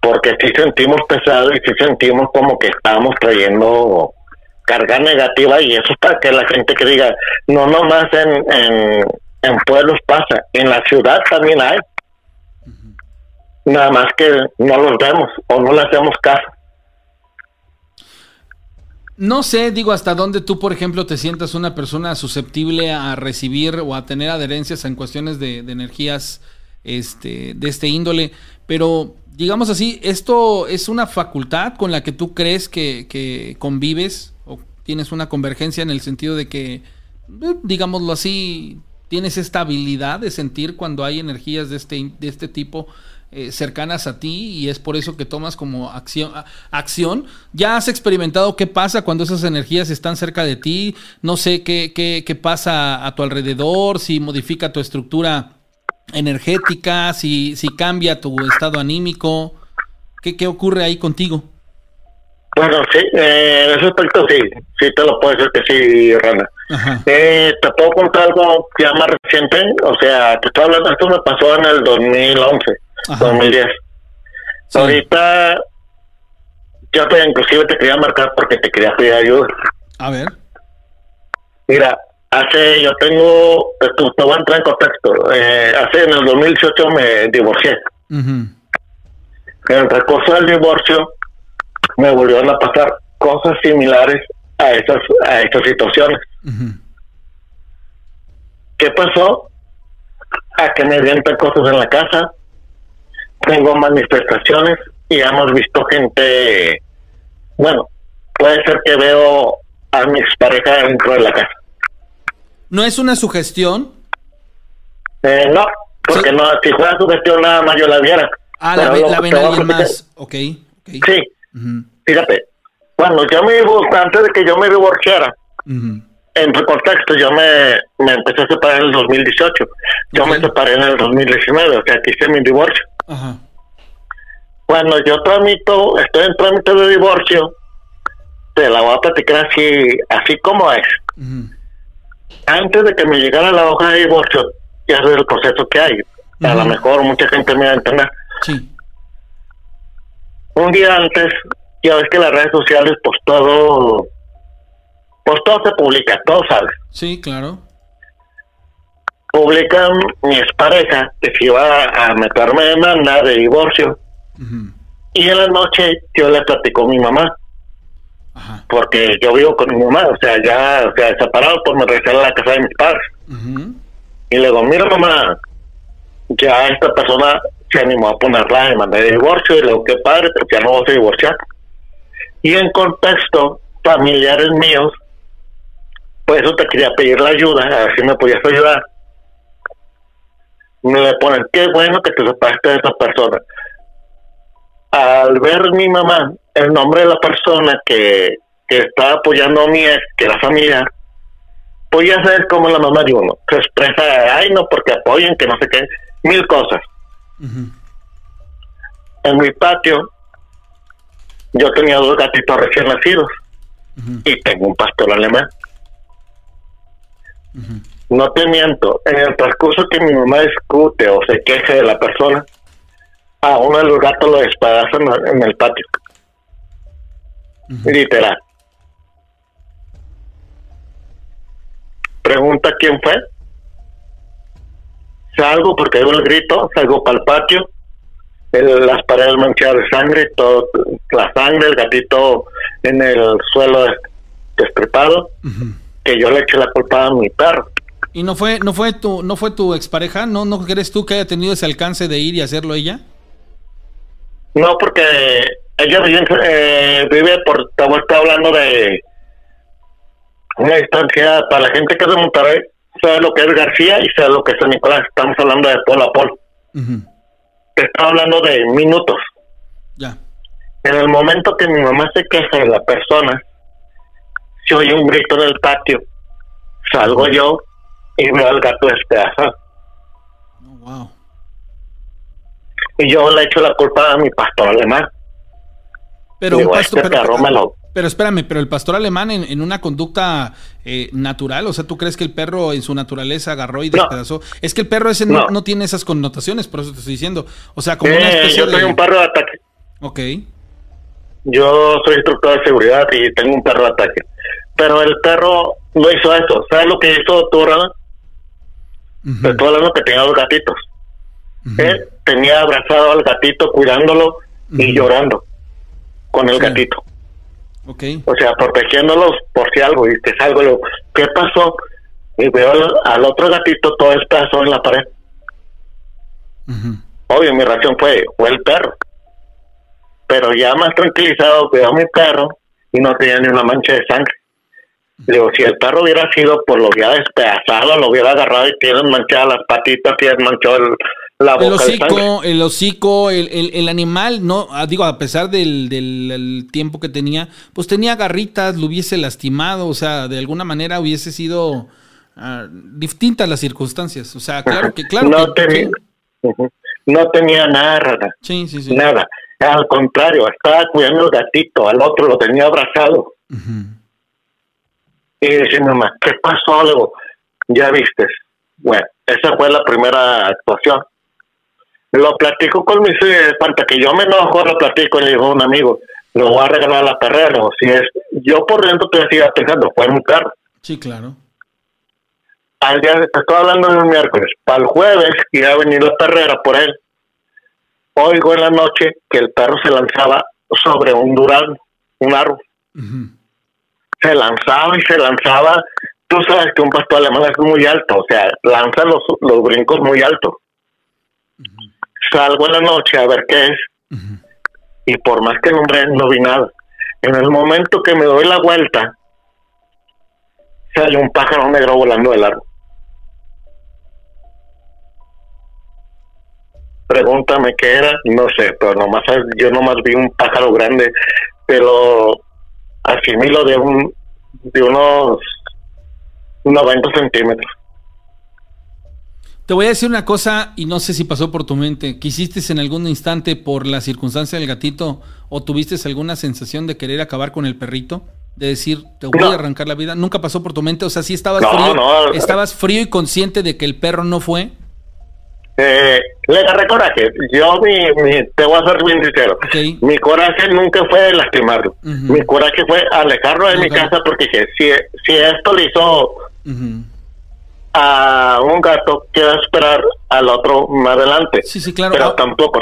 Porque si sentimos pesado y si sentimos como que estamos trayendo carga negativa y eso para que la gente que diga, no nomás en, en, en pueblos pasa, en la ciudad también hay. Nada más que no los vemos o no le hacemos caso. No sé, digo, hasta dónde tú, por ejemplo, te sientas una persona susceptible a recibir o a tener adherencias en cuestiones de, energías este, de este índole, pero digamos así, ¿esto es una facultad con la que tú crees que, que convives o tienes una convergencia en el sentido de que, eh, digámoslo así, tienes esta habilidad de sentir cuando hay energías de este, de este tipo eh, cercanas a ti y es por eso que tomas como acción, acción. ¿Ya has experimentado qué pasa cuando esas energías están cerca de ti? No sé qué, qué, qué pasa a tu alrededor, si modifica tu estructura energética, si, si cambia tu estado anímico. ¿Qué, qué ocurre ahí contigo? Bueno, sí, eh, en ese aspecto sí, sí te lo puedo decir que sí, Rana. Eh, te puedo contar algo ya más reciente, o sea, te estoy hablando, esto me pasó en el 2011, 2010. Ahorita, yo te, inclusive te quería marcar porque te quería pedir ayuda. A ver. Mira, hace, yo tengo, te, voy a entrar en contexto, eh, hace en el 2018 me divorcié. En el recurso del divorcio, me volvieron a pasar cosas similares a esas a estas situaciones. ¿Qué pasó? A que me avientan cosas en la casa, tengo manifestaciones y hemos visto gente, bueno, puede ser que veo a mi expareja dentro de la casa. ¿No es una sugestión? Eh, no, porque no, si fuera sugestión nada más yo la viera. Ah, la, ve, la ven alguien más, ok. okay. Sí, Fíjate, cuando yo me antes de que yo me divorciara, en tu contexto, yo me, me empecé a separar en el 2018. Yo me separé en el 2019, o sea, aquí hice mi divorcio. Cuando yo tramito, estoy en trámite de divorcio, te la voy a platicar así, así como es. Antes de que me llegara la hoja de divorcio, ya sé el proceso que hay. A lo mejor mucha gente me va a entender. Sí un día antes, ya ves que las redes sociales, pues todo, pues todo se publica, todo sale. Sí, claro. Publican mi expareja que se iba a meterme demanda de divorcio. Y en la noche yo le platico a mi mamá. Porque yo vivo con mi mamá, o sea, ya, o sea, separado, pues me regresé a la casa de mis padres. Y le digo, mira mamá, ya esta persona se animó a poner la demanda de divorcio y le digo, qué padre, porque ya no vamos a divorciar. Y en contexto, familiares míos, pues eso te quería pedir la ayuda, a ver si me podías ayudar. Me le ponen, qué bueno que te separaste de esa persona. Al ver mi mamá, el nombre de la persona que, que está apoyando a mi ex, que era familiar, pues ya sabes cómo la mamá de uno se expresa, ay no, porque apoyen, que no sé qué, mil cosas. En mi patio yo tenía dos gatitos recién nacidos y tengo un pastor alemán. No te miento, en el transcurso que mi mamá discute o se queje de la persona, a uno de los gatos lo despadazan en el patio. Literal. Pregunta quién fue salgo porque hay un grito, salgo para el patio, las paredes manchadas de sangre, todo, la sangre, el gatito en el suelo destripado, que yo le eché la culpa a mi perro. ¿Y no fue, no fue tu, no fue tu expareja? ¿No, no crees tú que haya tenido ese alcance de ir y hacerlo ella? No, porque ella vive, eh, vive por, estamos hablando de una distancia para la gente que es de Monterrey, sabe lo que es García y sabe lo que es San Nicolás. Estamos hablando de polo a polo. Te estaba hablando de minutos. Ya. En el momento que mi mamá se queja de la persona, se oye un grito en el patio. Salgo yo y veo al gato despedazado. Oh, wow. Y yo le echo la culpa a mi pastor alemán. Pero, un pastor, este Pero espérame, pero el pastor alemán en, una conducta eh, natural, o sea, ¿tú crees que el perro en su naturaleza agarró y despedazó? Es que el perro ese no, no. tiene esas connotaciones, por eso te estoy diciendo. O sea, como una especie yo soy un perro de ataque. Ok. Yo soy instructor de seguridad y tengo un perro de ataque. Pero el perro no hizo eso. ¿Sabes lo que hizo Uh Estoy hablando que tenía dos gatitos. Él tenía abrazado al gatito, cuidándolo y llorando con el gatito. Okay. O sea, protegiéndolos por si algo, y te salgo, ¿qué pasó? Y veo al, otro gatito todo despedazado en la pared. Obvio, mi reacción fue, fue el perro. Pero ya más tranquilizado, veo a mi perro y no tenía ni una mancha de sangre. Digo, si el perro hubiera sido, pues lo hubiera despedazado, lo hubiera agarrado y tiene manchadas las patitas, tiene manchado el, la boca el hocico, el hocico, el, el, animal, no, ah, digo, a pesar del, del tiempo que tenía, pues tenía garritas, lo hubiese lastimado, o sea, de alguna manera hubiese sido uh, distintas las circunstancias. O sea, claro que, claro no tenía, No tenía nada, sí, sí, sí. nada. Al contrario, estaba cuidando el gatito, al otro lo tenía abrazado. Y dice mamá, ¿qué pasó? Luego, ya viste. Bueno, esa fue la primera actuación. Lo platico con mis eh, para que yo me enojo, lo platico y le digo a un amigo, lo voy a regalar a la perrera. O si es, yo por dentro te decía pensando, fue muy caro. Sí, claro. Al día, te estoy hablando de un miércoles, para el jueves iba a venir la perrera por él. Oigo en la noche que el perro se lanzaba sobre un durazno, un árbol se lanzaba y se lanzaba. Tú sabes que un pastor alemán es muy alto, o sea, lanza los, los brincos muy altos. Salgo en la noche a ver qué es, y por más que nombre no vi nada. En el momento que me doy la vuelta, sale un pájaro negro volando del árbol. Pregúntame qué era, no sé, pero nomás yo nomás vi un pájaro grande, pero asimilo de un de unos 90 centímetros. Te voy a decir una cosa y no sé si pasó por tu mente. ¿Quisiste en algún instante por la circunstancia del gatito o tuviste alguna sensación de querer acabar con el perrito? De decir, te voy a arrancar la vida. ¿Nunca pasó por tu mente? O sea, si estabas frío, estabas frío y consciente de que el perro no fue. Eh, le agarré coraje. Yo, mi, te voy a ser bien sincero. Mi coraje nunca fue lastimarlo. Mi coraje fue alejarlo de mi casa porque dije, si, si esto le hizo a un gato, quiero esperar al otro más adelante. Sí, sí, claro. Pero ah, tampoco.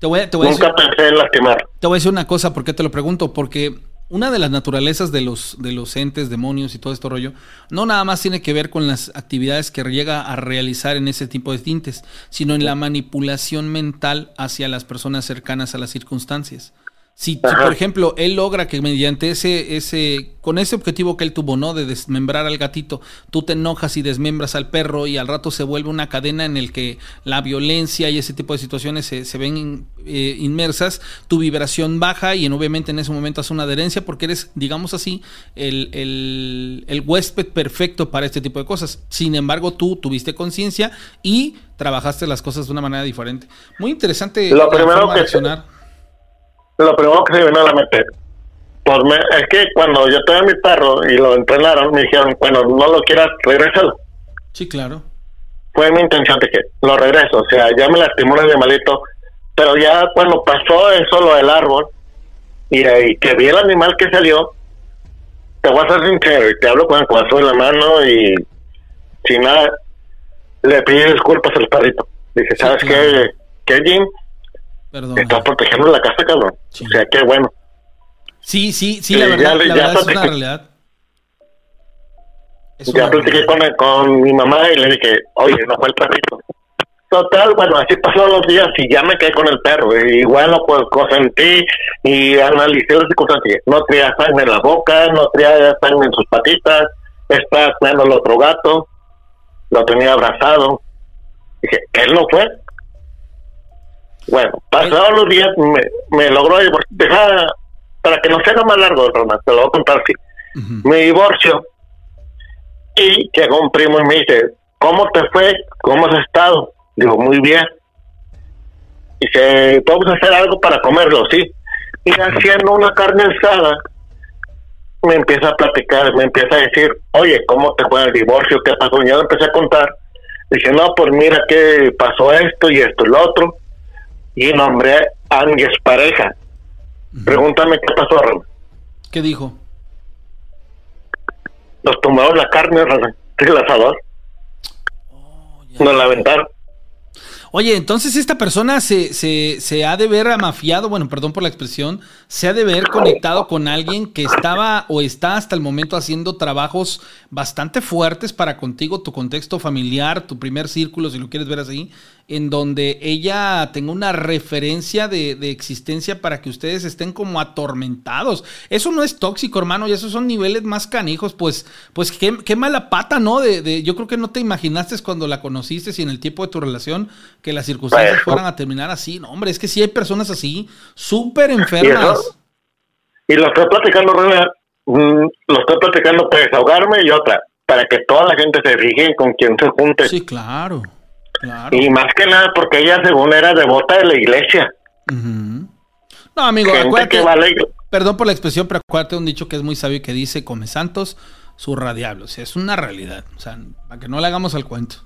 Te voy, te voy nunca pensé en lastimar. Te voy a decir una cosa, ¿por qué te lo pregunto? Porque una de las naturalezas de los, de los entes, demonios y todo este rollo, no nada más tiene que ver con las actividades que llega a realizar en ese tipo de tintes, sino en la manipulación mental hacia las personas cercanas a las circunstancias. Si, por ejemplo, él logra que mediante ese, ese, con ese objetivo que él tuvo, ¿no? De desmembrar al gatito, tú te enojas y desmembras al perro y al rato se vuelve una cadena en el que la violencia y ese tipo de situaciones se, ven eh, inmersas, tu vibración baja y en, obviamente en ese momento hace una adherencia porque eres, digamos así, el, el, el huésped perfecto para este tipo de cosas. Sin embargo, tú tuviste conciencia y trabajaste las cosas de una manera diferente. Muy interesante Lo primero que lo primero que se vino a la mente, por es que cuando yo tuve mi perro y lo entrenaron, me dijeron, bueno, no lo quieras, regrésalo. Sí, claro. Fue mi intención de que lo regreso, o sea, ya me lastimó el animalito, pero ya cuando pasó eso, lo del árbol, y, ahí que vi el animal que salió, te voy a ser sincero y te hablo con el corazón en la mano y sin nada, le pide disculpas al perrito. Dije, ¿sabes qué, qué, Jim? Está protegiendo la casa, cabrón. O sea, qué bueno. Sí, sí, sí, la verdad, la verdad es una realidad. ya platiqué con, con, mi mamá y le dije, oye, no fue el perrito. Total, bueno, así pasaron los días y ya me quedé con el perro. Y bueno, pues consentí y analicé las circunstancias. No traía sangre en la boca, no traía sangre en sus patitas, estaba cuidando el otro gato, lo tenía abrazado. Dije, él no fue, bueno, pasados los días me, me logró dejar, para que no sea más largo, Ronald, te lo voy a contar así. Me divorcio y llegó un primo y me dice, ¿cómo te fue? ¿Cómo has estado? Digo, muy bien. Dice, vamos a hacer algo para comerlo, sí. Y haciendo una carne asada me empieza a platicar, me empieza a decir, oye, ¿cómo te fue el divorcio? ¿Qué pasó? Y yo le empecé a contar. Dice, no, pues mira que pasó esto y esto y lo otro. Y nombré a mi expareja. Pregúntame qué pasó, Ron. ¿Qué dijo? Nos tomamos la carne del asador. Oh, Nos la aventaron. Oye, entonces esta persona se, se, se ha de ver amafiado, bueno, perdón por la expresión, se ha de ver conectado con alguien que estaba o está hasta el momento haciendo trabajos bastante fuertes para contigo, tu contexto familiar, tu primer círculo, si lo quieres ver así, en donde ella tenga una referencia de, de existencia para que ustedes estén como atormentados. Eso no es tóxico, hermano, y esos son niveles más canijos, pues, pues qué, qué mala pata, ¿no? De, de, yo creo que no te imaginaste cuando la conociste y en el tiempo de tu relación que las circunstancias fueran a terminar así. No, hombre, es que sí hay personas así, súper enfermas. Y lo estoy platicando, mm, lo estoy platicando para desahogarme y otra, para que toda la gente se fije con quien se junte. Sí, claro, claro. Y más que nada porque ella según era devota de la iglesia. No, amigo, Gente acuérdate, que va a la iglesia. perdón por la expresión, pero acuérdate un dicho que es muy sabio que dice, come santos, surra diablos. O sea, es una realidad. O sea, para que no le hagamos al cuento.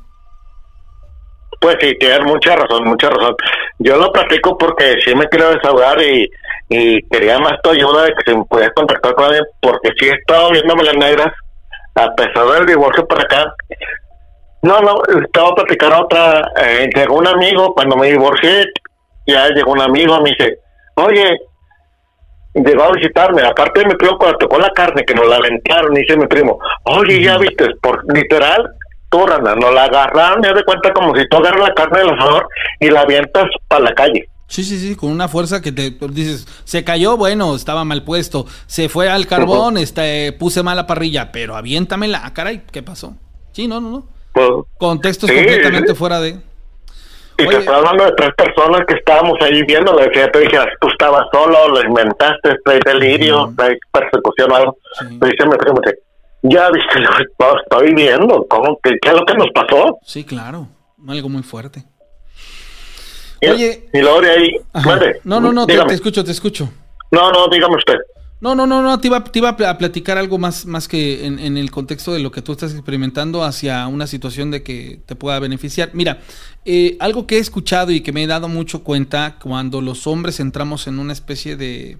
Pues sí, tienes mucha razón, mucha razón. Yo lo platico porque sí me quiero desahogar y, y quería más tu ayuda de que se me pudiera contactar con alguien porque sí he estado viéndome las negras a pesar del divorcio para acá. No, no, estaba platicando otra, eh, llegó un amigo cuando me divorcié, ya llegó un amigo, me dice, oye, llegó a visitarme, aparte de mi primo cuando tocó la carne, que nos la aventaron, dice mi primo, oye, ya viste, por literal, tú, Rana, nos la agarraron, me de cuenta como si tú agarras la carne del asador y la avientas para la calle. Sí, sí, sí, con una fuerza que te dices, se cayó, bueno, estaba mal puesto, se fue al carbón, este, puse mala parrilla, pero aviéntamela, ah, caray, ¿qué pasó? Sí, no, no, no. Pues, Contextos Sí, completamente sí. fuera de... y Oye. te estoy hablando de tres personas que estábamos ahí viendo, le decía, te dije, tú estabas solo, lo inventaste, traes delirio, traes persecución o algo. Sí. Me dice primo, dice, ya viste, lo estoy viendo, ¿cómo, qué, ¿qué es lo que nos pasó? Sí, claro, algo muy fuerte. Oye. Y luego de ahí, No, no, no, te, te escucho, te escucho. No, no, dígame usted. No, no, no, no, te iba, a pl- a platicar algo más, más que en, el contexto de lo que tú estás experimentando hacia una situación de que te pueda beneficiar. Mira, eh, algo que he escuchado y que me he dado mucho cuenta cuando los hombres entramos en una especie de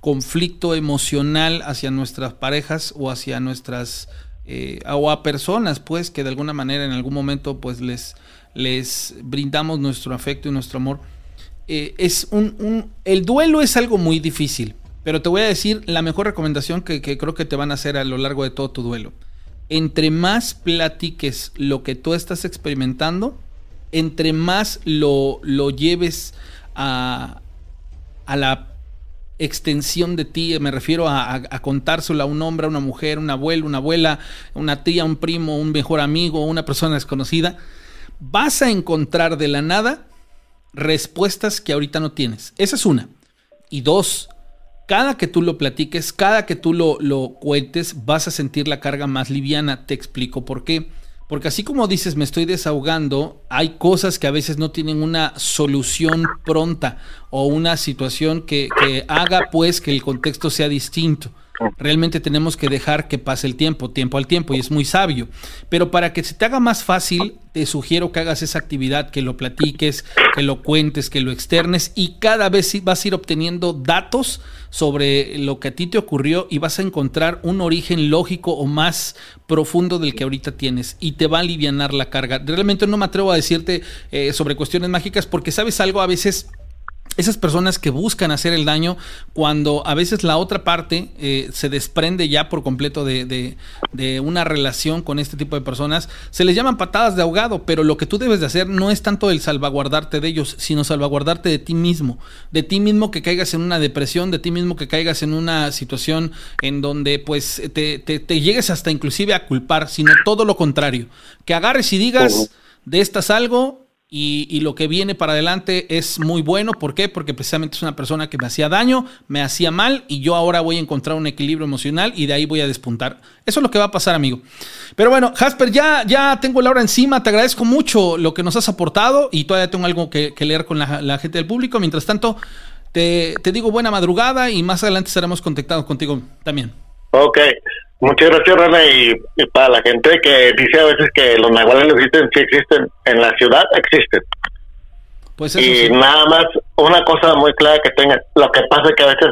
conflicto emocional hacia nuestras parejas o hacia nuestras eh, o a personas pues que de alguna manera en algún momento pues les les brindamos nuestro afecto y nuestro amor eh, es un- el duelo es algo muy difícil, pero te voy a decir la mejor recomendación que, creo que te van a hacer a lo largo de todo tu duelo. Entre más platiques lo que tú estás experimentando, entre más lo, lo lleves a, a la extensión de ti, me refiero a, a- a contárselo a un hombre, a una mujer, un abuelo, una abuela, una tía, un primo, un mejor amigo, una persona desconocida, vas a encontrar de la nada respuestas que ahorita no tienes. Esa es una. Y dos, cada que tú lo platiques, cada que tú lo, lo cuentes, vas a sentir la carga más liviana. Te explico por qué. Porque así como dices, me estoy desahogando, hay cosas que a veces no tienen una solución pronta o una situación que, que haga pues que el contexto sea distinto. Realmente tenemos que dejar que pase el tiempo, tiempo al tiempo, y es muy sabio. Pero para que se te haga más fácil, te sugiero que hagas esa actividad, que lo platiques, que lo cuentes, que lo externes, y cada vez vas a ir obteniendo datos sobre lo que a ti te ocurrió y vas a encontrar un origen lógico o más profundo del que ahorita tienes y te va a aliviar la carga. Realmente no me atrevo a decirte eh, sobre cuestiones mágicas porque sabes algo a veces esas personas que buscan hacer el daño cuando a veces la otra parte eh, se desprende ya por completo de, de, de, una relación con este tipo de personas, se les llaman patadas de ahogado, pero lo que tú debes de hacer no es tanto el salvaguardarte de ellos, sino salvaguardarte de ti mismo, de ti mismo que caigas en una depresión, de ti mismo que caigas en una situación en donde pues te, te, te llegues hasta inclusive a culpar, sino todo lo contrario, que agarres y digas, de estas algo, y, y, lo que viene para adelante es muy bueno. ¿Por qué? Porque precisamente es una persona que me hacía daño, me hacía mal y yo ahora voy a encontrar un equilibrio emocional y de ahí voy a despuntar. Eso es lo que va a pasar, amigo. Pero bueno, Jasper, ya, ya tengo la hora encima. Te agradezco mucho lo que nos has aportado y todavía tengo algo que, leer con la, la, gente del público. Mientras tanto, te, te, digo buena madrugada y más adelante estaremos contactados contigo también. Ok, muchas gracias René y, para la gente que dice a veces que los nahuales no existen, sí existen, en la ciudad existen. Pues y nada más, una cosa muy clara que tenga, lo que pasa es que a veces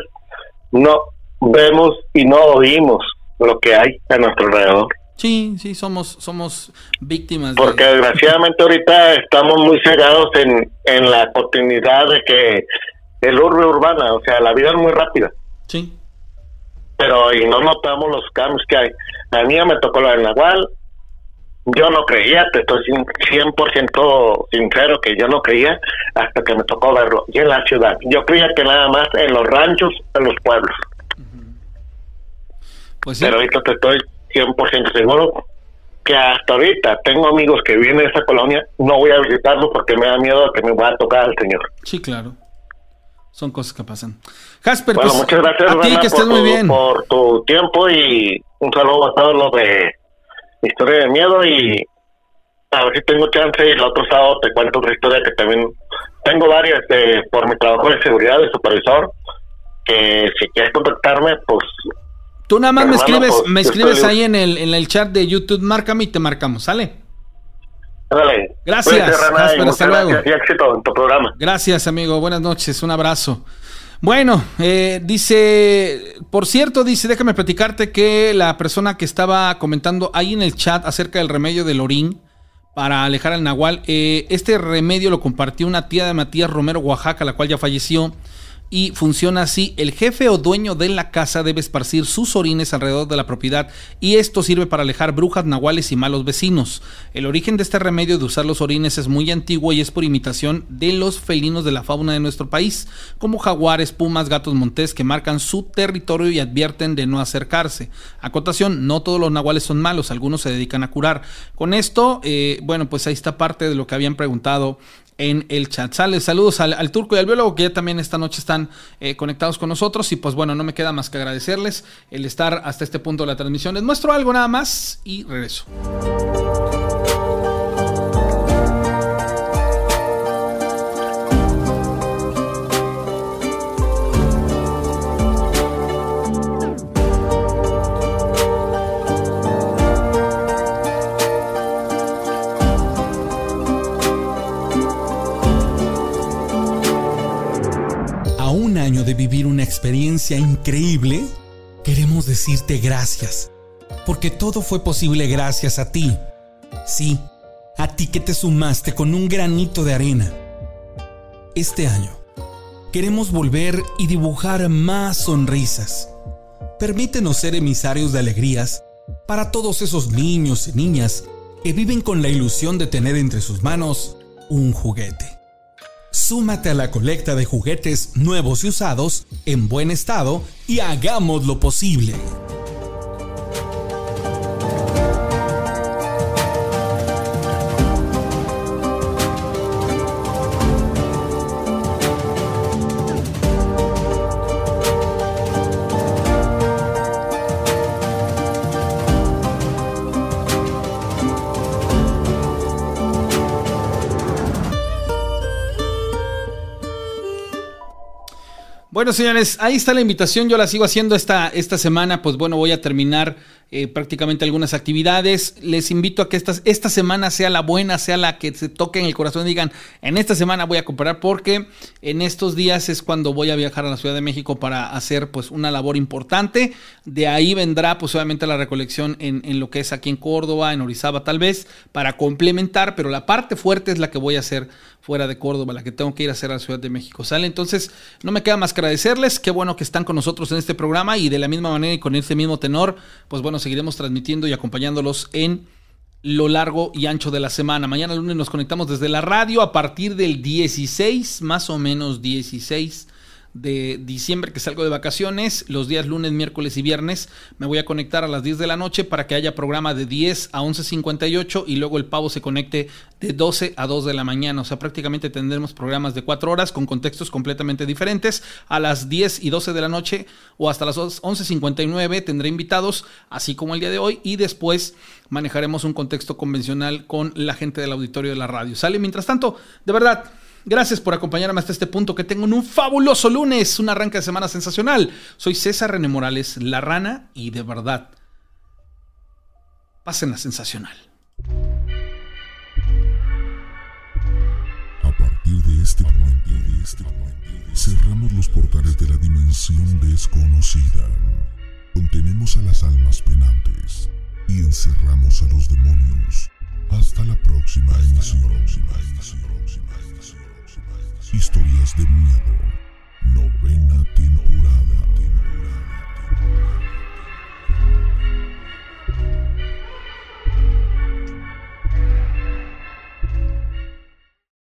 no vemos y no oímos lo que hay a nuestro alrededor. Sí, sí, somos, somos víctimas. Porque desgraciadamente ahorita estamos muy cegados en, en la continuidad de que el urbe urbana, o sea, la vida es muy rápida. Sí. Pero y no notamos los cambios que hay. A mí me tocó la del Nahual, yo no creía, te estoy 100% sincero que yo no creía hasta que me tocó verlo. Y en la ciudad, yo creía que nada más en los ranchos, en los pueblos. Pues Pero ahorita te estoy 100% seguro que hasta ahorita tengo amigos que vienen de esa colonia, no voy a visitarlos porque me da miedo que me vaya a tocar al señor. Sí, claro. Son cosas que pasan. Jasper, bueno, pues, muchas gracias a ti, que estés muy bien. por tu tiempo y un saludo a todos los de Historia de Miedo y a ver si tengo chance y el otro sábado te cuento otra historia que también tengo varias de, por mi trabajo de seguridad de supervisor que si quieres contactarme pues Tú nada más me escribes, pues, me escribes ahí en el, en el chat de YouTube, márcame y te marcamos, ¿sale? Dale. Gracias, hasta luego. Gracias y éxito en tu programa. Gracias, amigo. Buenas noches, un abrazo. Bueno, eh, dice, por cierto, dice, déjame platicarte que la persona que estaba comentando ahí en el chat acerca del remedio del orín para alejar al nahual, eh, este remedio lo compartió una tía de Matías Romero, Oaxaca, la cual ya falleció y funciona así. El jefe o dueño de la casa debe esparcir sus orines alrededor de la propiedad y esto sirve para alejar brujas, nahuales y malos vecinos. El origen de este remedio de usar los orines es muy antiguo y es por imitación de los felinos de la fauna de nuestro país, como jaguares, pumas, gatos montés que marcan su territorio y advierten de no acercarse. Acotación, no todos los nahuales son malos, algunos se dedican a curar. Con esto, eh, bueno, pues ahí está parte de lo que habían preguntado en el chat. Sale, saludos al, turco y al biólogo que ya también esta noche están eh, conectados con nosotros. Y pues bueno, no me queda más que agradecerles el estar hasta este punto de la transmisión. Les muestro algo nada más y regreso. Experiencia increíble, queremos decirte gracias, porque todo fue posible gracias a ti. Sí, a ti que te sumaste con un granito de arena. Este año, queremos volver y dibujar más sonrisas. Permítenos ser emisarios de alegrías para todos esos niños y niñas que viven con la ilusión de tener entre sus manos un juguete. Súmate a la colecta de juguetes nuevos y usados en buen estado y hagamos lo posible. Bueno, señores, ahí está la invitación. Yo la sigo haciendo esta, esta semana. Pues bueno, voy a terminar eh, prácticamente algunas actividades. Les invito a que esta, semana sea la buena, sea la que se toque en el corazón y digan, en esta semana voy a comprar porque en estos días es cuando voy a viajar a la Ciudad de México para hacer pues una labor importante. De ahí vendrá pues obviamente la recolección en, en lo que es aquí en Córdoba, en Orizaba tal vez, para complementar, pero la parte fuerte es la que voy a hacer fuera de Córdoba, la que tengo que ir a hacer a la Ciudad de México. ¿Sale? Entonces, no me queda más que agradecerles. Qué bueno que están con nosotros en este programa y de la misma manera y con ese mismo tenor, pues bueno, seguiremos transmitiendo y acompañándolos en lo largo y ancho de la semana. Mañana lunes nos conectamos desde la radio a partir del 16, más o menos 16 de diciembre que salgo de vacaciones, los días lunes, miércoles y viernes, me voy a conectar a las 10 de la noche para que haya programa de 10 a 11.58 y luego el pavo se conecte de 12 a 2 de la mañana. O sea, prácticamente tendremos programas de 4 horas con contextos completamente diferentes. A las 10 y 12 de la noche o hasta las 11.59 tendré invitados, así como el día de hoy, y después manejaremos un contexto convencional con la gente del auditorio de la radio. ¿Sale? Mientras tanto, de verdad, Gracias por acompañarme hasta este punto. Que tengan un fabuloso lunes, un arranque de semana sensacional. Soy César René Morales, la rana, y de verdad, la sensacional. A partir de este momento, de este momento, cerramos los portales de la dimensión desconocida. Contenemos a las almas penantes y encerramos a los demonios. Hasta la próxima emisión. Historias de Miedo, novena temporada. temporada, temporada, temporada.